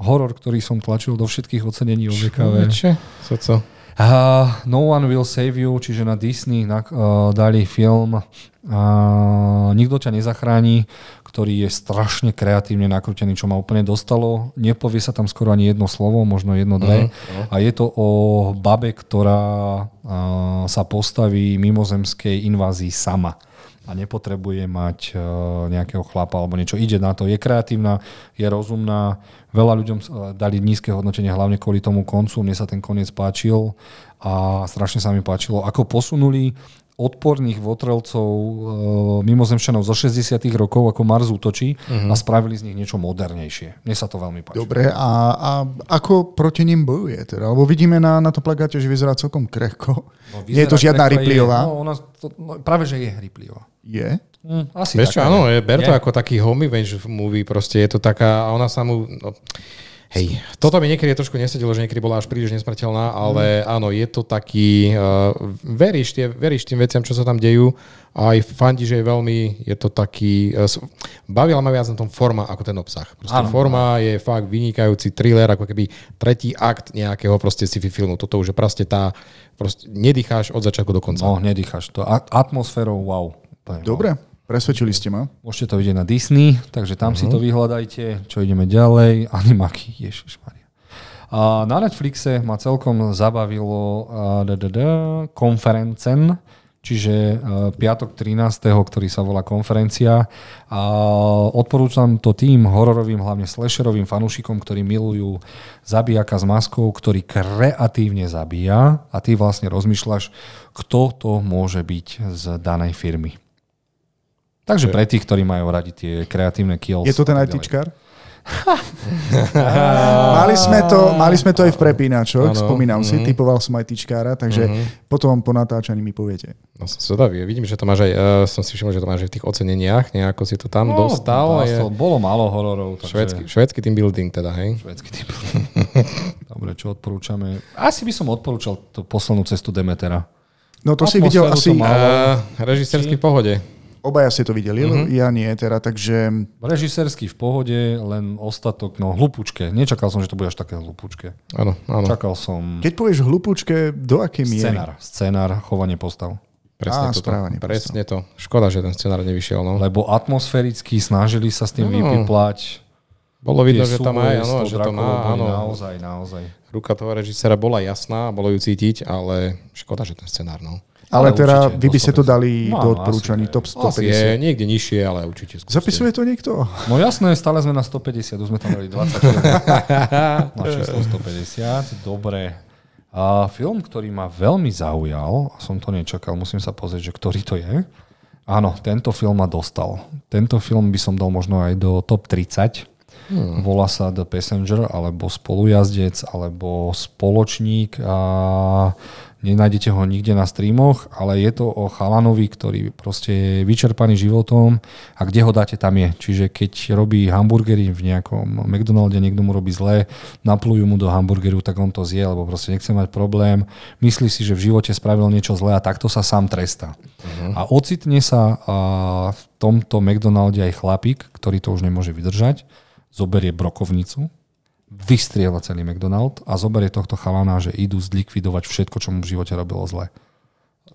horor, ktorý som tlačil do všetkých ocenení o VKV. Čo? Co, co? Uh, no One Will Save You, čiže na Disney na, uh, dali film uh, Nikto ťa nezachráni, ktorý je strašne kreatívne nakrútený, čo ma úplne dostalo. Nepovie sa tam skoro ani jedno slovo, možno jedno, dve. Uh-huh. A je to o babe, ktorá uh, sa postaví mimozemskej invázii sama a nepotrebuje mať uh, nejakého chlapa alebo niečo. Ide na to, je kreatívna, je rozumná. Veľa ľuďom uh, dali nízke hodnotenie hlavne kvôli tomu koncu. Mne sa ten koniec páčil a strašne sa mi páčilo, ako posunuli odporných votrelcov uh, mimozemšťanov zo 60 rokov, ako Mars útočí uh-huh. a spravili z nich niečo modernejšie. Mne sa to veľmi páči. Dobre, a, a ako proti ním bojuje? Teda? Lebo vidíme na, na to plagáte, že vyzerá celkom krehko. No, Nie je to vyzerá žiadna Ripleyová? No, ona, to, no, práve, že je Ripleyová. Je? Hm, asi Vieš čo, áno, je, ber to Je. ako taký home revenge movie, proste je to taká, a ona sa mu, no, hej, toto mi niekedy trošku nesedelo, že niekedy bola až príliš nesmrteľná, ale áno, je to taký, uh, veríš, tie, veríš tým veciam, čo sa tam dejú, a aj fandi, že je veľmi, je to taký, uh, bavila ma viac na tom forma ako ten obsah. Proste Áno. forma je fakt vynikajúci thriller, ako keby tretí akt nejakého proste sci-fi filmu. Toto už je proste tá, proste nedýcháš od začiatku do konca. No, nedýcháš to. Atmosférou, wow. Dobre, presvedčili ste ma. Môžete to vidieť na Disney, takže tam uh-huh. si to vyhľadajte. Čo ideme ďalej? Animaky, ježišmaria. A na Netflixe ma celkom zabavilo uh, konferencen, čiže uh, piatok 13., ktorý sa volá konferencia. A odporúčam to tým hororovým, hlavne slasherovým fanúšikom, ktorí milujú zabijaka s maskou, ktorý kreatívne zabíja a ty vlastne rozmýšľaš, kto to môže byť z danej firmy. Takže pre tých, ktorí majú radi tie kreatívne kills. Je to ten. ITčkár? mali, sme to, mali sme to aj v prepínačoch, spomínam si, mhm. typoval som aj tyčkára, takže potom po natáčaní mi poviete. No som zvedavý. Vidím, že to máš aj, uh, som si všimol, že to máš aj v tých oceneniach, nejako si to tam dostal. Je to bolo málo hororov. takže- švédsky, švédsky team building teda, hej? Švédsky typ. Dobre, čo odporúčame? Asi by som odporúčal tú poslednú cestu Demetera. No to si videl Atmosféru asi. Uh, režisérsky v pohode. Obaja ste to videli, Mhm. ja nie teda, takže Režisérsky v pohode, len ostatok, no hlupučke. Nečakal som, že to bude až také hlupučke. Áno, áno. Čakal som keď povieš hlupúčke, do akej miery? scenár. Scenár, chovanie postav. Presne Á, toto. správanie Presne to. Škoda, že ten scenár nevyšiel. No. Lebo atmosféricky snažili sa s tým No. vypiplať. Bolo vidno, že tam aj, áno, že to má, áno. Naozaj, naozaj. Ruka toho režisera bola jasná, bolo ju cítiť, ale škoda, že ten scenár, no. Ale, Ale teda určite, vy by ste to 100%. dali No, do odporúčaní top Asi je 150. niekde nižšie, ale určite skúste. Zapisuje to niekto? No jasné, stále sme na 150, už sme tam dali 20. na číslo 150, dobre. A film, ktorý ma veľmi zaujal, a som to nečakal, musím sa pozrieť, že ktorý to je. Áno, tento film ma dostal. Tento film by som dal možno aj do top 30. Hmm. Volá sa The Passenger, alebo spolujazdec, alebo spoločník a nenájdete ho nikde na streamoch, ale je to o chalanovi, ktorý proste je vyčerpaný životom a kde ho dáte, tam je. Čiže keď robí hamburgery v nejakom McDonalde, niekto mu robí zle, naplujú mu do hamburgeru, tak on to zje, lebo proste nechce mať problém. Myslí si, že v živote spravil niečo zlé a takto sa sám trestá. Uh-huh. A ocitne sa a, v tomto McDonalde aj chlapík, ktorý to už nemôže vydržať, zoberie brokovnicu, vystriela celý McDonald a zoberie tohto chalana, že idú zlikvidovať všetko, čo mu v živote robilo zle.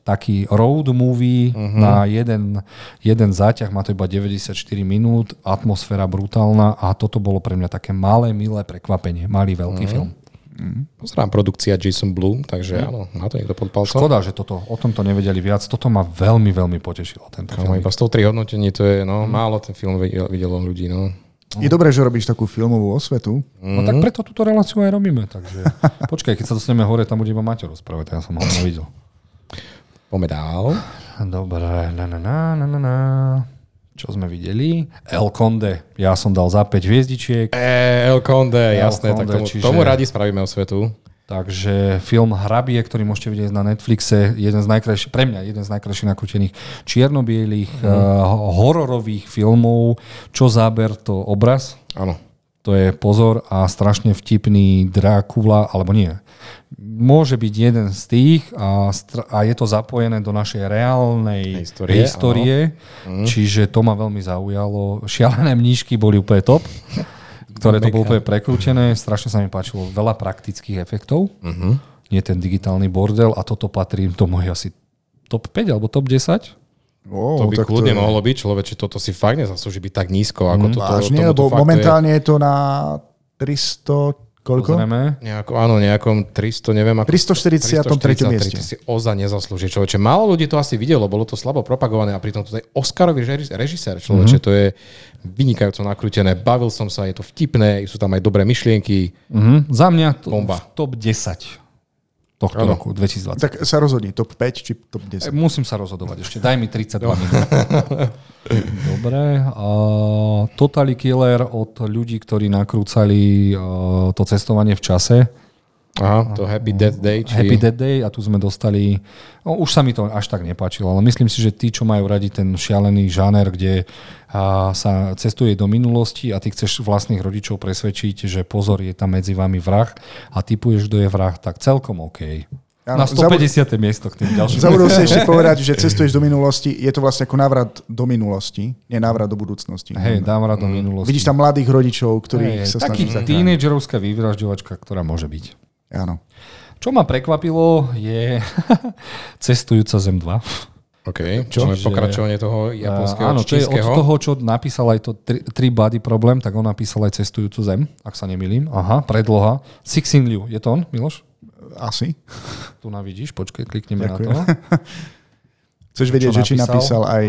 Taký road movie uh-huh. na jeden, jeden záťah, má to iba 94 minút, atmosféra brutálna a toto bolo pre mňa také malé, milé prekvapenie. Malý, veľký uh-huh. film. Pozerám produkcia Jason Blum, takže áno, má to niekto pod palcom. Škoda, že toto, o tomto nevedeli viac. Toto ma veľmi, veľmi potešilo, tento Kámo, film. iba 103 hodnotení, to je, no, málo ten film videlo, videlo ľudí, no. Je dobré, že robíš takú filmovú osvetu. No tak preto túto reláciu aj robíme. Takže počkaj, keď sa dostaneme hore, tam bude iba Maťo rozprávať, ja som ho nevidel. Poďme dál. Dobre, na, na, na, na, na, na. Čo sme videli? El Conde. Ja som dal za 5 hviezdičiek. E, El Conde, El jasné, tak Conde, tomu, čiže- tomu radi spravíme osvetu. Takže film Hrabie, ktorý môžete vidieť na Netflixe, jeden z najkrajších, pre mňa jeden z najkrajších nakrútených čiernobielých mm. uh, hororových filmov. Čo záber, to obraz. Áno. To je pozor a strašne vtipný Drákula, alebo nie. Môže byť jeden z tých a, str- a je to zapojené do našej reálnej Histórie, histórie, čiže to ma veľmi zaujalo. Šialené mníšky boli úplne top, ktoré to bolo úplne prekrútené, strašne sa mi páčilo, veľa praktických efektov, Uh-huh. nie ten digitálny bordel a toto patrí do mojich asi top 5 alebo top 10. Wow, To by tak kľudne je- mohlo byť, človeče, toto si fakt nezaslúži byť tak nízko, ako toto. Vážne, lebo momentálne je to na 300, koľko? Pozrieme. Nejako, áno, nejakom 300, neviem ako... 343. mieste. Si oza nezaslúži, človeče. Málo ľudí to asi videlo, bolo to slabo propagované a pritom to je Oscarový režis- režisér, človeče. Mhm. To je vynikajúco nakrútené. Bavil som sa, je to vtipné, sú tam aj dobré myšlienky. Mhm. Za mňa to Bomba. v top 10 tohto Áno. roku, 2020. Tak sa rozhodni, top 5 či top E, 10. Musím sa rozhodovať ešte. Daj mi 32 minút. Dobre. A Totally Killer od ľudí, ktorí nakrúcali a, to cestovanie v čase. Aha, to Happy Death Day. Či... Happy Dead Day a tu sme dostali... No, už sa mi to až tak nepáčilo, ale myslím si, že tí, čo majú radi ten šialený žáner, kde a, sa cestuje do minulosti a ty chceš vlastných rodičov presvedčiť, že pozor, je tam medzi vami vrah a typuješ, kto je vrah, tak celkom OK. Áno, Na 150. miesto k tým ďalším. Zabudol si ešte povedať, že cestuješ do minulosti. Je to vlastne ako návrat do minulosti, nie návrat do budúcnosti. Hej, rád do minulosti. Vidíš tam mladých rodičov, ktorých Hej, sa taký snažíš zachrániť. tínedžerovská vyvražďovačka, ktorá môže byť. Áno. Čo ma prekvapilo je Cestujúca zem 2. OK, čo? Čiže... pokračovanie toho japonského Áno, to je od toho, čo napísal aj to tri, tri body problém, tak on napísal aj Cestujúcu zem, ak sa nemýlim. Aha, predloha. Sixin Liu, je to on, Miloš? Asi. Tu navidíš, počkej, klikneme Ďakujem. na to. Chceš vedieť, že či napísal aj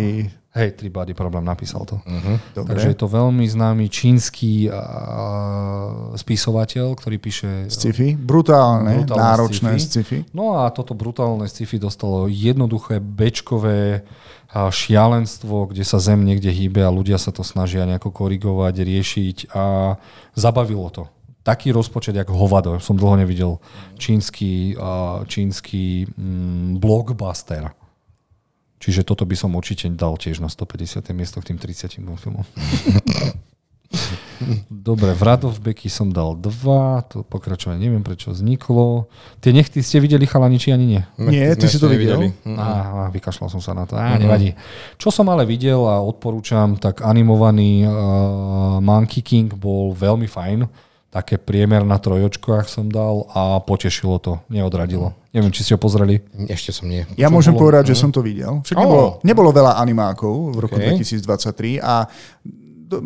Hej, Three Body Problem napísal to. Uh-huh. Takže je to veľmi známy čínsky uh, spisovateľ, ktorý píše... Sci-fi? Brutálne, brutálne náročné sci-fi. sci-fi. No a toto brutálne sci-fi dostalo jednoduché bečkové šialenstvo, kde sa zem niekde hýbe a ľudia sa to snažia nejako korigovať, riešiť a zabavilo to. Taký rozpočet, jak hovado, som dlho nevidel čínsky, čínsky mm, blockbuster. Čiže toto by som určite dal tiež na 150. miesto k tým 30 filmom. Dobre, v Radovbeky som dal dva, to pokračovanie neviem prečo vzniklo. Tie nechty ste videli chalani, či ani nie? Nie, ty si to videl? Á, vykašľal som sa na to. Á, nevadí. Čo som ale videl a odporúčam, tak animovaný uh, Monkey King bol veľmi fajn také priemer na trojočkách som dal a potešilo to, neodradilo. Neviem, či ste ho pozreli. Ešte som nie. Ja Čo môžem bolo? povedať, že som to videl. Však oh. nebolo, nebolo veľa animákov v roku okay. 2023 a do,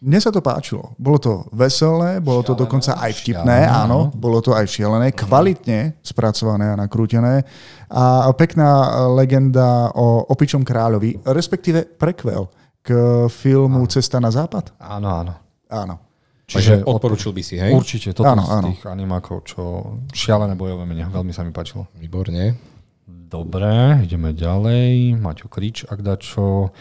mne sa to páčilo. Bolo to veselé, bolo šialené, to dokonca aj vtipné, šialené, áno, bolo to aj šialené, kvalitne spracované a nakrútené a pekná legenda o opičom kráľovi, respektíve prekvel k filmu áno. Cesta na západ. Áno, áno. Áno. Čiže odporučil by si, hej? Určite, toto áno, z áno. tých animákov, čo šialené bojové mene, veľmi sa mi páčilo. Výborne. Dobre, ideme ďalej. Maťo Krič, ak dá čo.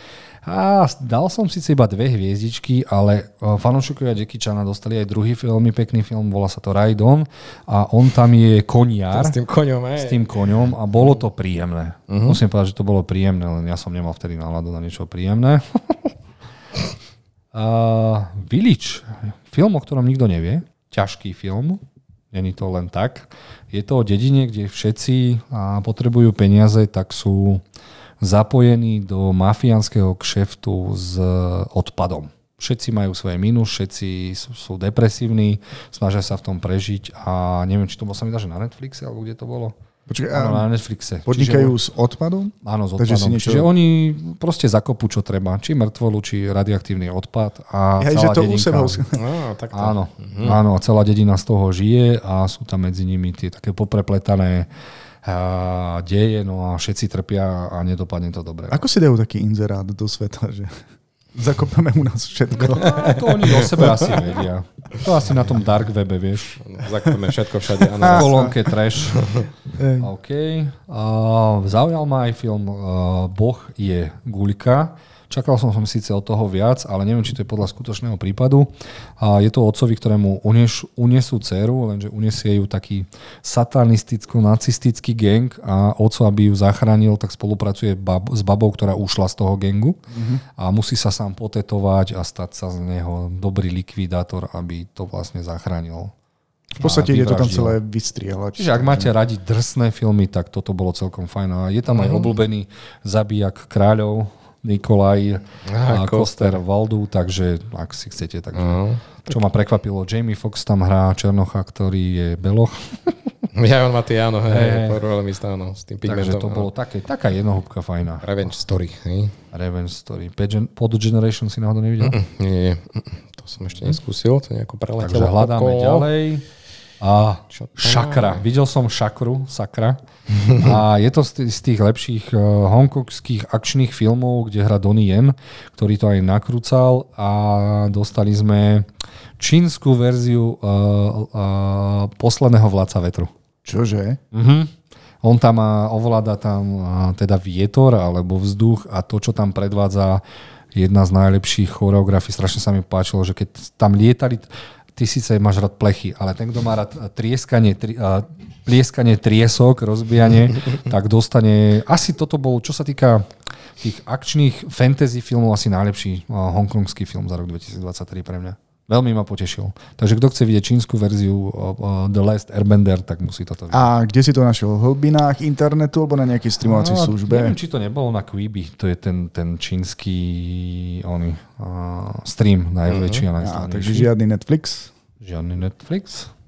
A dal som síce iba dve hviezdičky, ale e, fanúšikovia Jackie Chana dostali aj druhý veľmi pekný film, volá sa to Raidon a on tam je koniar. S tým koňom, hej. S tým koňom a bolo to príjemné. Uh-huh. Musím povedať, že to bolo príjemné, len ja som nemal vtedy náladu na niečo príjemné. Uh, Village, film, o ktorom nikto nevie, ťažký film, není to len tak. Je to o dedine, kde všetci potrebujú peniaze, tak sú zapojení do mafiánskeho kšeftu s odpadom. Všetci majú svoje minus, všetci sú, sú depresívni, snažia sa v tom prežiť a neviem, či to bolo sa mi dá, že na Netflixe, alebo kde to bolo. Počkej, áno, na Netflixe. Podnikajú Čiže, s odpadom? Áno, s odpadom. Si niečo... Čiže oni proste zakopú, čo treba. Či mŕtvolu, či radioaktívny odpad. A ja, celá že to dedinka. No, tak to. Áno, mhm. áno, celá dedina z toho žije a sú tam medzi nimi tie také poprepletané a deje, no a všetci trpia a nedopadne to dobre. Ako si dajú taký inzerát do sveta, že zakopeme u nás všetko. No, to oni o sebe asi vedia. To asi na tom dark webe, vieš. Zakopeme všetko všade. Áno. V kolónke trash. OK. Uh, zaujal ma aj film uh, Boh je guľka. Čakal som som síce od toho viac, ale neviem, či to je podľa skutočného prípadu. A je to otcovi, ktorému unieš, unesú dceru, lenže unesie ju taký satanisticko-nacistický gang a otco, aby ju zachránil, tak spolupracuje bab, s babou, ktorá ušla z toho gangu mm-hmm. a musí sa sám potetovať a stať sa z neho dobrý likvidátor, aby to vlastne zachránil. V podstate je to tam celé vystrieľať. Čiže ak máte radi drsné filmy, tak toto bolo celkom fajn. A je tam aj mhm. obľúbený zabijak kráľov, Nikolaj a Koster Valdu, takže ak si chcete, tak uh-huh. čo ma prekvapilo, Jamie Fox tam hrá Černocha, ktorý je Beloch. Ja, on má tie, áno, hej, mi stáno, s tým pigmentom. Takže to bolo také, taká jednohúbka fajná. Revenge Story, hej? Revenge Story. Pod Generation si náhodou nevidel? Mm, nie, nie, to som ešte neskúsil, to nejako preletelo. Takže hľadáme okolo. ďalej. A Šakra. Videl som Šakru, Sakra. A je to z tých lepších uh, hongkongských akčných filmov, kde hra Donnie Yen, ktorý to aj nakrúcal a dostali sme čínsku verziu uh, uh, posledného vládca vetru. Čože? Uh-huh. On tam má, ovláda tam teda vietor alebo vzduch a to, čo tam predvádza jedna z najlepších choreografií. Strašne sa mi páčilo, že keď tam lietali, ty síce máš rád plechy, ale ten, kto má rád trieskanie, tri, uh, plieskanie triesok, rozbijanie, tak dostane... Asi toto bol, čo sa týka tých akčných fantasy filmov, asi najlepší uh, hongkongský film za rok 2023 pre mňa. Veľmi ma potešil. Takže kto chce vidieť čínsku verziu uh, The Last Airbender, tak musí toto vidieť. A kde si to našiel? V hlbinách internetu alebo na nejakej streamovacej no, službe? Neviem, či to nebolo na Quibi. To je ten, ten čínsky oný, uh, stream najväčší uh-huh. a mhm. najslavnejší. takže žiadny Netflix? Žiadny Netflix.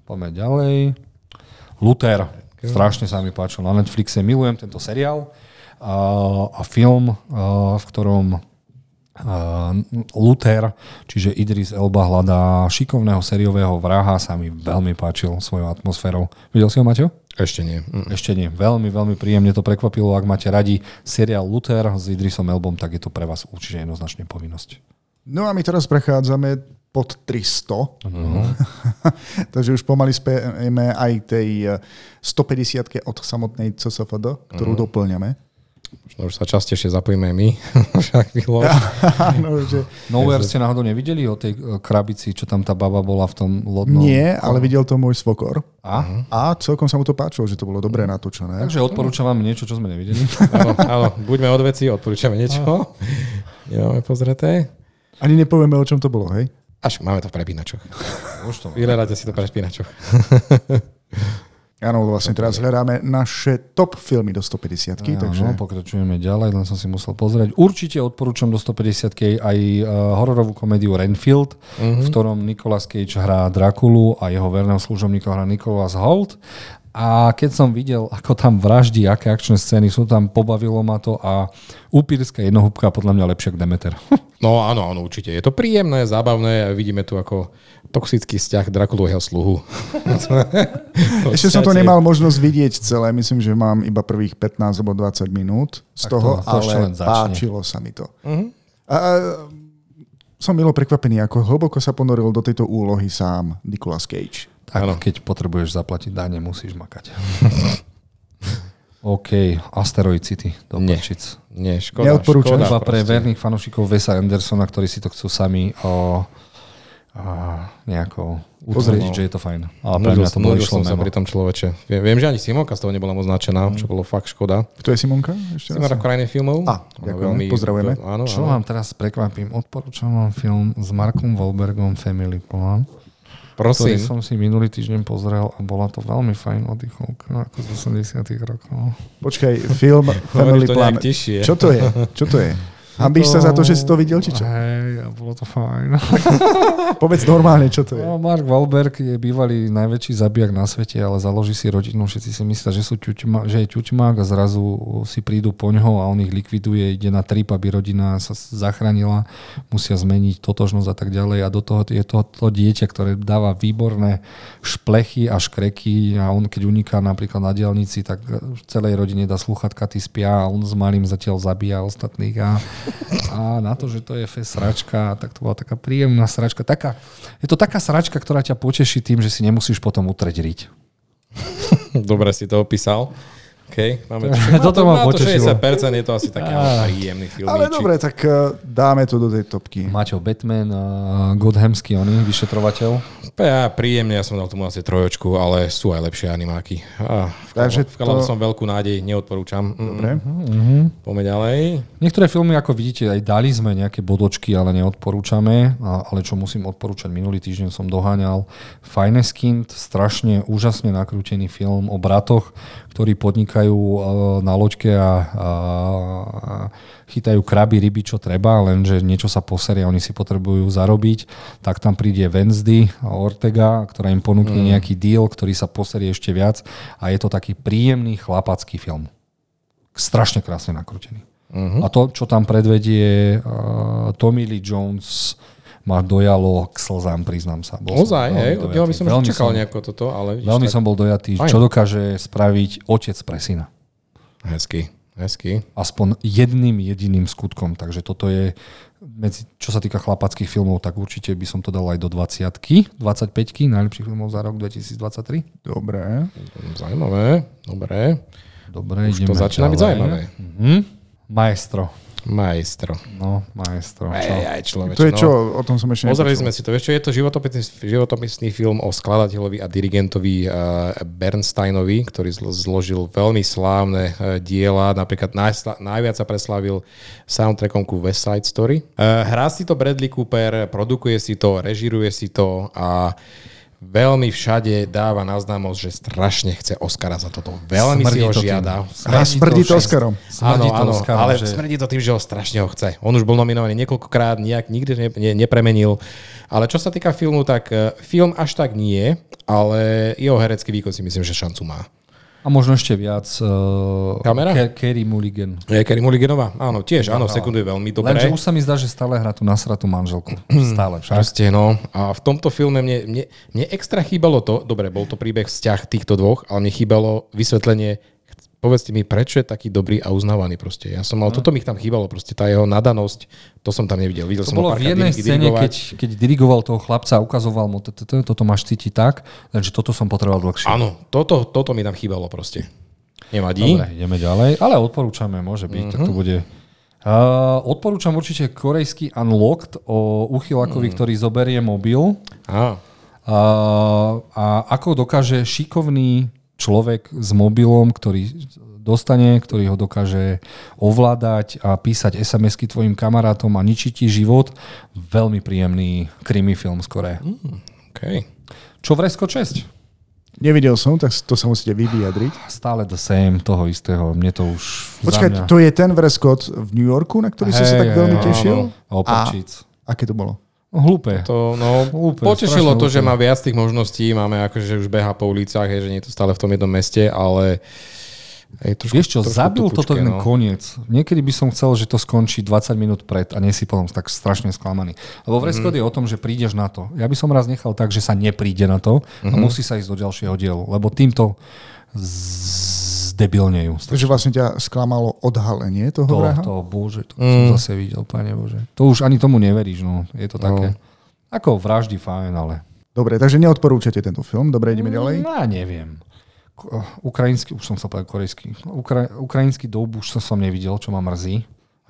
Poďme ďalej. Luther. Strašne sa mi páčil na Netflixe. Milujem tento seriál. a, a film, a, v ktorom a, Luther, čiže Idris Elba hľadá šikovného seriového vraha, sa mi veľmi páčil svojou atmosférou. Videl si ho, Maťo? Ešte nie. Mm. Ešte nie. Veľmi, veľmi príjemne to prekvapilo. Ak máte radi seriál Luther s Idrisom Elbom, tak je to pre vás určite jednoznačne povinnosť. No a my teraz prechádzame pod 300. Uh-huh. Takže už pomaly spieme aj tej 150 od samotnej CSFD, ktorú uh-huh. doplňame. Možno už sa častejšie zapojíme my. Však no, že... Nowhere ste náhodou nevideli o tej e, krabici, čo tam tá baba bola v tom lodnom? Nie, ale videl to môj svokor. A? A celkom sa mu to páčilo, že to bolo dobre natočené. Takže odporúčam vám niečo, čo sme nevideli. áno, áno, buďme od veci, odporúčame niečo. Nemáme pozreté. Ani nepovieme, o čom to bolo, hej? Až máme to v prepínačoch. Už to Vyhľadáte si to v prepínačoch. Áno, vlastne teraz hľadáme naše top filmy do 150 ja, takže... No, pokračujeme ďalej, len som si musel pozrieť. Určite odporúčam do 150 aj uh, hororovú komédiu Renfield, uh-huh. v ktorom Nicolas Cage hrá Drakulu a jeho verného služobníka hrá Nicolas Holt. A keď som videl, ako tam vraždí, aké akčné scény sú tam, pobavilo ma to a upírska jednohúbka podľa mňa lepšia ako Demeter. No áno, áno, určite. Je to príjemné, zábavné a vidíme tu ako toxický vzťah Drakulového sluhu. Ešte som to nemal možnosť vidieť celé, myslím, že mám iba prvých 15 alebo 20 minút z tak toho, to, to ale páčilo sa mi to. Uh-huh. A, som milo prekvapený, ako hlboko sa ponoril do tejto úlohy sám Nicolas Cage. Tak, ano. keď potrebuješ zaplatiť dáne, musíš makať. OK, Asteroid City do Nie, nie škoda. Neodporúčam. Škoda, pre verných fanúšikov Vesa Andersona, ktorí si to chcú sami o, a, nejako utvrdiť, že je to fajn. Ale pre mňa to bolo išlo sa pri tom človeče. Viem, viem, že ani Simonka z toho nebola označená, mm. čo bolo fakt škoda. Kto je Simonka? Ešte Simonka krajiny filmov. A, ďakujem, veľmi, pozdravujeme. Áno, čo áno. vám teraz prekvapím? Odporúčam vám film s Markom Wahlbergom Family Plan. Prosím. Ktorý som si minulý týždeň pozrel a bola to veľmi fajn oddychovka ako z 80 rokov. Počkaj, film Family Plan. Čo to je? Čo to je? Hambíš sa za to, že si to videl, či čo? Hej, bolo to fajn. Povedz normálne, čo to je. No, Mark Wahlberg je bývalý najväčší zabijak na svete, ale založí si rodinu. Všetci si myslia, že, sú ťuťma, že je ťuťmák a zrazu si prídu po ňoho a on ich likviduje, ide na trip, aby rodina sa zachránila, musia zmeniť totožnosť a tak ďalej. A do toho je to, to dieťa, ktoré dáva výborné šplechy a škreky a on keď uniká napríklad na diálnici, tak celej rodine dá sluchatka, ty spia a on s malým zatiaľ zabíja ostatných. A a na to, že to je fest sračka, tak to bola taká príjemná sračka. Taká, je to taká sračka, ktorá ťa poteší tým, že si nemusíš potom utreť riť. Dobre si to opísal. OK, máme to. Toto ma potešilo. 60% je to asi taký príjemný film. Ale dobre, tak uh, dáme to do tej topky. Maťo, Batman, uh, Godhamský, oný, vyšetrovateľ. Ja, príjemne, ja som dal tomu asi trojočku, ale sú aj lepšie animáky. Ah, v Takže v to... som veľkú nádej, neodporúčam. Dobre. Mm-hmm. Poďme ďalej. Niektoré filmy, ako vidíte, aj dali sme nejaké bodočky, ale neodporúčame. Ale čo musím odporúčať, minulý týždeň som doháňal Finest strašne úžasne nakrútený film o bratoch, ktorí podnikajú e, na loďke a, a chytajú kraby, ryby, čo treba, lenže niečo sa poserie oni si potrebujú zarobiť, tak tam príde Wednesday Ortega, ktorá im ponúkne mm. nejaký deal, ktorý sa poserie ešte viac a je to taký príjemný chlapacký film. Strašne krásne nakrútený. Uh-huh. A to, čo tam predvedie uh, Tommy Lee Jones, ma dojalo k slzám, priznám sa. Bol Ozaj, hej, od by som veľmi čakal som, nejako toto, ale... Veľmi tak... som bol dojatý, Fajn. čo dokáže spraviť otec pre syna. Hezky, hezky. Aspoň jedným jediným skutkom, takže toto je, medzi, čo sa týka chlapackých filmov, tak určite by som to dal aj do 20 25 najlepších filmov za rok 2023. Dobre. Zaujímavé, dobre. Dobre, Už to začína byť zaujímavé. Mhm. Maestro. Maestro. No, maestro. Čo? Aj, aj človeč, to je čo? No. O tom som ešte Pozreli sme si to. Vieš čo, je to životopisný, životopisný film o skladateľovi a dirigentovi uh, Bernsteinovi, ktorý zložil veľmi slávne uh, diela. Napríklad najsla, najviac sa preslávil soundtrackom ku West Side Story. Uh, hrá si to Bradley Cooper, produkuje si to, režiruje si to a uh, veľmi všade dáva na známosť, že strašne chce Oscara za toto. Veľmi smrdí si ho žiada. A smrdí to Oscarom. Áno, áno, ale že... smrdí to tým, že ho strašne ho chce. On už bol nominovaný niekoľkokrát, nejak nikdy ne, ne, nepremenil. Ale čo sa týka filmu, tak uh, film až tak nie, ale jeho herecký výkon si myslím, že šancu má. A možno ešte viac. Uh, Kamera? Ke- Kerry Mulligan. Je Kerry Mulliganová? Áno, tiež, áno, sekunduje veľmi dobre. Lenže už sa mi zdá, že stále hrá tú nasratú manželku. Stále však. Proste, no. A v tomto filme mne, mne, mne extra chýbalo to, dobre, bol to príbeh vzťah týchto dvoch, ale mne chýbalo vysvetlenie, povedzte mi, prečo je taký dobrý a uznávaný proste. Ja som mal, toto mi tam chýbalo, proste tá jeho nadanosť, to som tam nevidel. Videl To som bolo v jednej scéne, keď, keď dirigoval toho chlapca a ukazoval mu, "T- t- t- toto máš cítiť tak, lenže toto som potreboval dlhšie. Áno, toto, toto mi tam chýbalo proste. Nevadí. Dobre, ideme ďalej, ale odporúčame, môže byť, tak to bude. Uh, odporúčam určite korejský Unlocked o uchylakovi, ktorý zoberie mobil Á, a, a ako dokáže šikovný človek s mobilom, ktorý dostane, ktorý ho dokáže ovládať a písať SMS-ky tvojim kamarátom a ničiť ti život. Veľmi príjemný krimi film skore. okay. Čo vresko česť? Nevidel som, tak to sa musíte vy vyjadriť. Stále the same, toho istého. Mne to už Počkaj, mňa... to je ten Vrescott v New Yorku, na ktorý si sa Hej, tak veľmi tešil? áno. Operčíc. Aké to bolo? Hlúpe. To, no, Úplne, potešilo to, že úplne. má viac tých možností, máme akože už beha po uliciach, je, že nie je to stále v tom jednom meste, ale je trošku, Vieš čo, trošku zabil to tupučké, ten no. koniec. Niekedy by som chcel, že to skončí 20 minút pred a nie si potom tak strašne sklamaný. Lebo Mhm. Vreskot je o tom, že prídeš na to. Ja by som raz nechal tak, že sa nepríde na to a Mhm. musí sa ísť do ďalšieho dielu. Lebo týmto zdebilnejú. Takže vlastne ťa sklamalo odhalenie toho To, vraha? to, bože, to Mm. som zase videl, pane bože. To už ani tomu neveríš, no. Je to také. Ako vraždy fajn, ale... Dobre, takže neodporúčate tento film. Dobre, ideme ďalej. No, ja neviem. Ukrajinský, už som sa povedal korejský. Ukra, ukrajinský doub už som, som nevidel, čo ma mrzí.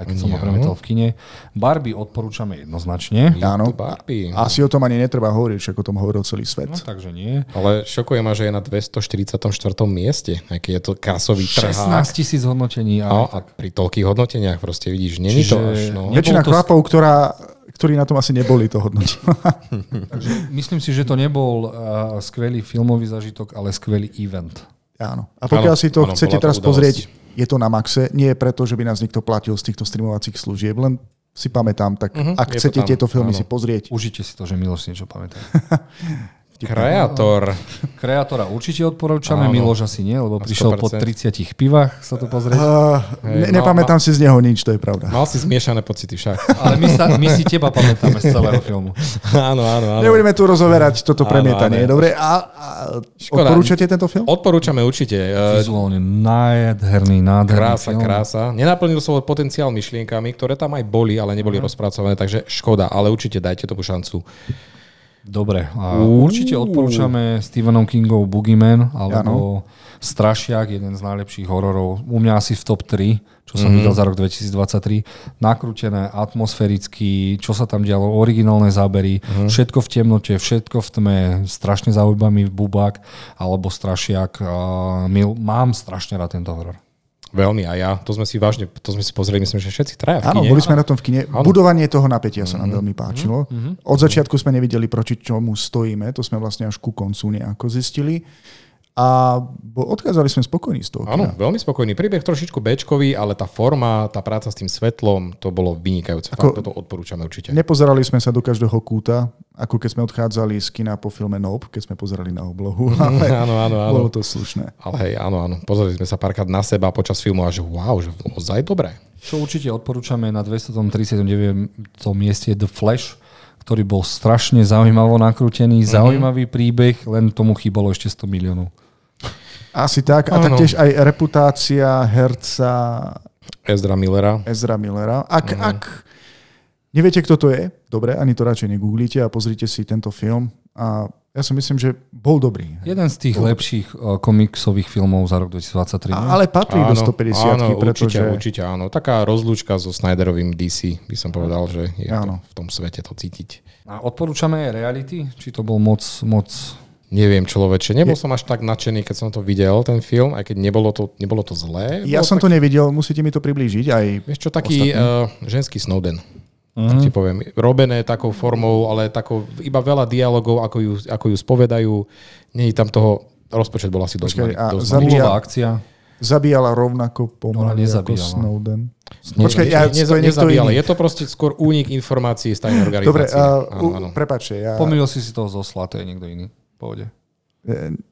Aj keď som ho premietal v kine. Barbie odporúčame jednoznačne. Je Áno. Barbie. Asi o tom ani netreba hovoriť, však o tom hovoril celý svet. No, takže nie. Ale šokuje ma, že je na 244. mieste, aj keď je to kasový 16 trhák. tisíc hodnotení. No, A, pri toľkých hodnoteniach proste vidíš, není to až, no. Väčšina to- chlapov, ktorá, ktorí na tom asi neboli, to hodnotí. takže myslím si, že to nebol uh, skvelý filmový zažitok, ale skvelý event. Áno. A pokiaľ Áno, si to áno, chcete teraz udalosť. pozrieť, je to na maxe. Nie je preto, že by nás niekto platil z týchto streamovacích služieb, len si pamätám, tak Mhm, ak chcete tam, tieto filmy áno. si pozrieť, Užite si to, že Miloš niečo pamätá. Kreator. Kreatora určite odporúčame, Áno. Miloš asi nie, lebo prišiel po 100%. 30 pivách sa to pozrieť. Uh, Hej, ne, nepamätám si z neho nič, to je pravda. Mal si zmiešané pocity však. Ale my, sa, my si teba pamätáme z celého filmu. áno, áno, áno. Nebudeme tu rozoverať toto Áno, premietanie. áno. Dobre, a, a Škoda. odporúčate tento film? Odporúčame určite. Eh, Vizuálne nádherný, nádherný Krása, film. krása. Nenaplnil svoj potenciál myšlienkami, ktoré tam aj boli, ale neboli rozpracované, takže škoda, ale určite dajte tomu šancu. Dobre, a určite odporúčame Stephenom Kingov Boogeyman, alebo Strašiak, jeden z najlepších hororov. U mňa asi v top 3, čo som videl za rok 2023. Nakrútené, atmosféricky, čo sa tam dialo, originálne zábery, všetko v temnote, všetko v tme, strašne zaujímavý bubák, alebo Strašiak. Mil, mám strašne rád tento horor. Veľmi a ja, to sme si vážne, to sme si pozreli, myslím, že všetci traja v Áno, boli sme na tom v kine. Áno. Budovanie toho napätia sa nám veľmi páčilo. Od začiatku sme nevideli, proti čomu stojíme. To sme vlastne až ku koncu nejako zistili. A odchádzali sme spokojní z toho Áno, veľmi spokojný. Príbeh trošičku bečkový, ale tá forma, tá práca s tým svetlom, to bolo vynikajúce. Ako- Fakt, toto odporúčame určite. Nepozerali sme sa do každého kúta, ako keď sme odchádzali z kina po filme Nope, keď sme pozerali na oblohu. Ale Áno, áno, áno. bolo to slušné. Ale hej, áno, áno. Pozreli sme sa párkrát na seba počas filmu a že wow, že ozaj dobré. Čo určite odporúčame na 239. mieste je The Flash, ktorý bol strašne zaujímavo nakrútený, zaujímavý príbeh, len tomu chýbalo ešte 100 miliónov. Asi tak. A taktiež aj reputácia herca Ezra Millera. Ezra Millera. Ak, ak neviete, kto to je, dobre, ani to radšej negooglite a pozrite si tento film. A ja si myslím, že bol dobrý. Jeden z tých lepších uh, komiksových filmov za rok 2023. A, ale patrí do 150 áno, pretože... určite, určite áno. Taká rozlúčka so Snyderovým DC, by som povedal, že je to Áno. v tom svete to cítiť. A odporúčame aj reality? Či to bol moc, moc... Neviem, človeče, nebol som až tak nadšený, keď som to videl, ten film, aj keď nebolo to, nebolo to zlé. Ja som tak, to nevidel, musíte mi to priblížiť. Aj Vieš čo, taký uh, ženský Snowden. Uh-huh. Tak ti poviem. Robené takou formou, ale takou, iba veľa dialogov, ako ju, ako ju spovedajú. Nie je tam toho, rozpočet bol asi dosť a dosť zabíja- akcia. zabíjala rovnako pomaly ako. Snowden. Nie, Počkaj, ja, nie, to je niekto nezabíjala. Je to proste skôr únik informácií z tajnej Dobre, organizácie. uh, áno, áno. prepáčte, ja, Pomýlil si si toho zo Sla, to je niekto iný. Pohode.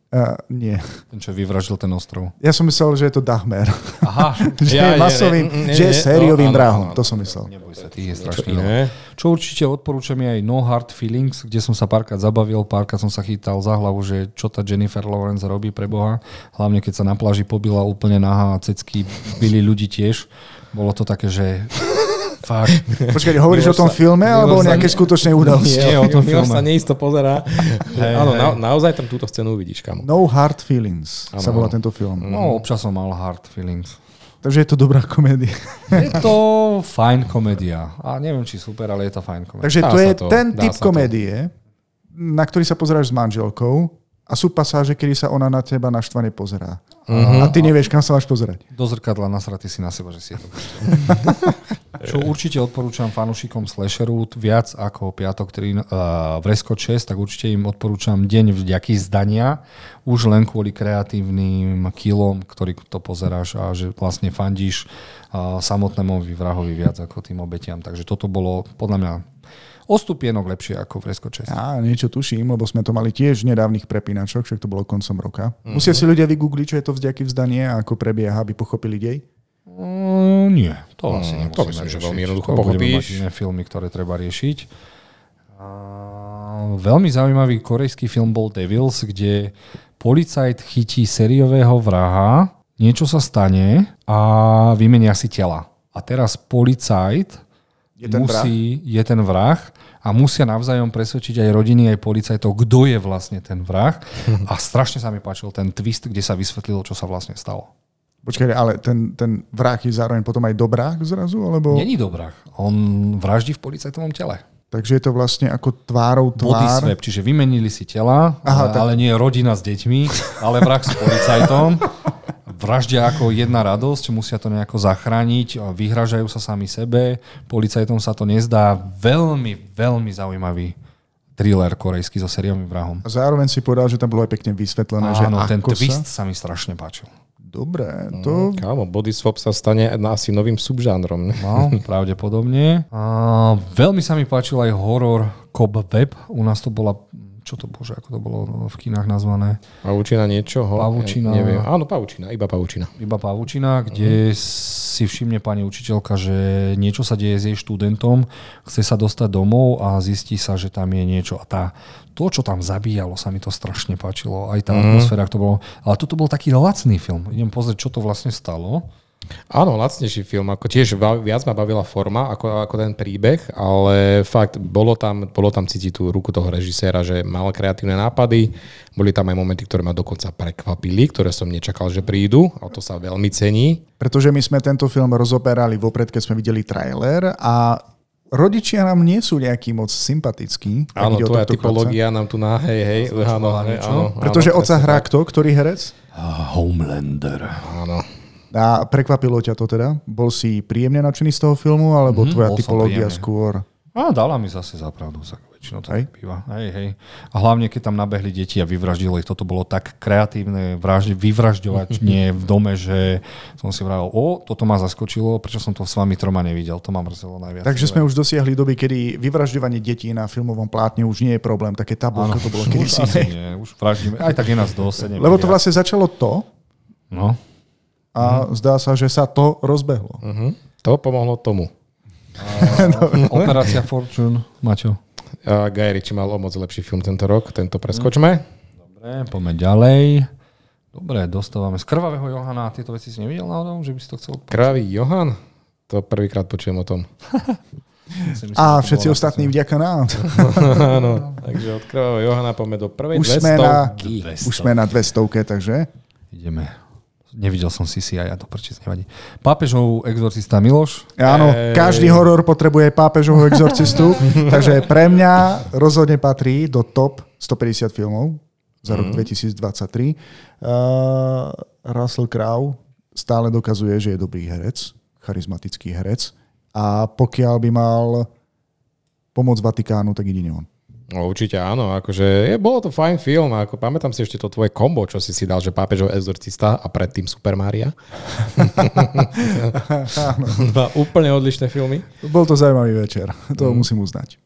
Uh, nie. Ten, čo vyvraždil ten ostrov. Ja som myslel, že je to Dahmer. Aha, že Ja, je masovým, nie, nie, že je sériovým no, vrahom. áno, To som myslel. neboj sa, ty je strašný. iné? Čo určite odporúčam je aj No Hard Feelings, kde som sa párkrát zabavil, párkrát som sa chytal za hlavu, že čo tá Jennifer Lawrence robí pre Boha. Hlavne keď sa na pláži pobila úplne nahá a cecky byli ľudí tiež. Bolo to také, že fakt. Počkaj, hovoríš o tom Miloš sa- filme alebo o Miloš sa- nejakej skutočnej udalosti? Nie, o tom Miloš filme. sa neisto pozerá. Hej, Áno, na, naozaj tam túto scénu uvidíš, kamo. No Hard Feelings sa volá tento film. No, občas som mal hard feelings. Takže je to dobrá komédia. Je to fajn komédia. A neviem, či super, ale je to fajn komédia. Takže Dá to je to, ten typ sa to. komédie, na ktorý sa pozeráš s manželkou a sú pasáže, kedy sa ona na teba naštvane pozerá. Mhm. A ty nevieš, kam sa máš pozerať. Do zrkadla nasratý si na seba, že si je to Čo určite odporúčam fanúšikom slasheru viac ako piatok 3 uh, v Resko 6, tak určite im odporúčam Deň vďaky zdania, už len kvôli kreatívnym kilom, ktorý to pozeráš a že vlastne fandíš uh, samotnému vrahovi viac ako tým obetiam. Takže toto bolo podľa mňa o stupienok lepšie ako v Resko 6. Ja niečo tuším, lebo sme to mali tiež v nedávnych prepínačoch, však to bolo koncom roka. Mhm. Musia si ľudia vygoogliť, čo je to vzdnejaký vzdanie a ako prebieha, aby pochopili dej. Mm, nie, to asi Mm, to myslím, že riešiť. veľmi jednoducho To budeme pochopíš. mať filmy, ktoré treba riešiť. A veľmi zaujímavý korejský film bol Devils, kde policajt chytí sériového vraha, niečo sa stane a vymenia si tela. A teraz policajt Je ten musí, je ten vrah a musia navzájom presvedčiť aj rodiny, aj policajtov, kto je vlastne ten vrah. A strašne sa mi páčil ten twist, kde sa vysvetlilo, čo sa vlastne stalo. Počkaj, ale ten, ten vrah je zároveň potom aj dobrák zrazu? Alebo... Není dobrák. On vraždí v policajtovom tele. Takže je to vlastne ako tvárou Body tvár. swap, čiže vymenili si tela, Aha, ale, tak. ale nie rodina s deťmi, ale vrah s policajtom. Vraždia ako jedna radosť, musia to nejako zachrániť, vyhražajú sa sami sebe, policajtom sa to nezdá. Veľmi, veľmi zaujímavý thriller korejský so sériovým vrahom. A zároveň si povedal, že tam bolo aj pekne vysvetlené, že Áno, ten twist sa... sa mi strašne páčil. Dobre, to... Kámo, body swap sa stane asi novým subžánrom. No, pravdepodobne. A veľmi sa mi páčil aj horor Cobweb. U nás to bola, čo to bože, ako to bolo v kinách nazvané? Pavučina niečoho? Pavučina. Ja, neviem. Áno, pavučina, iba pavučina. Iba pavučina, kde si všimne pani učiteľka, že niečo sa deje s jej študentom, chce sa dostať domov a zistí sa, že tam je niečo. A tá, to, čo tam zabíjalo, sa mi to strašne páčilo. Aj tá atmosféra, ako to bolo. Ale toto bol taký lacný film. Idem pozrieť, čo to vlastne stalo. Áno, lacnejší film, ako tiež viac ma bavila forma ako, ako ten príbeh, ale fakt bolo tam, bolo tam cítiť tú ruku toho režiséra, že mal kreatívne nápady, boli tam aj momenty, ktoré ma dokonca prekvapili, ktoré som nečakal, že prídu a to sa veľmi cení. Pretože my sme tento film rozoberali vopred, keď sme videli trailer a rodičia nám nie sú nejaký moc sympatickí. Áno, tvoja typológia nám tu na hej, hej, áno, hej, niečo? áno, chlapca. Pretože áno, oca hrá tak. kto? Ktorý herec? Homelander. Áno. A prekvapilo ťa to teda? Bol si príjemne nadšený z toho filmu, alebo Mhm, tvoja typológia skôr? A dala mi zase zapravdu, sa väčšinou to Hej. býva. Hej, hej. A hlavne, keď tam nabehli deti a vyvraždili ich, toto bolo tak kreatívne vraždi, vyvražďovať nie v dome, že som si vravil, o, toto ma zaskočilo, prečo som to s vami troma nevidel, to ma mrzelo najviac. Takže sme už dosiahli doby, kedy vyvražďovanie detí na filmovom plátne už nie je problém. Také tabu, Áno, ako to bolo už kedysi. asi nie, už vraždíme. Aj tak je nás dosť. Lebo to vlastne začalo to No, a zdá sa, že sa to rozbehlo. Uh-huh. To pomohlo tomu. Operácia Fortune, Maťo. A Guy Ritchie mal o moc lepší film tento rok, tento preskočme. Dobre, poďme ďalej. Dobre, dostávame z Krvavého Johana. Tieto veci si nevidel náhodou, že by si to chcel? Krvavý Johan? To prvýkrát počujem o tom. Myslím, A všetci bolo ostatní vďaka nám. Áno, takže od Krvavého Johana poďme do prvej Už sme, na, 200. už sme na 200, takže... Ideme. Nevidel som si si aj ja to prečísť nevadí. Pápežov exorcista Miloš. Áno, Ej. každý horor potrebuje pápežovho exorcistu, takže pre mňa rozhodne patrí do top 150 filmov za rok 2023. Uh, Russell Crowe stále dokazuje, že je dobrý herec, charizmatický herec a pokiaľ by mal pomoc Vatikánu, tak jedine on. No, určite áno, akože je, bolo to fajn film, ako pamätám si ešte to tvoje kombo, čo si si dal, že Pápežov exorcista a predtým Super Maria. Dva úplne odlišné filmy. Bol to zaujímavý večer, to musím uznať.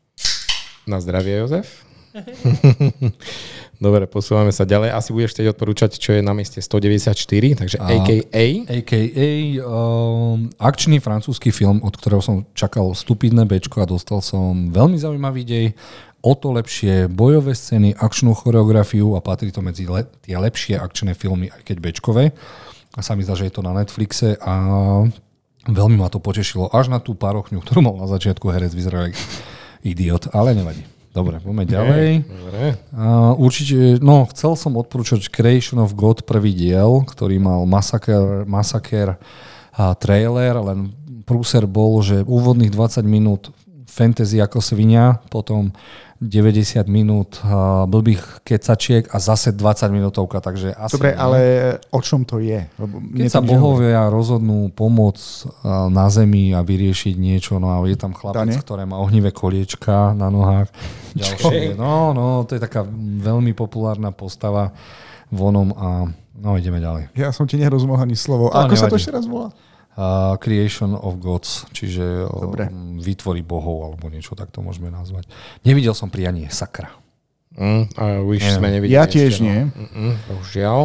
Na zdravie, Jozef. Dobre, posúvame sa ďalej. Asi budeš chcieť odporúčať, čo je na mieste 194, takže A- AKA. AKA um, akčný francúzsky film, od ktorého som čakal stupidné bečko a dostal som veľmi zaujímavý dej. O to lepšie bojové scény, akčnú choreografiu a patrí to medzi le- tie lepšie akčné filmy, aj keď bečkové. A sa mi zdá, že je to na Netflixe a veľmi ma to potešilo. Až na tú parochňu, ktorú mal na začiatku herec, vyzeral idiot, ale nevadí. Dobre, poďme ďalej. Dobre. Uh, určite, no, chcel som odporúčať Creation of God prvý diel, ktorý mal Massacre, Massacre a trailer, len prúser bol, že úvodných 20 minút fantasy ako svinia, potom 90 minút blbých kecačiek a zase 20 minútovka, takže asi... Dobre, ale o čom to je? Lebo Keď sa bohovia rozhodnú pomôcť uh, na zemi a vyriešiť niečo, no a je tam chlapec, Dane? ktoré má ohnivé koliečka na nohách. Ďalšie, no, no, to je taká veľmi populárna postava vonom a no, ideme ďalej. Ja som ti nerozumel ani slovo. To Ako sa to nevadí. ešte raz volá? Uh, creation of Gods, čiže Dobre. um, výtvory bohov, alebo niečo tak to môžeme nazvať. Nevidel som prianie, sakra. Mm, a Neviem. sme nevideli Ja ešte, tiež no. nie. Mm-mm, bohužiaľ.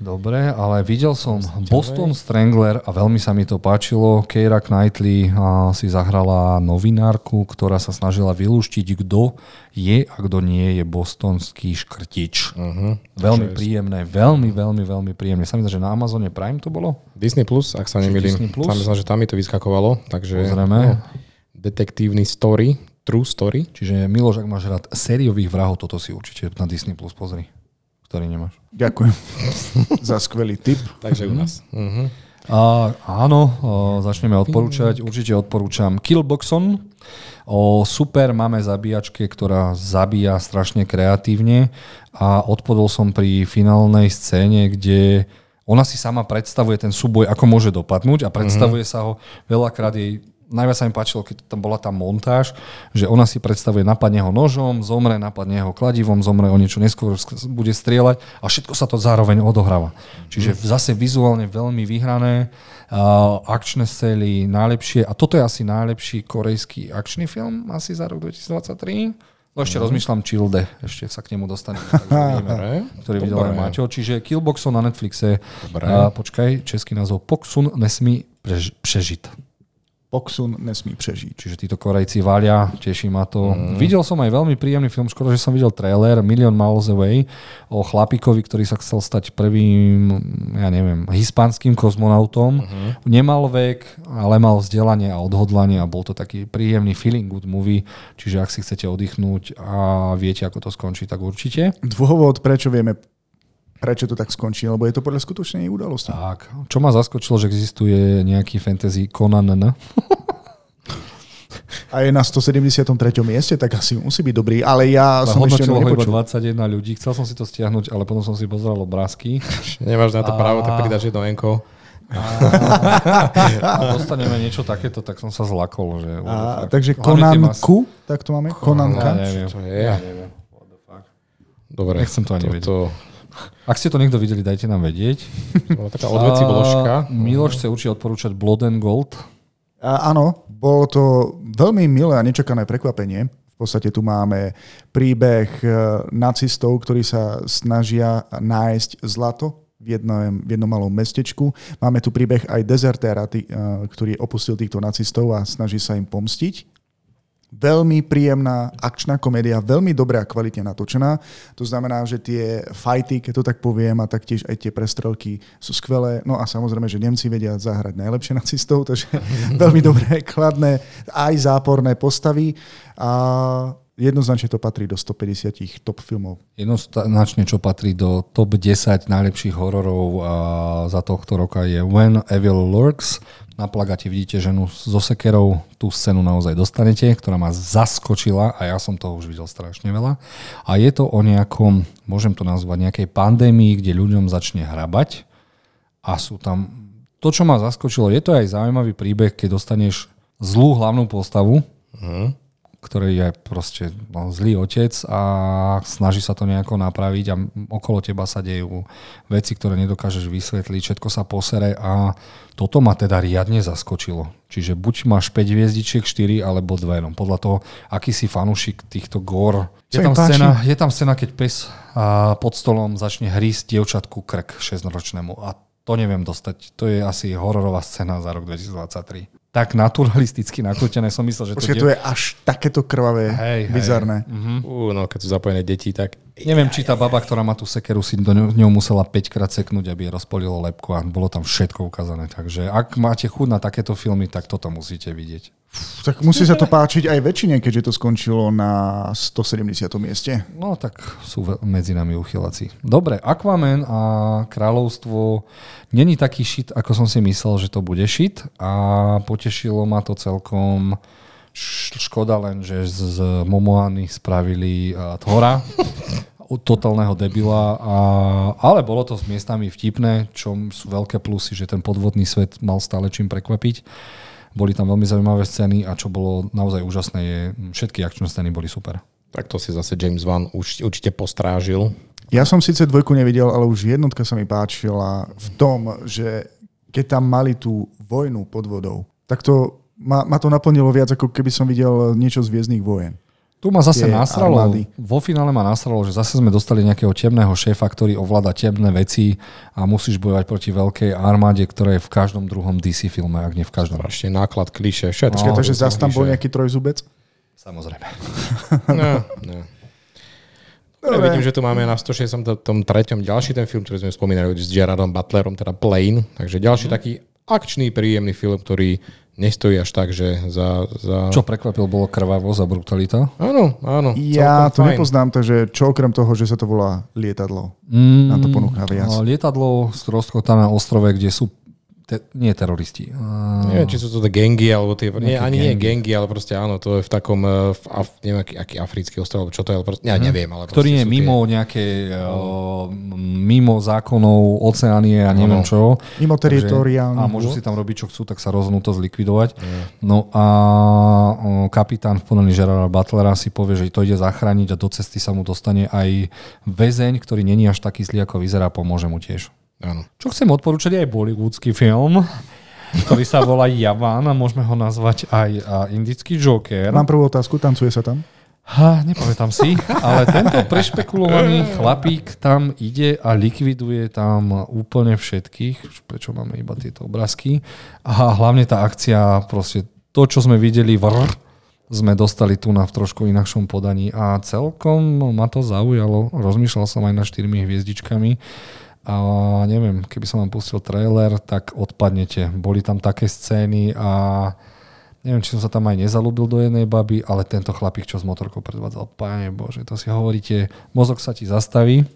Dobre, ale videl som Boston Strangler a veľmi sa mi to páčilo. Keira Knightley si zahrala novinárku, ktorá sa snažila vylúštiť, kto je a kto nie je bostonský škrtič. Uh-huh. Veľmi príjemné, veľmi, veľmi, veľmi príjemné. Sa mi zdá, že na Amazone Prime to bolo? Disney Plus, ak sa nemýlim. Disney Plus? Tam myslím, že tam mi to vyskakovalo. Takže, Pozrieme. No, detektívny story, true story. Čiže Miloš, ak máš rád sériových vrahov, toto si určite na Disney Plus pozri, ktorý nemáš. Ďakujem za skvelý tip. Takže u nás. Uh-huh. A, áno, o, začneme odporúčať. Určite odporúčam Killboxon. O, super, máme zabíjačke, ktorá zabíja strašne kreatívne a odpodol som pri finálnej scéne, kde ona si sama predstavuje ten súboj, ako môže dopadnúť a predstavuje sa ho veľakrát jej Najviac sa mi páčilo, keď tam bola tá montáž, že ona si predstavuje, napadne ho nožom, zomre, napadne ho kladivom, zomre o niečo neskôr, sk- bude strieľať a všetko sa to zároveň odohráva. Čiže zase vizuálne veľmi vyhrané, uh, akčné scény najlepšie a toto je asi najlepší korejský akčný film asi za rok 2023. No ešte rozmýšľam Childe, ešte sa k nemu dostaneme. takže uvidíme, Dobre. ktorý videl aj. Maťo. Čiže Killboxon na Netflixe. Dobre. A, počkaj, český názov Poksun nesmí prež- prežiť. Poksun nesmí prežiť. Čiže títo Korejci valia, teší ma to. Mm. Videl som aj veľmi príjemný film, škoda, že som videl trailer Million Miles Away o chlapíkovi, ktorý sa chcel stať prvým, ja neviem, hispánskym kozmonautom. Mm. Nemal vek, ale mal vzdelanie a odhodlanie a bol to taký príjemný feeling good movie, čiže ak si chcete oddychnúť a viete, ako to skončí, tak určite. Dôvod, prečo vieme, prečo to tak skončí, lebo je to podľa skutočnej udalosti. Tak, čo ma zaskočilo, že existuje nejaký fantasy Conan. A je na 173. mieste, tak asi musí byť dobrý. Ale ja som ešte ho nepočul. 21 ľudí. Chcel som si to stiahnuť, ale potom som si pozeral obrázky. Nemáš na to A- právo, tak pridáš jedno enko. a dostaneme niečo takéto, tak som sa zlakol. Že, A, takže Konanku, tak to máme? Ja Konanka. neviem. Čo to je? Ja neviem. Dobre. Nechcem to ani vedieť. Toto, Ak ste to niekto videli, dajte nám vedieť. bola taká odveci vložka. Miloš chce určite odporúčať Blood and Gold. A, áno, bolo to veľmi milé a nečakané prekvapenie. V podstate tu máme príbeh e, nacistov, ktorí sa snažia nájsť zlato v jednom, v jednom malom mestečku. Máme tu príbeh aj dezertéra, tý, e, ktorý opustil týchto nacistov a snaží sa im pomstiť. Veľmi príjemná akčná komédia, veľmi dobre a kvalitne natočená. To znamená, že tie fighty, keď to tak poviem, a taktiež aj tie prestrelky sú skvelé. No a samozrejme, že Nemci vedia zahrať najlepšie nacistov, takže veľmi dobré, kladné, aj záporné postavy. A jednoznačne to patrí do 150 top filmov. Jednoznačne, čo patrí do top 10 najlepších hororov za tohto roka je When Evil Lurks. Na plagáte vidíte ženu so sekerou. Tú scénu naozaj dostanete, ktorá ma zaskočila a ja som toho už videl strašne veľa. A je to o nejakom, môžem to nazvať, nejakej pandémii, kde ľuďom začne hrabať a sú tam... To, čo ma zaskočilo, je to aj zaujímavý príbeh, keď dostaneš zlú hlavnú postavu, ktorý je proste no, zlý otec a snaží sa to nejako napraviť a okolo teba sa dejú veci, ktoré nedokážeš vysvetliť, všetko sa posere a toto ma teda riadne zaskočilo. Čiže buď máš 5 hviezdičiek, 4 alebo 2, no podľa toho, aký si fanúšik týchto gór. Je tam, scéna, je tam scéna, keď pes a pod stolom začne hrísť dievčatku krk 6-ročnému a to neviem dostať. To je asi hororová scéna za rok 2023 tak naturalisticky nakrútené som myslel, že Počkej, to... to je až takéto krvavé, hej, bizarné. Hej. Uh-huh. Uh, no, keď sú zapojené deti, tak... Neviem, či tá baba, ktorá má tú sekeru, si do ňou musela 5 krát seknúť, aby rozpolilo lepku a bolo tam všetko ukázané. Takže ak máte chuť na takéto filmy, tak toto musíte vidieť. Tak musí sa to páčiť aj väčšine, keďže to skončilo na 170. mieste. No tak sú medzi nami uchylací. Dobre, Aquaman a Kráľovstvo není taký šit, ako som si myslel, že to bude šit a potešilo ma to celkom. Škoda len, že z Momoany spravili Thora, totálneho debila, a, ale bolo to s miestami vtipné, čo sú veľké plusy, že ten podvodný svet mal stále čím prekvapiť. Boli tam veľmi zaujímavé scény a čo bolo naozaj úžasné je, všetky akčné scény boli super. Tak to si zase James Wan už, určite postrážil. Ja som síce dvojku nevidel, ale už jednotka sa mi páčila v tom, že keď tam mali tú vojnu pod vodou, tak to ma, ma to naplnilo viac, ako keby som videl niečo z Viezdných vojen. Tu ma zase nasralo, armády. vo finále ma nasralo, že zase sme dostali nejakého temného šéfa, ktorý ovláda temné veci a musíš bojovať proti veľkej armáde, ktorá je v každom druhom DC filme, ak nie v každom. Ešte náklad, kliše, všetko. Počkej, takže zase tam bol nejaký trojzubec? Samozrejme. no, no. Dobre. Vidím, že tu máme na 163. ďalší ten film, ktorý sme spomínali s Gerardom Butlerom, teda Plane. Takže ďalší mm. taký akčný, príjemný film, ktorý nestojí až tak, že za... za... Čo prekvapil, bolo krvavosť a brutalita? Áno, áno. Ja to fajn. nepoznám, takže čo okrem toho, že sa to volá lietadlo, mm, nám to ponúka viac. Lietadlo z na ostrove, kde sú te, nie teroristi. Uh, neviem, či sú to tie gengy, alebo tie, nie, ani gengy. nie gengy, ale proste áno, to je v takom, eh, v, Af, neviem, aký, aký africký ostrov, čo to je, ale proste, ja mhm. neviem. Ale Ktorý je mimo tie... nejaké, uh, mimo zákonov, oceánie a neviem čo. Mimo teritoriálne. A môžu si tam robiť, čo chcú, tak sa rozhodnú to zlikvidovať. Mm. No a uh, kapitán v podaní Gerarda Butlera si povie, že to ide zachrániť a do cesty sa mu dostane aj väzeň, ktorý není až taký zlý, ako vyzerá, pomôže mu tiež. Áno. Čo chcem odporúčať aj bollywoodský film, ktorý sa volá Javan a môžeme ho nazvať aj indický Joker. Mám prvú otázku, tancuje sa tam? Ha, nepamätám si, ale tento prešpekulovaný chlapík tam ide a likviduje tam úplne všetkých, prečo máme iba tieto obrázky. A hlavne tá akcia, proste to, čo sme videli vrr, sme dostali tu na v trošku inakšom podaní a celkom ma to zaujalo. Rozmýšľal som aj na štyrmi hviezdičkami a neviem, keby som vám pustil trailer, tak odpadnete. Boli tam také scény a neviem, či som sa tam aj nezalúbil do jednej baby, ale tento chlapík, čo s motorkou predvádzal, páne bože, to si hovoríte, mozog sa ti zastaví,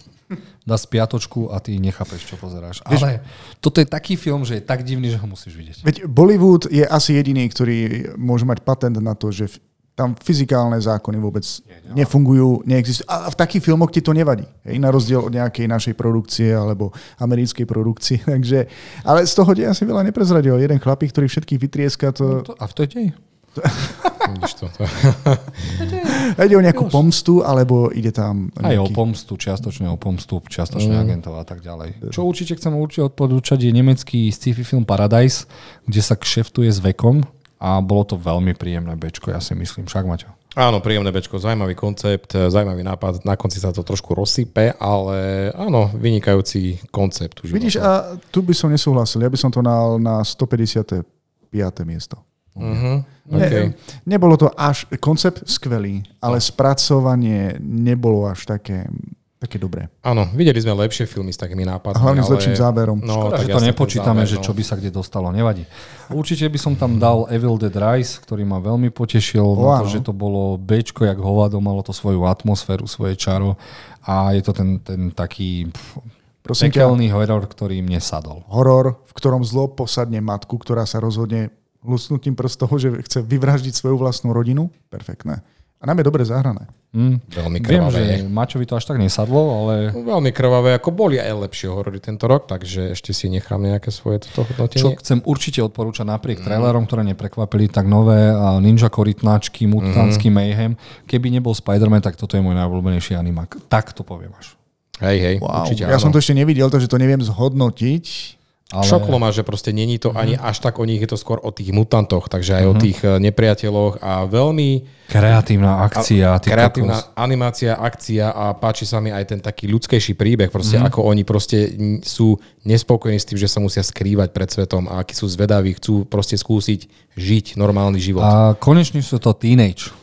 dá spiatočku a ty nechápeš, čo pozeráš. Vieš, ale toto je taký film, že je tak divný, že ho musíš vidieť. Veď Bollywood je asi jediný, ktorý môže mať patent na to, že tam fyzikálne zákony vôbec nefungujú, neexistujú. A v takých filmoch ti to nevadí. Hej, na rozdiel od nejakej našej produkcie alebo americkej produkcie. Takže, ale z toho deja si veľa neprezradil. Jeden chlapík, ktorý všetkých vytrieska. To... No to, a v to dej. to, to. ide o nejakú pomstu, alebo ide tam... Nejaký... Aj o pomstu, čiastočne o pomstu, čiastočne mm. agentov a tak ďalej. Čo určite chcem určite odporúčať je nemecký sci-fi film Paradise, kde sa kšeftuje s vekom a bolo to veľmi príjemné bečko, ja si myslím. Však, Maťo? Áno, príjemné bečko, zaujímavý koncept, zaujímavý nápad, na konci sa to trošku rozsype, ale áno, vynikajúci koncept. Už Vidíš, a tu by som nesúhlasil, ja by som to dal na 155. miesto. Uh-huh. Okay. Ne, nebolo to až, koncept skvelý, ale spracovanie nebolo až také také dobré. Áno, videli sme lepšie filmy s takými nápadmi. A hlavne ale... s lepším záberom. No, Škoda, že to nepočítame, záber, no. že čo by sa kde dostalo, nevadí. Určite by som tam dal Evil Dead Rise, ktorý ma veľmi potešil, o, na to, že to bolo Bčko jak hovado, malo to svoju atmosféru, svoje čaro a je to ten, ten taký Prosím pekelný ťa, horor, ktorý mne sadol. Horor, v ktorom zlo posadne matku, ktorá sa rozhodne lusnutím prstov, že chce vyvraždiť svoju vlastnú rodinu. Perfektné. A nám je dobre zahrané. Mm. Veľmi Viem, krvavé. že Mačovi to až tak nesadlo, ale Veľmi krvavé, ako boli aj lepšie horory tento rok, takže ešte si nechám nejaké svoje toto čo hodnotenie. chcem určite odporúčať napriek trailerom, ktoré neprekvapili, tak nové a Ninja korytnáčky, Mutanský Mayhem. Keby nebol Spider-Man, tak toto je môj najobľúbenejší animák. Tak to poviem až. Hej, hej, Wow. určite Ja áno. som to ešte nevidel, takže to neviem zhodnotiť. Ale... Šoklo ma, že proste není to ani až tak o nich, je to skôr o tých mutantoch, takže aj o tých eh, nepriateľoch a veľmi Kreatívna akcia. ty kreatívna kokos. animácia, akcia a páči sa mi aj ten taký ľudskejší príbeh, proste ako oni proste sú nespokojní s tým, že sa musia skrývať pred svetom a akí sú zvedaví, chcú proste skúsiť žiť normálny život. A konečne sú to teenage.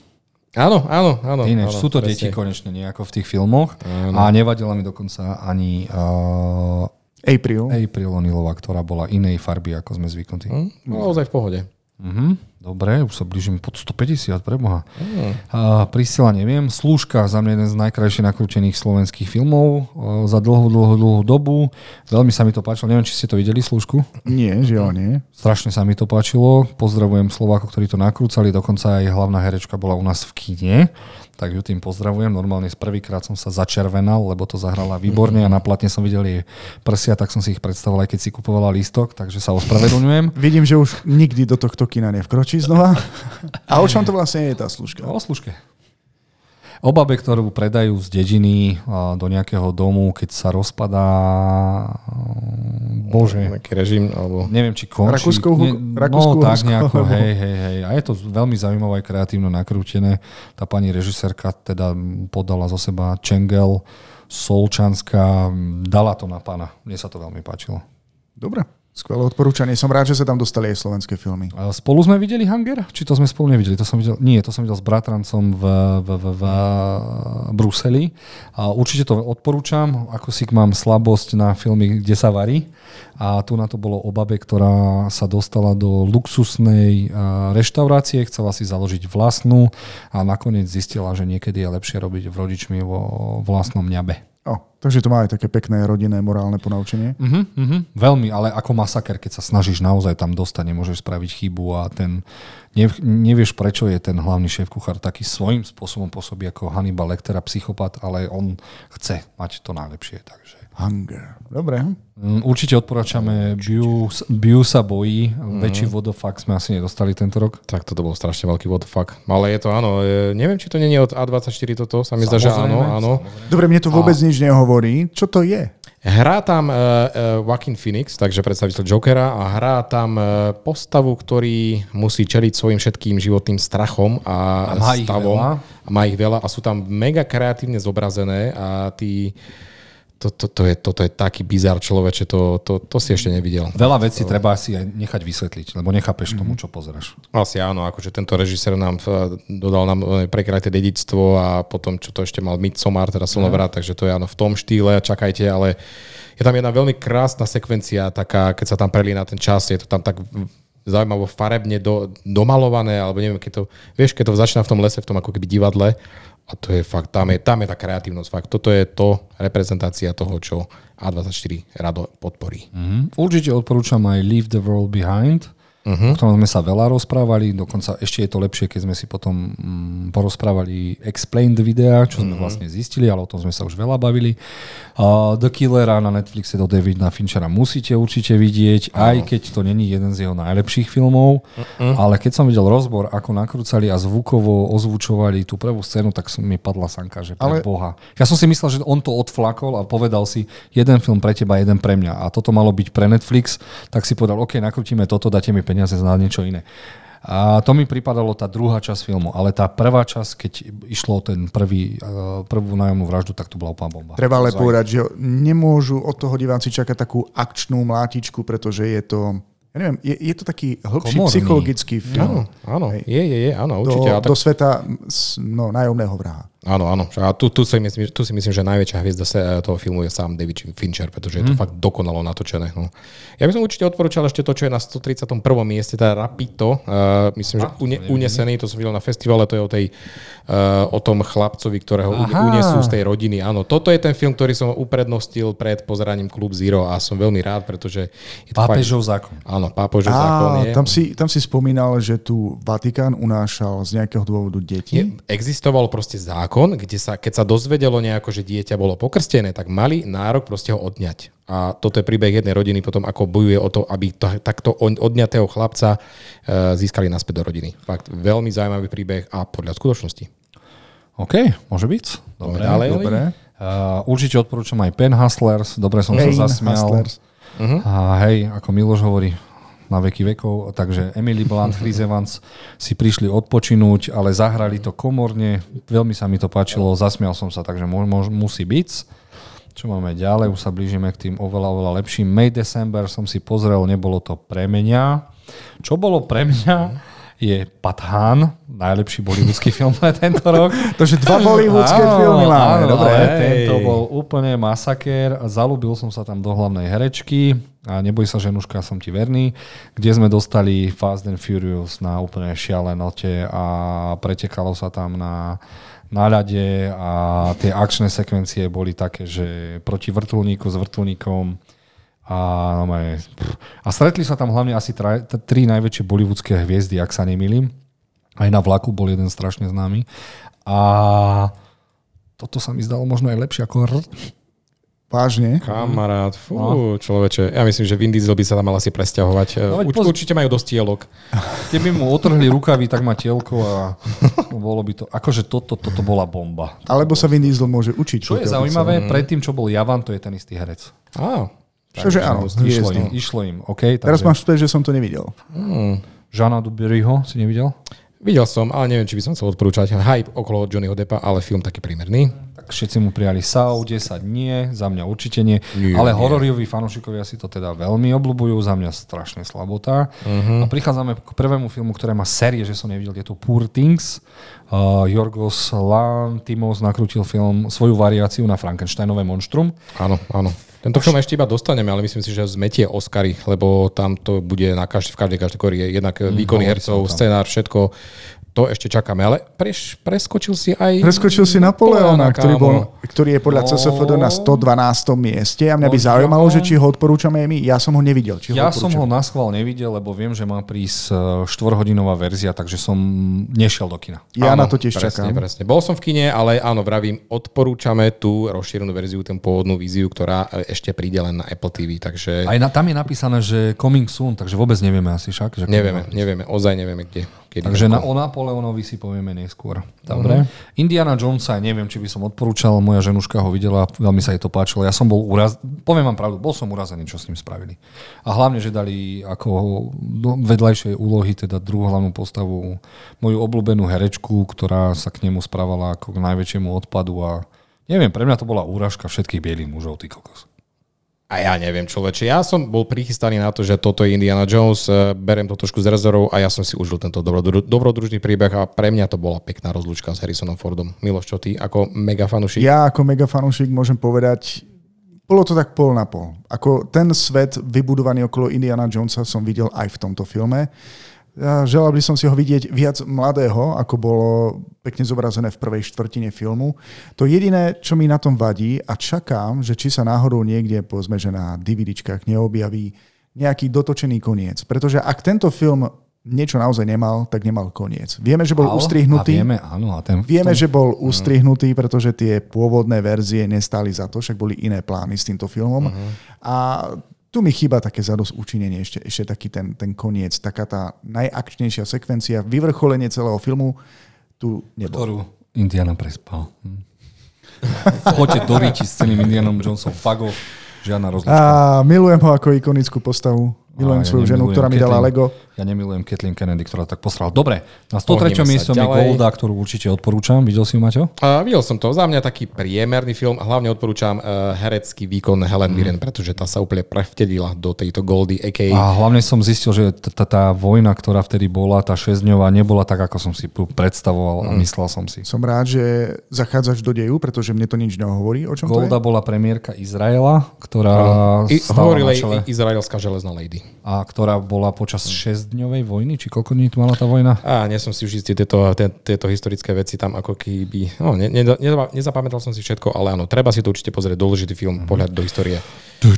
Áno, áno, áno. Teenage. áno sú to presne. deti konečne nejako v tých filmoch. A nevadila mi dokonca ani uh, April. April O'Neillová, ktorá bola inej farby, ako sme zvyknutí. No, Naozaj v pohode. Mhm, dobre, už sa blížim pod 150, preboha. Mm. Priscila neviem, Slúžka za mňa jeden z najkrajšie nakrútených slovenských filmov uh, za dlhú, dlhú, dlhú dobu. Veľmi sa mi to páčilo, neviem, či ste to videli, Slúžku? Nie, žiaľ nie. Strašne sa mi to páčilo. Pozdravujem Slovákov, ktorí to nakrúcali. Dokonca aj hlavná herečka bola u nás v kine. Tak ju tým pozdravujem. Normálne z prvýkrát som sa začervenal, lebo to zahrala výborne a na platne som videl jej prsia, tak som si ich predstavoval, aj keď si kupovala lístok, takže sa ospravedlňujem. Vidím, že už nikdy do tohto kina nevkročí znova. A o čom to vlastne je tá služka? O služke. O babe, ktorú predajú z dediny do nejakého domu, keď sa rozpadá... Bože. Nejaký režim, alebo... Neviem, či končí. Rakúsko- Ne- Rakúsko- no, tak nejako, alebo- hej, hej, hej. A je to veľmi zaujímavé aj kreatívne nakrútené. Tá pani režisérka teda podala zo seba Čengel, Solčanská, dala to na pána. Mne sa to veľmi páčilo. Dobre, skvelé odporúčanie. Som rád, že sa tam dostali aj slovenské filmy. Spolu sme videli Hunger? Či to sme spolu nevideli? To som videl, nie, to som videl s bratrancom v, v, v, v Bruseli. A určite to odporúčam. Ako si mám slabosť na filmy, kde sa varí. A tu na to bolo o ktorá sa dostala do luxusnej a, reštaurácie, chcela si založiť vlastnú a nakoniec zistila, že niekedy je lepšie robiť v rodičmi vo vlastnom ňabe. O, takže to má aj také pekné rodinné morálne ponaučenie. Uh-huh, uh-huh. Veľmi, ale ako masaker, keď sa snažíš naozaj tam dostať, nemôžeš spraviť chybu a ten, nev, nevieš prečo je ten hlavný šéf kuchár taký svojím spôsobom pôsobí ako Hannibal Lecter a psychopat, ale on chce mať to najlepšie, takže... Hunger. Dobre. Mm, Určite odporúčame Biu, sa bojí, väčší vodofak sme asi nedostali tento rok. Tak toto bol strašne veľký fuck. Ale je to áno, neviem, či to nie je od A24 toto, sa mi zdá, že áno, áno. Dobre, mne to vôbec nič nehovorí. Čo to je? Hrá tam uh, uh, Joaquin Phoenix, takže predstaviteľ Jokera a hrá tam uh, postavu, ktorý musí čeliť svojim všetkým životným strachom a, A má ich stavom. veľa. A má ich veľa a sú tam mega kreatívne zobrazené a tí, to, to, to, je, toto je taký bizar človeče, to, to, to si ešte nevidel. Veľa vecí treba si aj nechať vysvetliť, lebo nechápeš Mhm. tomu, čo pozeráš. Asi áno, akože tento režisér nám eh, dodal nám eh, prekrajté dedictvo a potom, čo to ešte mal Midsommar, teda Slnovrat, takže to je áno v tom štýle, čakajte, ale je tam jedna veľmi krásna sekvencia, taká, keď sa tam prelína ten čas, je to tam tak zaujímavo farebne do, domalované, alebo neviem, keď to, vieš, keď to začína v tom lese, v tom ako keby divadle, a to je fakt, tam je, tam je tá kreatívnosť, fakt, toto je to reprezentácia toho, čo A24 rado podporí. Mhm. Určite odporúčam aj Leave the World Behind, uh-huh. o ktorom sme sa veľa rozprávali, dokonca ešte je to lepšie, keď sme si potom mm, porozprávali explained videa, čo sme uh-huh. vlastne zistili, ale o tom sme sa už veľa bavili. Uh, The Killera na Netflixe do Davida Finchera musíte určite vidieť, uh-huh. aj keď to není jeden z jeho najlepších filmov, uh-huh. ale keď som videl rozbor, ako nakrúcali a zvukovo ozvučovali tú prvú scénu, tak mi padla sanka, že pre Ale- Boha. Ja som si myslel, že on to odflakol a povedal si, jeden film pre teba, jeden pre mňa. A toto malo byť pre Netflix, tak si povedal, OK, nakrútime toto, dáte mi peniaze na niečo iné. A to mi pripadalo tá druhá časť filmu, ale tá prvá časť, keď išlo o ten prvý, eh, prvú nájomnú vraždu, tak to bola úplná bomba. Treba ale povedať, že nemôžu od toho diváci čakať takú akčnú mlátičku, pretože je to, ja neviem, je, je to taký hĺbší Komorný. psychologický Áno, film. áno, Hej. je, je, je, áno, Do, určite. A tak, do sveta no, nájomného vraha. Áno, áno. A tu, tu, si myslím, tu si myslím, že najväčšia hviezda toho filmu je sám David Fincher, pretože je to fakt dokonalo natočené. No. Ja by som určite odporúčal ešte to, čo je na 131. mieste, teda Rapito. Uh, myslím, že une, unesený, to som videl na festivale, to je o, tej, uh, o tom chlapcovi, ktorého Aha. unesú z tej rodiny. Áno, toto je ten film, ktorý som uprednostil pred pozeraním Club Zero a som veľmi rád, pretože je to Pápežov fakt... zákon. Áno, pápežov zákon je. tam, si, tam si spomínal, že tu Vatikán unášal z nejakého dôvodu deti. Je, existoval proste zákon, kde sa, keď sa dozvedelo nejako, že dieťa bolo pokrstené, tak mali nárok proste ho odňať. A toto je príbeh jednej rodiny potom, ako bojuje o to, aby to, takto odňatého chlapca e, získali naspäť do rodiny. Fakt veľmi zaujímavý príbeh a podľa skutočnosti. OK, môže byť. Dobre. ďalej. Dobre. Uh, určite odporúčam aj Pen Hustlers, dobre som Pain sa zasmial. Hustlers. A hej, ako Miloš hovorí, na veky vekov, takže Emily Blunt, Chris Evans si prišli odpočinúť, ale zahrali to komorne, veľmi sa mi to páčilo, zasmial som sa, takže mo- musí byť. Čo máme ďalej, už sa blížime k tým oveľa, oveľa lepším. May December som si pozrel, nebolo to pre mňa. Čo bolo pre mňa, je Pathan, najlepší bollywoodský film pre tento rok. To, že dva bollywoodske Áno, filmy máme. Dobre. ale Hej. tento bol úplne masakér. Zalúbil som sa tam do hlavnej herečky a neboj sa, ženuška, som ti verný, kde sme dostali Fast and Furious na úplne šialenote a pretekalo sa tam na na ľade a tie akčné sekvencie boli také, že proti vrtulníku s vrtulníkom a, no, a stretli sa tam hlavne asi tri najväčšie bollywoodske hviezdy, ak sa nemýlim. Aj na vlaku bol jeden strašne známy. A toto sa mi zdalo možno aj lepšie ako R. Vážne. Kamarát, fú, človeče. Ja myslím, že Vin Diesel by sa tam mal asi presťahovať. No, Urč, poz- určite majú dosť tielok. Keby mu otrhli rukavy, tak má tielko a bolo by to... Akože toto, toto bola bomba. Alebo sa Vin Diesel môže učiť. Čo je zaujímavé, predtým, čo bol Javan, to je ten istý herec. Á, Čože áno, Išlo im, išlo im. OK, Teraz máš späť, že som to nevidel. Žana Duberyho si nevidel? Videl som, ale neviem, či by som chcel odporúčať. Hype okolo Johnnyho Deppa, ale film taký prímerný. Tak všetci mu prijali SAU, 10 nie, za mňa určite nie. Nie, ale nie. hororoví fanúšikovia si to teda veľmi obľúbujú, za mňa strašne slabota. Uh-huh. A prichádzame k prvému filmu, ktoré má série, že som nevidel, je to Poor Things. Uh, Jorgos Lantimos nakrútil film, svoju variáciu na Frankensteinové monštrum. Áno, áno. Tento film ešte iba dostaneme, ale myslím si, že zmetie Oscary, lebo tam to bude na každej, v každej kategórii. Jednak výkony hovorí sa hercov, scenár, všetko. To ešte čakáme, ale preš, preskočil si aj... Preskočil si Napoleona, ktorý, bol, ktorý je podľa No. CSFD na 112. mieste a mňa by No, zaujímalo, ja- že či ho odporúčame aj my. Ja som ho nevidel. Či ho Ja som ho na schvál nevidel, lebo viem, že má prísť e, štvorhodinová verzia, takže som nešiel do kina. Ja Áno, na to tiež presne, čakám. Presne. Bol som v kine, ale áno, vravím, odporúčame tú rozšírenú verziu, tú pôvodnú víziu, ktorá e, ešte príde len na Apple TV, takže Aj na, tam je napísané, že coming soon, takže vôbec nevieme asi však. Že nevieme, nevieme, ozaj nevieme, kde. Kedy Takže na, o Napoleonovi si povieme neskôr. Dobre. Uh-huh. Indiana Jonesa, neviem, či by som odporúčal, moja ženuška ho videla, veľmi sa jej to páčilo. Ja som bol uraz... poviem vám pravdu, bol som urazený, čo s ním spravili. A hlavne, že dali ako vedľajšej úlohy, teda druhú hlavnú postavu, moju obľúbenú herečku, ktorá sa k nemu správala ako k najväčšiemu odpadu a neviem, pre mňa to bola úražka všetkých bielých mužov, ty kokos. A ja neviem, človeče. Ja som bol prichystaný na to, že toto je Indiana Jones, e, berem to trošku z rezervou a ja som si užil tento dobrodru- dobrodružný príbeh a pre mňa to bola pekná rozlúčka s Harrisonom Fordom. Miloš, čo ty ako mega fanušik? Ja ako mega fanúšik môžem povedať, bolo to tak pol na pol. Ako ten svet vybudovaný okolo Indiana Jonesa som videl aj v tomto filme. Ja želal by som si ho vidieť viac mladého, ako bolo pekne zobrazené v prvej štvrtine filmu. To jediné, čo mi na tom vadí a čakám, že či sa náhodou niekde, povedzme, že na DVDčkách neobjaví nejaký dotočený koniec. Pretože ak tento film niečo naozaj nemal, tak nemal koniec. Vieme, že bol ustrihnutý. A vieme, áno. A ten, Vieme, tom- že bol ustrihnutý, pretože tie pôvodné verzie nestáli za to, však boli iné plány s týmto filmom. Uh-huh. A tu mi chýba také zadosť učinenie, ešte, ešte taký ten, ten koniec, taká tá najakčnejšia sekvencia, vyvrcholenie celého filmu tu nebolo. ktorú Indiana prespal. Hm. Choďte do ríči s celým Indianom Jonesom, fagov, žiadna rozlučka. A milujem ho ako ikonickú postavu. Milujem ja svoju ženu, ktorá mi dala. Lego. Ja nemilujem Kathleen Kennedy, ktorá tak posrala. Dobre, na 103. Pohneme sa mieste je. Golda, ktorú určite odporúčam. Videl si ju, Maťo? A videl som to. Za mňa taký priemerný film. Hlavne odporúčam uh, herecký výkon Helen Mirren, pretože tá sa úplne prevtedila do tejto Goldy, a.k.a. A hlavne som zistil, že tá vojna, ktorá vtedy bola, tá šesťdňová, nebola tak, ako som si predstavoval a myslel som si. Som rád, že zachádzaš do deju, pretože mne to nič nehovorí, o čom Golda bola premiérka Izraela, ktorá hovorila izraelská železná lady. a ktorá bola počas šesťdňovej vojny, či koľko dní tu mala tá vojna? A nie som si už istý, tieto, tie, tieto historické veci tam ako keby... No, ne, ne, neza- nezapamätal som si všetko, ale áno, treba si to určite pozrieť, dôležitý film, pohľad do histórie. Tu.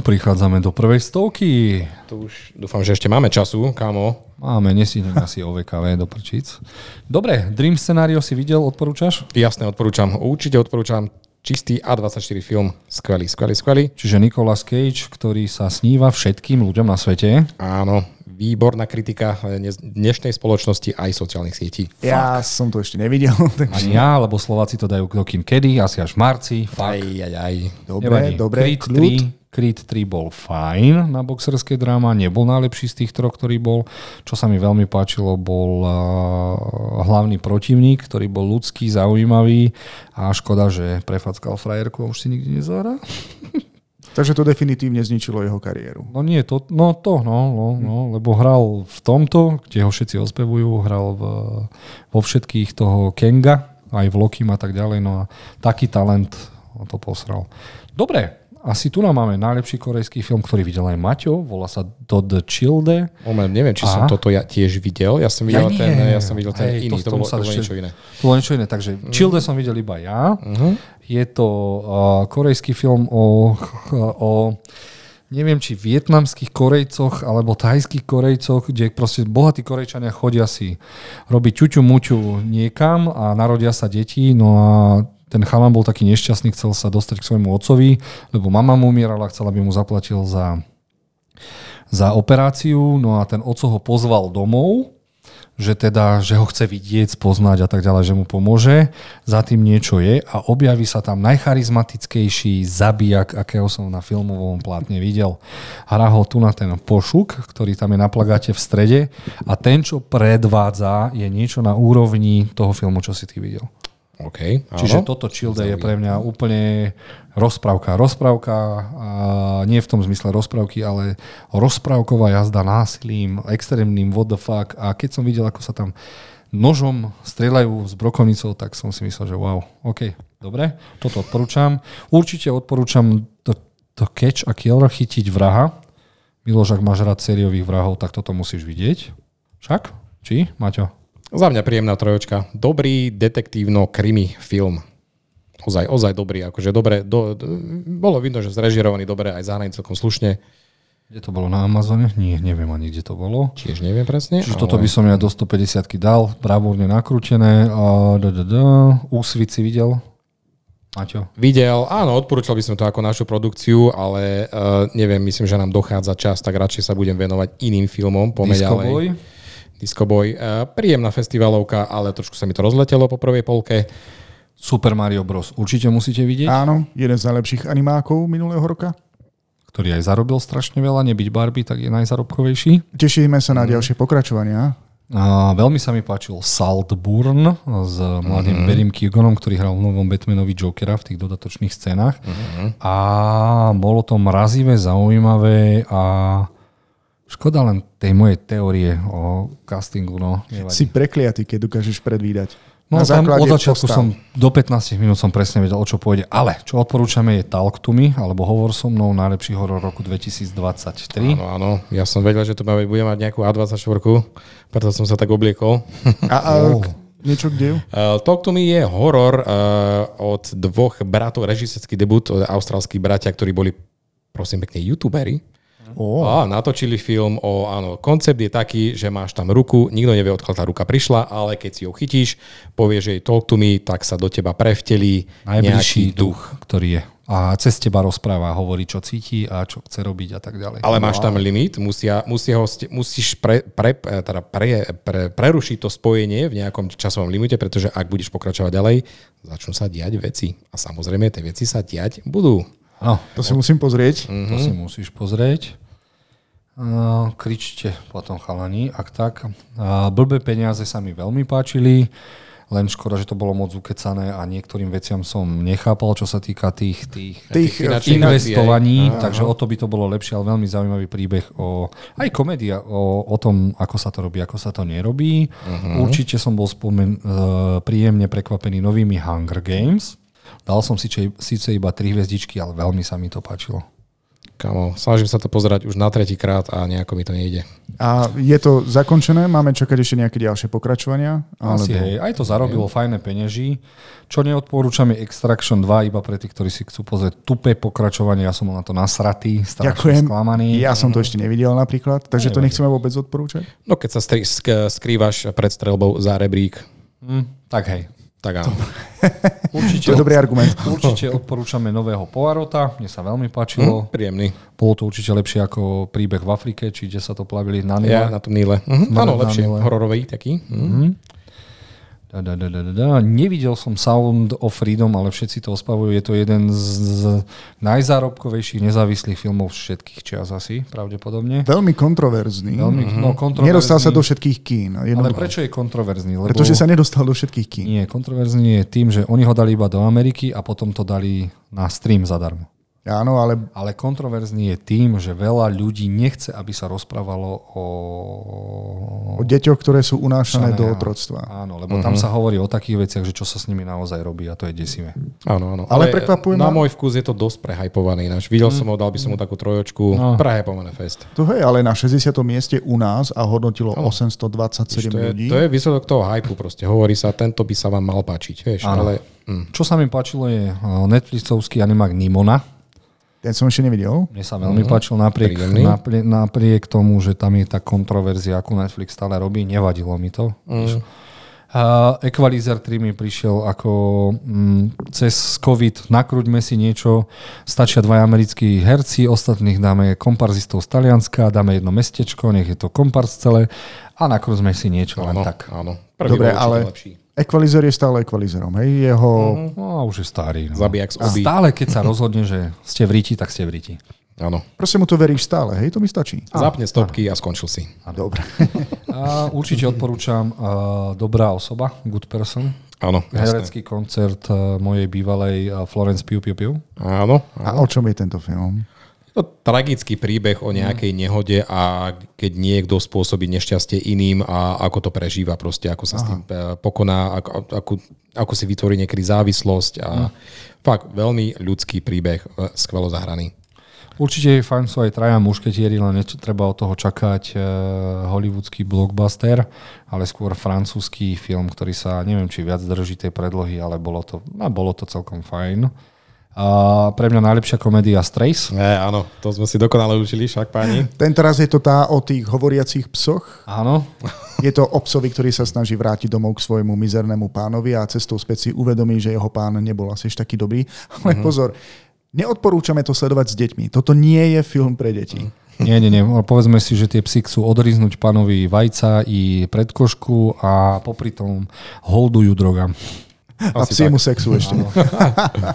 Prichádzame do prvej stovky. Tu už dúfam, že ešte máme času, kámo. Máme, nestihneme asi OVKV do prčíc. Dobre, Dream scenario si videl, odporúčaš? Jasne, odporúčam, určite odporúčam čistý A24 film. Skvelý, skvelý, skvelý. Čiže Nicolas Cage, ktorý sa sníva všetkým ľuďom na svete. Áno, výborná kritika dnešnej spoločnosti aj sociálnych sietí. Ja som to ešte nevidel, takže Ani ja, lebo Slováci to dajú dokým kedy, asi až v marci. Aj, Fakt. aj, aj. dobre, Nevadí. dobre, Creed kľud. 3, Creed 3 bol fajn na boxerskej dráma, nebol najlepší z tých troch, ktorý bol. Čo sa mi veľmi páčilo, bol uh, hlavný protivník, ktorý bol ľudský, zaujímavý a škoda, že prefackal frajerku a už si nikdy nezahrá. Takže to definitívne zničilo jeho kariéru. No nie, to, no to, no, no, no, lebo hral v tomto, kde ho všetci ospevujú, hral v, vo všetkých toho Kenga, aj v Lokim a tak ďalej, no a taký talent to posral. Dobre, asi tu nám máme najlepší korejský film, ktorý videl aj Maťo, volá sa Do the Childe. Moment, neviem, či som Aha. toto ja tiež videl. Ja som videl, ten, ja som videl ten Hej, iný, to- to, bolo, sa to bolo niečo iné. To bolo niečo iné, takže Childe som videl iba ja. Je to uh, korejský film o, o neviem, či vietnamských Korejcoch alebo thajských Korejcoch, kde proste bohatí Korejčania chodia si robiť ťuťu muťu niekam a narodia sa deti, no a ten chalan bol taký nešťastný, chcel sa dostať k svojmu otcovi, lebo mama mu umierala, chcela by mu zaplatil za, za operáciu, no a ten oco ho pozval domov, že teda, že ho chce vidieť, spoznať a tak ďalej, že mu pomôže. Za tým niečo je a objaví sa tam najcharizmatickejší zabijak, akého som na filmovom plátne videl. Hrá ho tu na ten pošuk, ktorý tam je na plagáte v strede a ten, čo predvádza, je niečo na úrovni toho filmu, čo si ty videl. OK, áno. Čiže toto Childe je pre mňa úplne rozprávka. Rozprávka, a nie v tom zmysle rozprávky, ale rozprávková jazda násilím, extrémnym what the fuck. A keď som videl, ako sa tam nožom strieľajú s brokovnicou, tak som si myslel, že wow, OK, dobre, toto odporúčam. Určite odporúčam to, to catch a kill, chytiť vraha. Miloš, ak máš rád sériových vrahov, tak toto musíš vidieť. Však? Či, Maťo? Za mňa príjemná trojočka. Dobrý detektívno-krimi film. Ozaj, ozaj dobrý. Akože dobre, do, do, bolo vidno, že zrežirovaný dobre, aj zahraný celkom slušne. Kde to bolo na Amazone? Nie, neviem ani, kde to bolo. Tiež neviem presne. Čiže toto by som ja do 150 dal, bravúrne nakrútené. A da, da, da. Úsvit si videl? Maťo? Videl, áno, odporúčal by som to ako našu produkciu, ale uh, neviem, myslím, že nám dochádza čas, tak radšej sa budem venovať iným filmom. Disco ďalej. Boy? Disco Boy. Uh, príjemná festivalovka, ale trošku sa mi to rozletelo po prvej polke. Super Mario Bros. Určite musíte vidieť, Áno, jeden z najlepších animákov minulého roka. ktorý aj zarobil strašne veľa. Nebyť Barbie, tak je najzarobkovejší. Tešíme sa na ďalšie pokračovania. A veľmi sa mi páčil Saltburn s mladým Berim Keeganom, ktorý hral v novom Batmanovi Jokera v tých dodatočných scénach. A bolo to mrazivé, zaujímavé a škoda len tej mojej teórie o castingu. No, nevadí. Si prekliatý, keď dokážeš predvídať. No Na tam od začiatku postav. som do 15 minút som presne vedel, o čo pôjde. Ale čo odporúčame je Talk to me, alebo Hovor so mnou, najlepší horor roku 2023. Áno, áno, ja som vedel, že to bude bude mať nejakú A24, preto som sa tak obliekol. A, a Oh. niečo kde? Uh, Talk to me je horor uh, od dvoch bratov, režisérsky debut, od austrálskych bratia, ktorí boli, prosím pekne, youtuberi. Ó, A natočili film o, áno, koncept je taký, že máš tam ruku, nikto nevie, odkiaľ tá ruka prišla, ale keď si ju chytíš, povieš jej talk to me, tak sa do teba prevtelí Najbližší nejaký duch. ktorý je. A cez teba rozpráva, hovorí, čo cíti a čo chce robiť a tak ďalej. Ale máš tam limit, musia, musia ho, musíš pre, pre, teda pre, pre, prerušiť to spojenie v nejakom časovom limite, pretože ak budeš pokračovať ďalej, začnú sa diať veci. A samozrejme, tie veci sa diať budú. No, to si musím pozrieť. to si musíš pozrieť. Uh, kričte potom chalani, ak tak. Uh, blbé peniaze sa mi veľmi páčili, len škoda, že to bolo moc ukecané a niektorým veciam som nechápal, čo sa týka tých, tých, Tých, Tých investovaní, Aha. takže o to by to bolo lepšie, ale veľmi zaujímavý príbeh o, aj komédia o, o tom, ako sa to robí, ako sa to nerobí. Uh-huh. Určite som bol spomen, uh, príjemne prekvapený novými Hunger Games. Dal som si síce iba tri hviezdičky, ale veľmi sa mi to páčilo. Kamo, snažím sa to pozerať už na tretí krát a nejako mi to nejde. A je to zakončené? Máme čakať ešte nejaké ďalšie pokračovania? Asi hej, aj to zarobilo fajné penieží. Čo neodporúčam je Extraction 2, iba pre tých, ktorí si chcú pozrieť tupé pokračovanie. Ja som bol na to nasratý, strašne Ďakujem. sklamaný. Ja som to ešte nevidel napríklad, takže to nechceme vôbec odporúčať. No keď sa stri- sk- skrývaš pred strelbou za rebrík, Hm, tak hej. Tak áno. To Určite, je dobrý argument. určite odporúčame nového Poirota, mne sa veľmi páčilo. Príjemný. Bolo to určite lepšie ako príbeh v Afrike, či kde sa to plavili na Nile. Ja na tom Níle. Mhm. Áno, lepšie. Hororový taký. Mhm. Da, da, da, da, da, da. Nevidel som Sound of Freedom, ale všetci to ospavujú. Je to jeden z, najzárobkovejších nezávislých filmov všetkých čias asi, pravdepodobne. Veľmi kontroverzný. Veľmi Mhm. no, kontroverzný. Nedostal sa do všetkých kín. Ale Jednoducho. prečo je kontroverzný? Lebo... Pretože sa nedostal do všetkých kín. Nie, kontroverzný je tým, že oni ho dali iba do Ameriky a potom to dali na stream zadarmo. Áno, ale Ale kontroverzný je tým, že veľa ľudí nechce, aby sa rozprávalo o... o deťoch, ktoré sú unášané do otroctva. Áno, lebo tam sa hovorí o takých veciach, že čo sa s nimi naozaj robí a to je desivé. Áno, áno. Ale prekvapuje Na ma- môj vkus je to dosť prehajpovaný. Náš. Videl som ho, dal by som mu takú trojočku. No. Prehajpované fest. To je ale na 60. mieste u nás a hodnotilo Áno. 827 To je, ľudí. to je výsledok toho hypu proste. Hovorí sa, tento by sa vám mal páčiť. Vieš, ale hm. Čo sa mi páčilo je uh, Netflixovský animák Nimona. Ten som ešte nevidel. Mne sa veľmi páčil napriek, Príjemný. napriek, napriek tomu, že tam je tá kontroverzia, ako Netflix stále robí. Nevadilo mi to. Mm. Uh, Equalizer 3 mi prišiel ako mm, cez COVID, nakrúťme si niečo, stačia dva americkí herci, ostatných dáme komparzistov z Talianska, dáme jedno mestečko, nech je to komparz celé a nakrúťme si niečo len áno, tak. áno. Prvý Dobre, ale lepší. Equalizer je stále Equalizerom. Hej? Jeho... No, už je starý. No. Zabijak z. Stále, keď sa rozhodne, že ste v ríti, tak ste v ríti. Áno. Proste mu to veríš stále, hej? To mi stačí. Zapne stopky a skončil si. Dobre. A určite odporúčam uh, Dobrá osoba, Good Person. Áno. Herecký koncert uh, mojej bývalej uh, Florence Piu Piu Piu. Áno, A o čom je tento film? To tragický príbeh o nejakej nehode a keď niekto spôsobí nešťastie iným a ako to prežíva proste, ako sa Aha. s tým eh, pokoná, ako, ako, ako si vytvorí niekedy závislosť a fakt veľmi ľudský príbeh, eh, skvelo zahraný. Určite je fajn sú aj traja mušketieri, len neč- treba od toho čakať uh, hollywoodský blockbuster, ale skôr francúzsky film, ktorý sa, neviem, či viac drží tej predlohy, ale bolo to, no, bolo to celkom fajn. A pre mňa najlepšia komédia Strays. E, áno, to sme si dokonale učili, však páni. Tento raz je to tá o tých hovoriacich psoch. Áno, Je to o psovi, ktorý sa snaží vrátiť domov k svojmu mizernému pánovi a cestou späť si uvedomí, že jeho pán nebol asi taký dobrý. Ale pozor, neodporúčame to sledovať s deťmi. Toto nie je film pre deti. Nie, nie, nie. Povedzme si, že tie psy chcú odriznúť pánovi vajca i predkošku a popri tom holdujú drogám. A psiemu sexu ešte.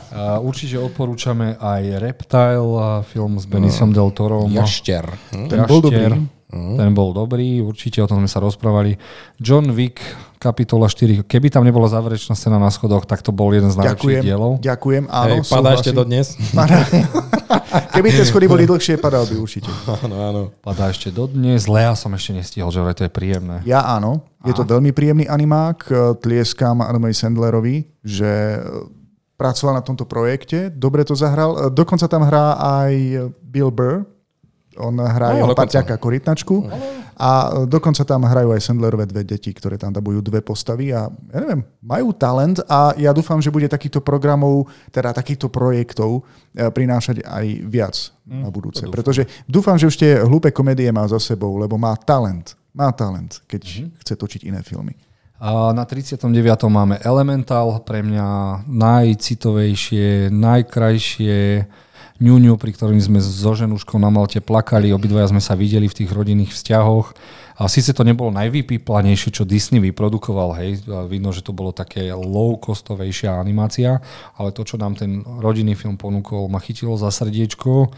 A určite odporúčame aj Reptile, film s Benisom del Torom. Jašter. Hm? Ten bol dobrý. Ten bol dobrý, určite o tom sme sa rozprávali. John Wick, kapitola 4. Keby tam nebola záverečná scéna na schodoch, tak to bol jeden z najlepších Ďakujem, dielov. ďakujem, áno, Hej, padá ešte dodnes? Padá. Keby tie schody boli dlhšie, padal by určite. áno, áno. Padá ešte dodnes. Lea som ešte nestihol, že to je príjemné. Ja áno, je to veľmi príjemný animák. e, Tlieskam Adamovi Sandlerovi, že e, pracoval na tomto projekte, dobre to zahral. E, Dokonca tam hrá aj Bill Burr, on hrá No, parťaka korytnačku a dokonca tam hrajú aj Sandlerové dve deti, ktoré tam dabujú dve postavy a ja neviem, majú talent a ja dúfam, že bude takýchto programov, teda takýchto projektov e, prinášať aj viac na budúce. Pretože dúfam, že už tie hlúpe komédie má za sebou, lebo má talent. Má talent, keď chce točiť iné filmy. A na 39. máme Elemental, pre mňa najcitovejšie, najkrajšie ňuňu, pri ktorým sme so ženuškou na Malte plakali, obidvaja sme sa videli v tých rodinných vzťahoch. A síce to nebolo najvypíplanejšie, čo Disney vyprodukoval, hej, a vidno, že to bolo také low-costovejšia animácia, ale to, čo nám ten rodinný film ponúkol, ma chytilo za srdiečko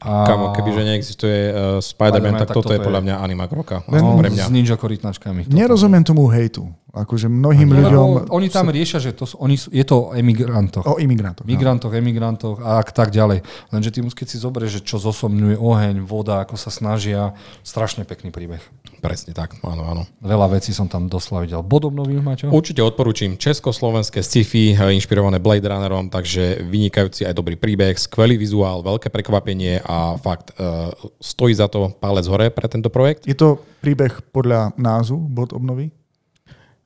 A... Kamo, kebyže neexistuje uh, Spider-Man, Spider-Man, tak, tak toto je toto je- podľa mňa animák roka. No, pre mňa. S ninja korytnačkami. Nerozumiem tomu hejtu. Akože mnohým Lebo ľuďom... oni tam riešia, že to, sú- oni sú, je to o emigrantoch. O imigrantoch. no. Migrantoch, emigrantoch a tak ďalej. Lenže ty keď si zoberieš, že čo zosomňuje oheň, voda, ako sa snažia, strašne pekný príbeh. Presne tak, áno, áno. Veľa vecí som tam doslova videl. Bod obnový, Maťo? Určite odporúčim československé sci-fi, eh, inšpirované Blade Runnerom, takže vynikajúci aj dobrý príbeh, skvelý vizuál, veľké prekvapenie a fakt uh, stojí za to palec hore pre tento projekt. Je to príbeh podľa názvu, bod obnovy?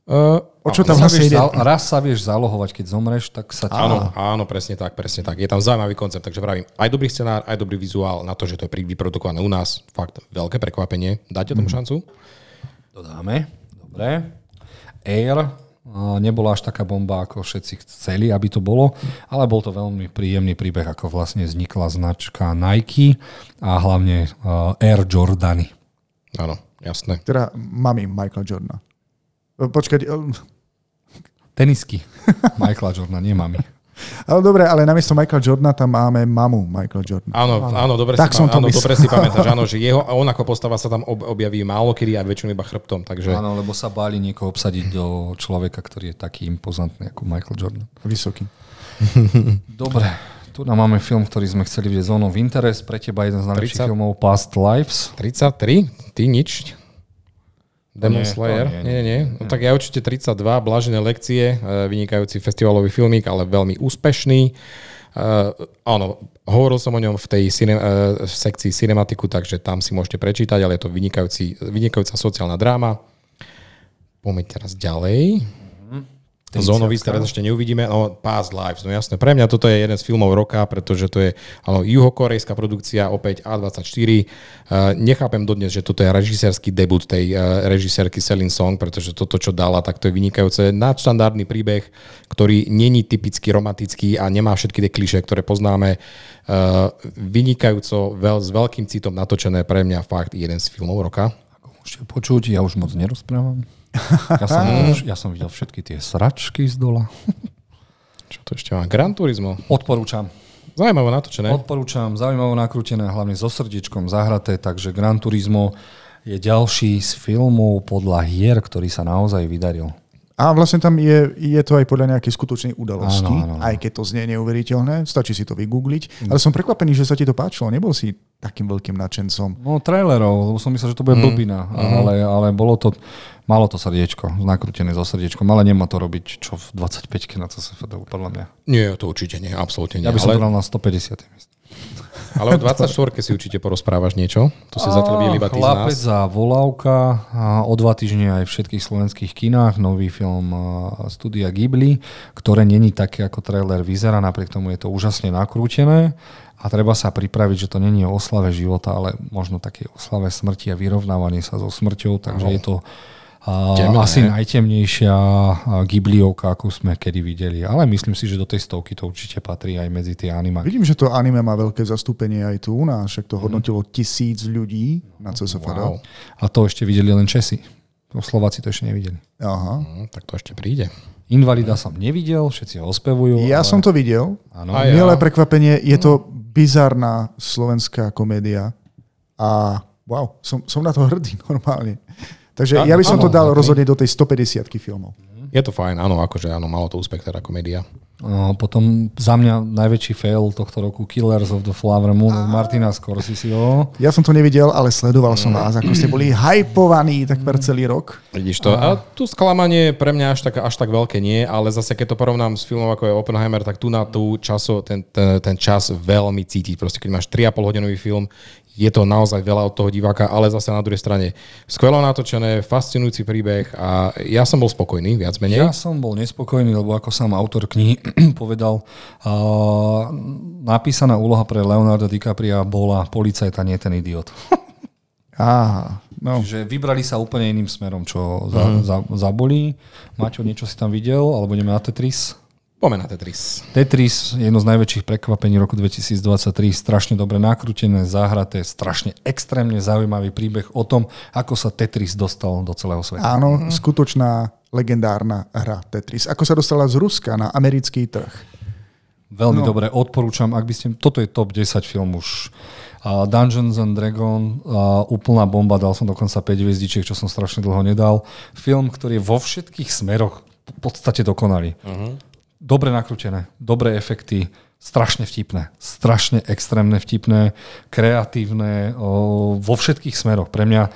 Uh, O čo tam Sa vlastne vieš ide? raz sa vieš zálohovať, keď zomreš, tak sa ti... Áno, áno, presne tak, presne tak. Je tam zaujímavý koncept, takže vravím, aj dobrý scenár, aj dobrý vizuál na to, že to je vyprodukované u nás. Fakt veľké prekvapenie. Dáte tomu šancu? Dodáme. Dobre. Air nebola až taká bomba, ako všetci chceli, aby to bolo, ale bol to veľmi príjemný príbeh, ako vlastne vznikla značka Nike a hlavne Air Jordany. Áno, jasné. Teda mami Michaela Jordana. E, Počkať, e, Tenisky. Michaela Jordana, nie mami. ale dobre, ale namiesto Michaela Jordana tam máme mamu Michaela Jordana. Áno, áno, dobre, Tak si, som to áno myslel. dobre si pamätáš, áno, že jeho, on ako postava sa tam ob, objaví málo kedy a väčšinou iba chrbtom, takže Áno, lebo sa báli niekoho obsadiť do človeka, ktorý je taký impozantný ako Michael Jordan. Vysoký. Dobre, tu nám máme film, ktorý sme chceli vidieť Zone of Interest. Pre teba jeden z najlepších 30. filmov Past Lives. 33? Ty nič? Demon nie, Slayer? nie, Nie, nie. No, tak ja určite 32, Blažené lekcie, e, vynikajúci festivalový filmík, ale veľmi úspešný. Uh, áno, hovoril som o ňom v tej cine, uh, v sekcii cinematiku, takže tam si môžete prečítať, ale je to vynikajúci, vynikajúca sociálna dráma. Poďme teraz ďalej. Zónový teraz ešte neuvidíme. No, Past Lives, no jasné. Pre mňa toto je jeden z filmov roka, pretože to je áno, juhokorejská produkcia, opäť A24. Uh, nechápem dodnes, že toto je režisérsky debut tej uh, režisérky Celine Song, pretože toto, čo dala, tak to je vynikajúce. Nadštandardný príbeh, ktorý není typicky romantický a nemá všetky tie kliše, ktoré poznáme. Uh, vynikajúco, veľ, s veľkým citom natočené pre mňa fakt jeden z filmov roka. Ako môžete počuť, ja už moc nerozprávam. Ja som, videl, ja som videl všetky tie sračky z dola. Čo to ešte má? Gran Turismo. Odporúčam. Zaujímavé natočené. Odporúčam, zaujímavo nakrútené, hlavne so srdiečkom zahraté, takže Gran Turismo je ďalší z filmov podľa hier, ktorý sa naozaj vydaril. A vlastne tam je, je to aj podľa nejakej skutočnej udalosti, Áno, áno, áno. aj keď to znie neuveriteľné, stačí si to vygoogliť. Ale som prekvapený, že sa ti to páčilo, nebol si takým veľkým nadšencom. No trailerov, lebo som myslel, že to bude blbina, ale, ale bolo to, malo to srdiečko, nakrútené so srdiečkom, ale nemá to robiť čo v 25 na CSFD, podľa mňa. Nie, to určite nie, absolútne nie. Ja by som ale, dal na 150. miesto. ale o 24 si určite porozprávaš niečo. To si zatiaľ videli iba Chlapec nás. a volávka a o dva týždne aj v všetkých slovenských kinách nový film studia Ghibli, ktoré není také, ako trailer vyzerá, napriek tomu je to úžasne nakrútené a treba sa pripraviť, že to není o oslave života, ale možno také oslave smrti a vyrovnávanie sa so smrťou, takže je to Temné. asi najtemnejšia a, Ghibliovka, akú sme kedy videli. Ale myslím si, že do tej stovky to určite patrí aj medzi tie animáky. Vidím, že to anime má veľké zastúpenie aj tu u nás, však to hodnotilo tisíc ľudí na CSFD. Wow. A to ešte videli len Česi. Slováci to ešte nevideli. Aha. Hm, tak to ešte príde. Invalida som nevidel, všetci ho ospevujú. Ja ale... som to videl. Áno. Ja. Milé prekvapenie, je to bizarná slovenská komédia a wow, som, som na to hrdý normálne. Takže ja by som to dal rozhodne do tej 150 filmov. Je to fajn, áno, akože áno, malo to úspech teda komédia. No, potom za mňa najväčší fail tohto roku Killers of the Flower Moon od Martina Scorseseho. Ja som to nevidel, ale sledoval som vás, ako ste boli hypovaní takmer celý rok. Vidíš to? A tu sklamanie pre mňa až tak, až tak veľké nie, ale zase keď to porovnám s filmom ako je Oppenheimer, tak tu na tú časo, ten, ten, ten čas veľmi cítiť. Proste keď máš 3,5 hodinový film, je to naozaj veľa od toho diváka, ale zase na druhej strane skvelo natočené, fascinujúci príbeh a ja som bol spokojný, viac menej. Ja som bol nespokojný, lebo ako sám autor knihy povedal, uh, napísaná úloha pre Leonardo DiCapria bola policajta, nie ten idiot. Á, no. Čiže vybrali sa úplne iným smerom, čo za, za, zabolí. Maťo, niečo si tam videl? Alebo ideme na Tetris? Poďme na Tetris. Tetris je jedno z najväčších prekvapení roku 2023. Strašne dobre nakrútené, zahraté, strašne extrémne zaujímavý príbeh o tom, ako sa Tetris dostal do celého sveta. Áno, skutočná legendárna hra Tetris. Ako sa dostala z Ruska na americký trh. Veľmi no. dobre, odporúčam, ak by ste... Toto je top 10 film už. Uh, Dungeons and Dragon, uh, úplná bomba, dal som dokonca 5 hviezdičiek, čo som strašne dlho nedal. Film, ktorý je vo všetkých smeroch v podstate dokonalý. Uh-huh. Dobre nakrútené, dobré efekty, strašne vtipné, strašne extrémne vtipné, kreatívne, o, vo všetkých smeroch. Pre mňa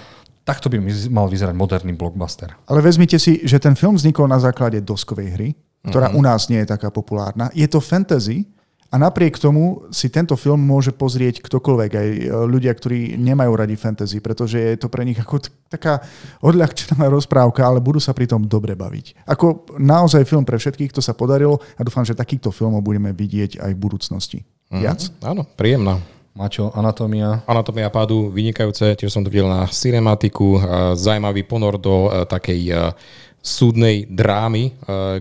takto by mal vyzerať moderný blockbuster. Ale vezmite si, že ten film vznikol na základe doskovej hry, ktorá mm-hmm. u nás nie je taká populárna. Je to fantasy, a napriek tomu si tento film môže pozrieť ktokoľvek, aj e, ľudia, ktorí nemajú radi fantasy, pretože je to pre nich ako t- taká odľahčená rozprávka, ale budú sa pri tom dobre baviť. Ako naozaj film pre všetkých, to sa podarilo a dúfam, že takýchto filmov budeme vidieť aj v budúcnosti. Mm-hmm. Viac? Áno, príjemná. Mačo, anatómia. Anatómia pádu, vynikajúce, tiež som to videl na cinematiku, e, zaujímavý ponor do e, takej súdnej drámy, eh,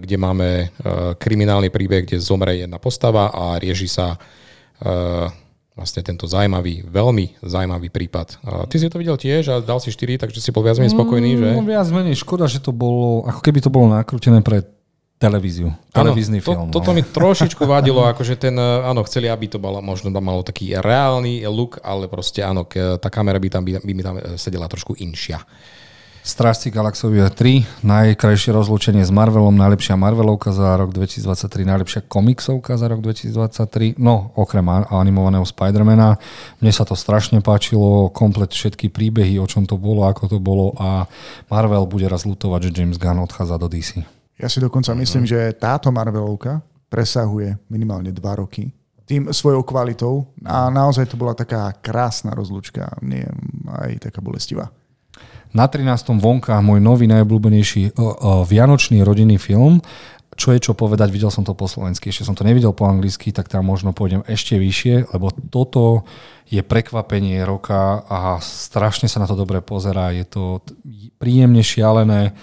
kde máme eh, kriminálny príbeh, kde zomre jedna postava a rieši sa eh, vlastne tento zaujímavý, veľmi zaujímavý prípad. Ty si to videl tiež a dal si 4, takže si bol viac menej spokojný, že? No, viac menej. Škoda, že to bolo, ako keby to bolo nakrútené pre televíziu, televízny to, film. To, toto no. mi trošičku vadilo, akože ten, áno, chceli, aby to bolo, možno malo taký reálny look, ale proste áno, tá kamera by tam, by, by mi tam sedela trošku inšia. Strážci Galaxovia 3, najkrajšie rozlúčenie s Marvelom, najlepšia Marvelovka za rok 2023, najlepšia komiksovka za rok 2023, no okrem animovaného Spidermana. Mne sa to strašne páčilo, komplet všetky príbehy, o čom to bolo, ako to bolo a Marvel bude raz lutovať, že James Gunn odchádza do DC. Ja si dokonca myslím, že táto Marvelovka presahuje minimálne 2 roky tým svojou kvalitou a naozaj to bola taká krásna rozlúčka, nie aj taká bolestivá. Na 13. vonka môj nový najobľúbenejší vianočný rodinný film, čo je čo povedať, videl som to po slovensky, ešte som to nevidel po anglicky, tak tam možno pôjdem ešte vyššie, lebo toto je prekvapenie roka a strašne sa na to dobre pozerá, je to príjemne šialené,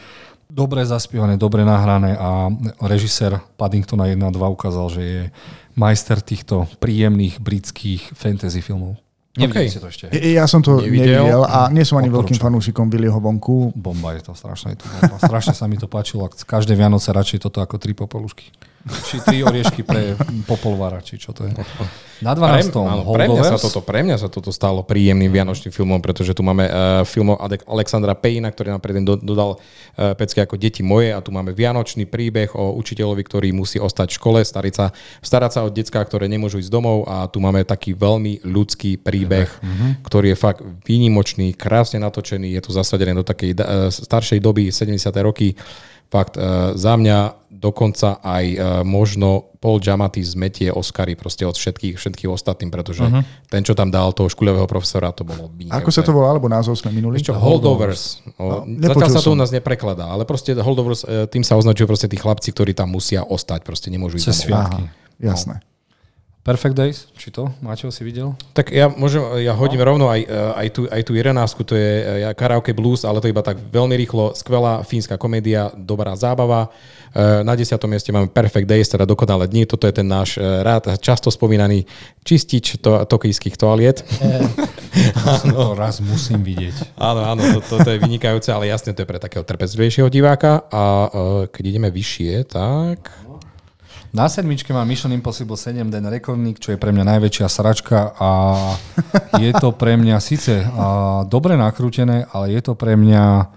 dobre zaspievané, dobre nahrané a režisér Paddingtona 1 2 ukázal, že je majster týchto príjemných britských fantasy filmov. Nevidel okay. si to ešte. Ja som to nevidel, nevidel a nie som ani veľkým fanúšikom Billyho vonku. Bomba je to strašne. Je to bomba. Strašne sa mi to páčilo. Každé Vianoce radšej toto ako tri popolušky. Či tri oriešky pre popolvara, či čo to je. Na 12. Pre, áno, pre, mňa sa toto, pre mňa sa toto stalo príjemným vianočným filmom, pretože tu máme uh, film Alexandra Pejna, ktorý nám predtým do, dodal uh, pecky ako Deti moje a tu máme vianočný príbeh o učiteľovi, ktorý musí ostať v škole, starať sa, starať sa o detská, ktoré nemôžu ísť domov a tu máme taký veľmi ľudský príbeh, mm-hmm. ktorý je fakt výnimočný, krásne natočený, je tu zasadený do takej uh, staršej doby, 70. roky fakt uh, za mňa dokonca aj uh, možno Paul Giamatti zmetie Oscary proste od všetkých, všetkých ostatným, pretože uh-huh. ten, čo tam dal toho škuľového profesora, to bolo vynikajúce. Ako sa to volá, alebo názov sme minuli? Ešte holdovers. No, zatiaľ sa to u nás neprekladá, ale proste holdovers, uh, tým sa označujú proste tí chlapci, ktorí tam musia ostať, proste nemôžu ísť Cez sviatky. Jasné. No. Perfect Days, či to? Máte si videl? Tak ja môžem, ja hodím no. rovno aj, eh, aj, tú, aj tú 11, to je ja, karaoke blues, ale to iba tak veľmi rýchlo, skvelá fínska komédia, dobrá zábava. Eh, na 10. mieste máme Perfect Days, teda dokonalé dni. Toto je ten náš rád, často spomínaný čistič to, tokijských toaliet. to raz musím vidieť. Áno, áno, to, to, to je vynikajúce, ale jasne to je pre takého trpezlivejšieho diváka. A keď ideme vyššie, tak... Na sedmičke má Mission Impossible 7 Den Rekordník, čo je pre mňa najväčšia sračka a je to pre mňa síce dobre nakrútené, ale je to pre mňa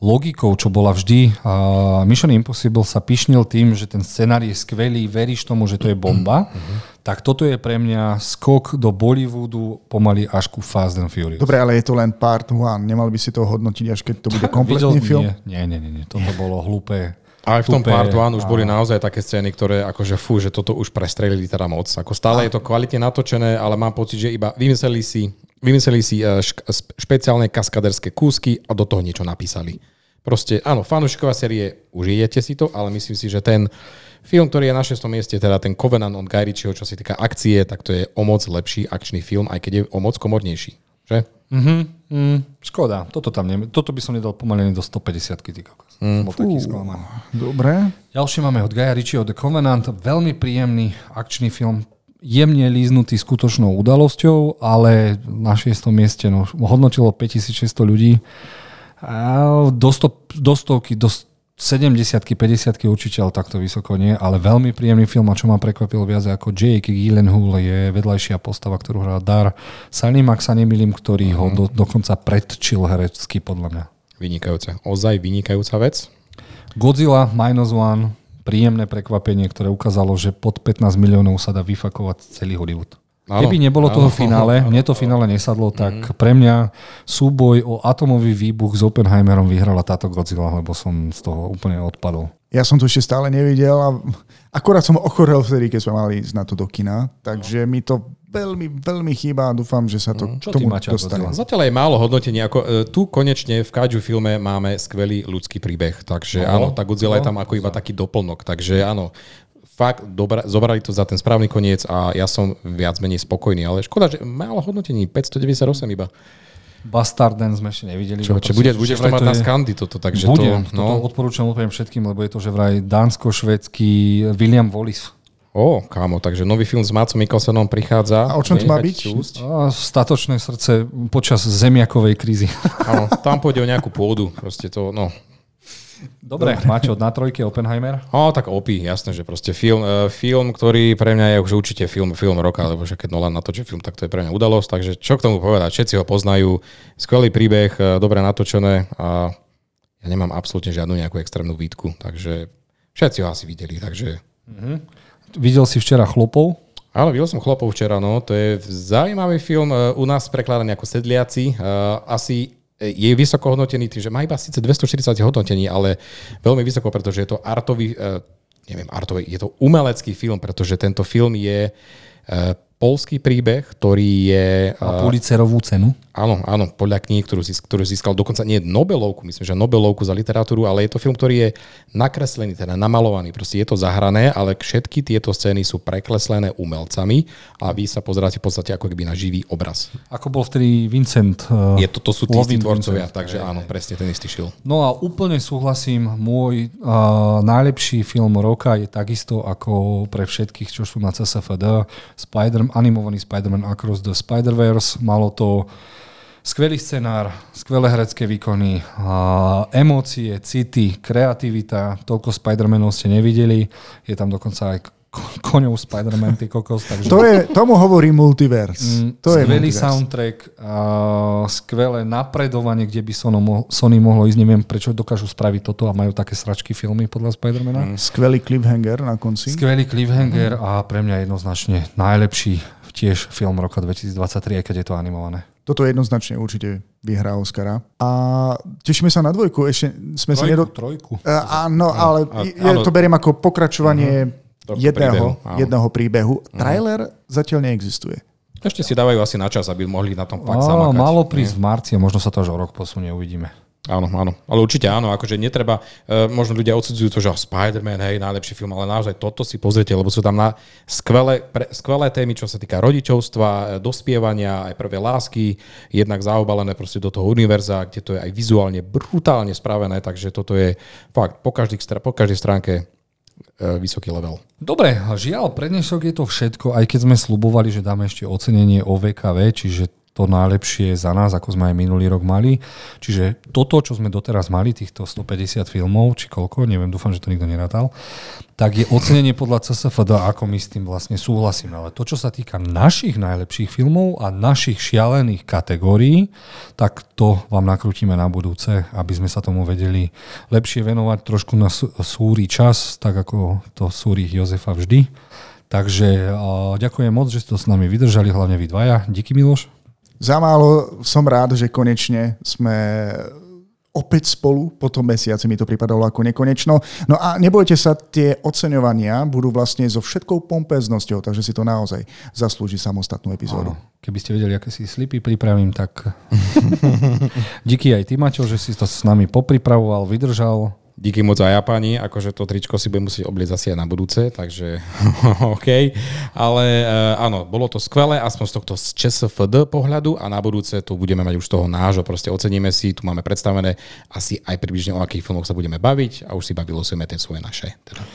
logikou, čo bola vždy. Mission Impossible sa pišnil tým, že ten scenár je skvelý, veríš tomu, že to je bomba. Tak toto je pre mňa skok do Bollywoodu pomaly až ku Fast and Furious. Dobre, ale je to len part one. Nemal by si to hodnotiť, až keď to bude kompletný Videl, film? Nie, nie, nie, nie. Toto bolo hlúpe aj v tom part one už boli naozaj také scény, ktoré akože fú, že toto už prestrelili teda moc. Ako stále je to kvalitne natočené, ale mám pocit, že iba vymysleli si, vymysleli si eh, špeciálne kaskaderské kúsky a do toho niečo napísali. Proste, áno, fanúšiková série, užijete si to, ale myslím si, že ten film, ktorý je na 6. mieste, teda ten Covenant on Guy Ritchieho, čo sa týka akcie, tak to je o moc lepší akčný film, aj keď je o moc komornejší. Že? Mm-hmm. Mm, škoda, toto, tam ne, toto by som nedal pomaly do 150 ty kokos. Mm. Bol taký sklamaný. Dobre. Ďalšie máme od Gaja Ritchieho The Covenant, veľmi príjemný akčný film, jemne líznutý skutočnou udalosťou, ale na 6. mieste no, hodnotilo 5600 ľudí. A do, sto, do stovky, do 70 50 určite, ale takto vysoko nie, ale veľmi príjemný film a čo ma prekvapilo viac ako Jake Gyllenhaal je vedľajšia postava, ktorú hrá Dar Salim, ak sa nemýlim, ktorý ho Mhm. do, dokonca predčil herecky podľa mňa. Vynikajúce. Ozaj vynikajúca vec. Godzilla Minus One, príjemné prekvapenie, ktoré ukázalo, že pod 15 miliónov sa dá vyfakovať celý Hollywood. Áno, Keby nebolo áno, toho finále, mne to finále nesadlo, tak pre mňa súboj o atomový výbuch s Oppenheimerom vyhrala táto Godzilla, lebo som z toho úplne odpadol. Ja som to ešte stále nevidel a akorát som ochorel vtedy, keď sme mali ísť na to do kina, takže mi to veľmi, veľmi chýba a dúfam, že sa to Čo k tomu Maťo, dostane. Godzilla? Zatiaľ je málo hodnotení. Ako, e, tu konečne v Kaiju filme máme skvelý ľudský príbeh. Takže No, áno, tá Godzilla je no, tam ako iba taký doplnok. Takže áno, fakt dobra, zobrali to za ten správny koniec a ja som viac menej spokojný. Ale škoda, že málo hodnotení, 598 iba. Bastard Dance sme ešte nevideli. Čo, no čo bude, že budeš to mať na skandy toto, takže Budem, to... toto No, odporúčam úplne všetkým, lebo je to, že vraj dánsko-švedský William Wallis. Ó, kámo, takže nový film s Mácom Mikkelsenom prichádza. A o čom to má byť? A statočné srdce počas zemiakovej krízy. Áno, tam pôjde o nejakú pôdu. Proste to, no, Dobre, Maťo, na trojke Oppenheimer. O, tak opí, jasné, že proste film, uh, film, ktorý pre mňa je už určite film, film roka, lebo že keď Nolan natočí film, tak to je pre mňa udalosť, takže čo k tomu povedať, všetci ho poznajú, skvelý príbeh, uh, dobre natočené a ja nemám absolútne žiadnu nejakú extrémnu výtku, takže všetci ho asi videli, takže... Videl si včera Chlopov? Ale videl som chlopov včera, no, to je zaujímavý film, uh, u nás prekladaný ako Sedliaci, asi je vysoko hodnotený tým, že má iba síce 240 hodnotení, ale veľmi vysoko, pretože je to artový, uh, neviem, artový, je to umelecký film, pretože tento film je uh, polský príbeh, ktorý je... A Uh, Pulitzerovú cenu? áno, áno, podľa kníh, ktorú, získ, ktorú získal dokonca nie Nobelovku, myslím, že Nobelovku za literatúru, ale je to film, ktorý je nakreslený, teda namalovaný. Proste je to zahrané, ale všetky tieto scény sú prekreslené umelcami a vy sa pozeráte v podstate ako keby na živý obraz. Ako bol vtedy Vincent. uh, Je to, to sú tí istí tvorcovia, Vincent. takže áno, presne ten istý šil. No a úplne súhlasím, môj uh, najlepší film roka je takisto ako pre všetkých, čo sú na CSFD, Spider, animovaný Spider-Man Across the Spider-Verse. Malo to skvelý scenár, skvelé herecké výkony, emócie, city, kreativita, toľko Spider-Manov ste nevideli. Je tam dokonca aj koňov Spider-Man, ty kokos, takže... To je, tomu hovorí multiverse. Mm, to je skvelý multiverse. soundtrack, a skvelé napredovanie, kde by Sony, mo- Sony mohlo ísť. Neviem, prečo dokážu spraviť toto a majú také sračky filmy podľa Spidermana. Mm. Skvelý cliffhanger na konci. Skvelý cliffhanger a pre mňa jednoznačne najlepší tiež film roka 2023, aj keď je to animované. Toto jednoznačne určite vyhrá Oscara. A tešíme sa na dvojku. Ešte sme sa nedo... trojku. Uh, áno, ale a- áno. to beriem ako pokračovanie Tohto jedného, príbehu, áno. jedného príbehu. Trailer zatiaľ neexistuje. Ešte si dávajú asi na čas, aby mohli na tom fakt zamakať. malo prísť v marci a možno sa to až o rok posunie, uvidíme. Áno, áno. Ale určite áno, akože netreba, uh, možno ľudia odsudzujú to, že oh, Spider-Man, hej, najlepší film, ale naozaj toto si pozrite, lebo sú tam na skvelé, pre, skvelé témy, čo sa týka rodičovstva, e, dospievania, aj prvé lásky, jednak zaobalené proste do toho univerza, kde to je aj vizuálne brutálne spravené, takže toto je fakt po, každých, stra- po každej stránke vysoký level. Dobre, žiaľ, pre dnešok je to všetko, aj keď sme slubovali, že dáme ešte ocenenie OVKV, čiže to najlepšie za nás, ako sme aj minulý rok mali. Čiže toto, čo sme doteraz mali, týchto 150 filmov, či koľko, neviem, dúfam, že to nikto nerátal, tak je ocenenie podľa CSFD, ako my s tým vlastne súhlasím. Ale to, čo sa týka našich najlepších filmov a našich šialených kategórií, tak to vám nakrútime na budúce, aby sme sa tomu vedeli lepšie venovať, trošku na sú- súri čas, tak ako to súri Jozefa vždy. Takže ďakujem moc, že ste to s nami vydržali, hlavne vy dvaja. Díky Miloš. Za málo som rád, že konečne sme opäť spolu, po tom mesiaci mi to pripadalo ako nekonečno. No a nebojte sa, tie oceňovania budú vlastne so všetkou pompeznosťou, takže si to naozaj zaslúži samostatnú epizódu. Keby ste vedeli, aké si slipy pripravím, tak díky aj ty, Maťo, že si to s nami popripravoval, vydržal. Díky moc aj Japani, akože to tričko si budem musieť obliecť asi aj na budúce, takže OK. Ale uh, áno, bolo to skvelé, aspoň z tohto z ČSFD pohľadu a na budúce tu budeme mať už toho nášho, proste oceníme si, tu máme predstavené asi aj približne o akých filmoch sa budeme baviť a už si bavilo tie svoje naše. Teda.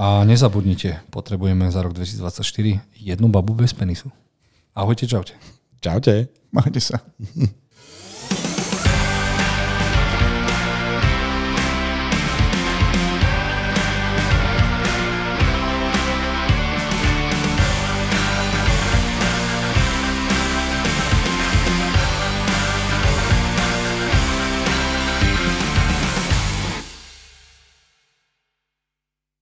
A nezabudnite, potrebujeme za rok 2024 jednu babu bez penisu. Ahojte, čaute. Čaute. Majte sa.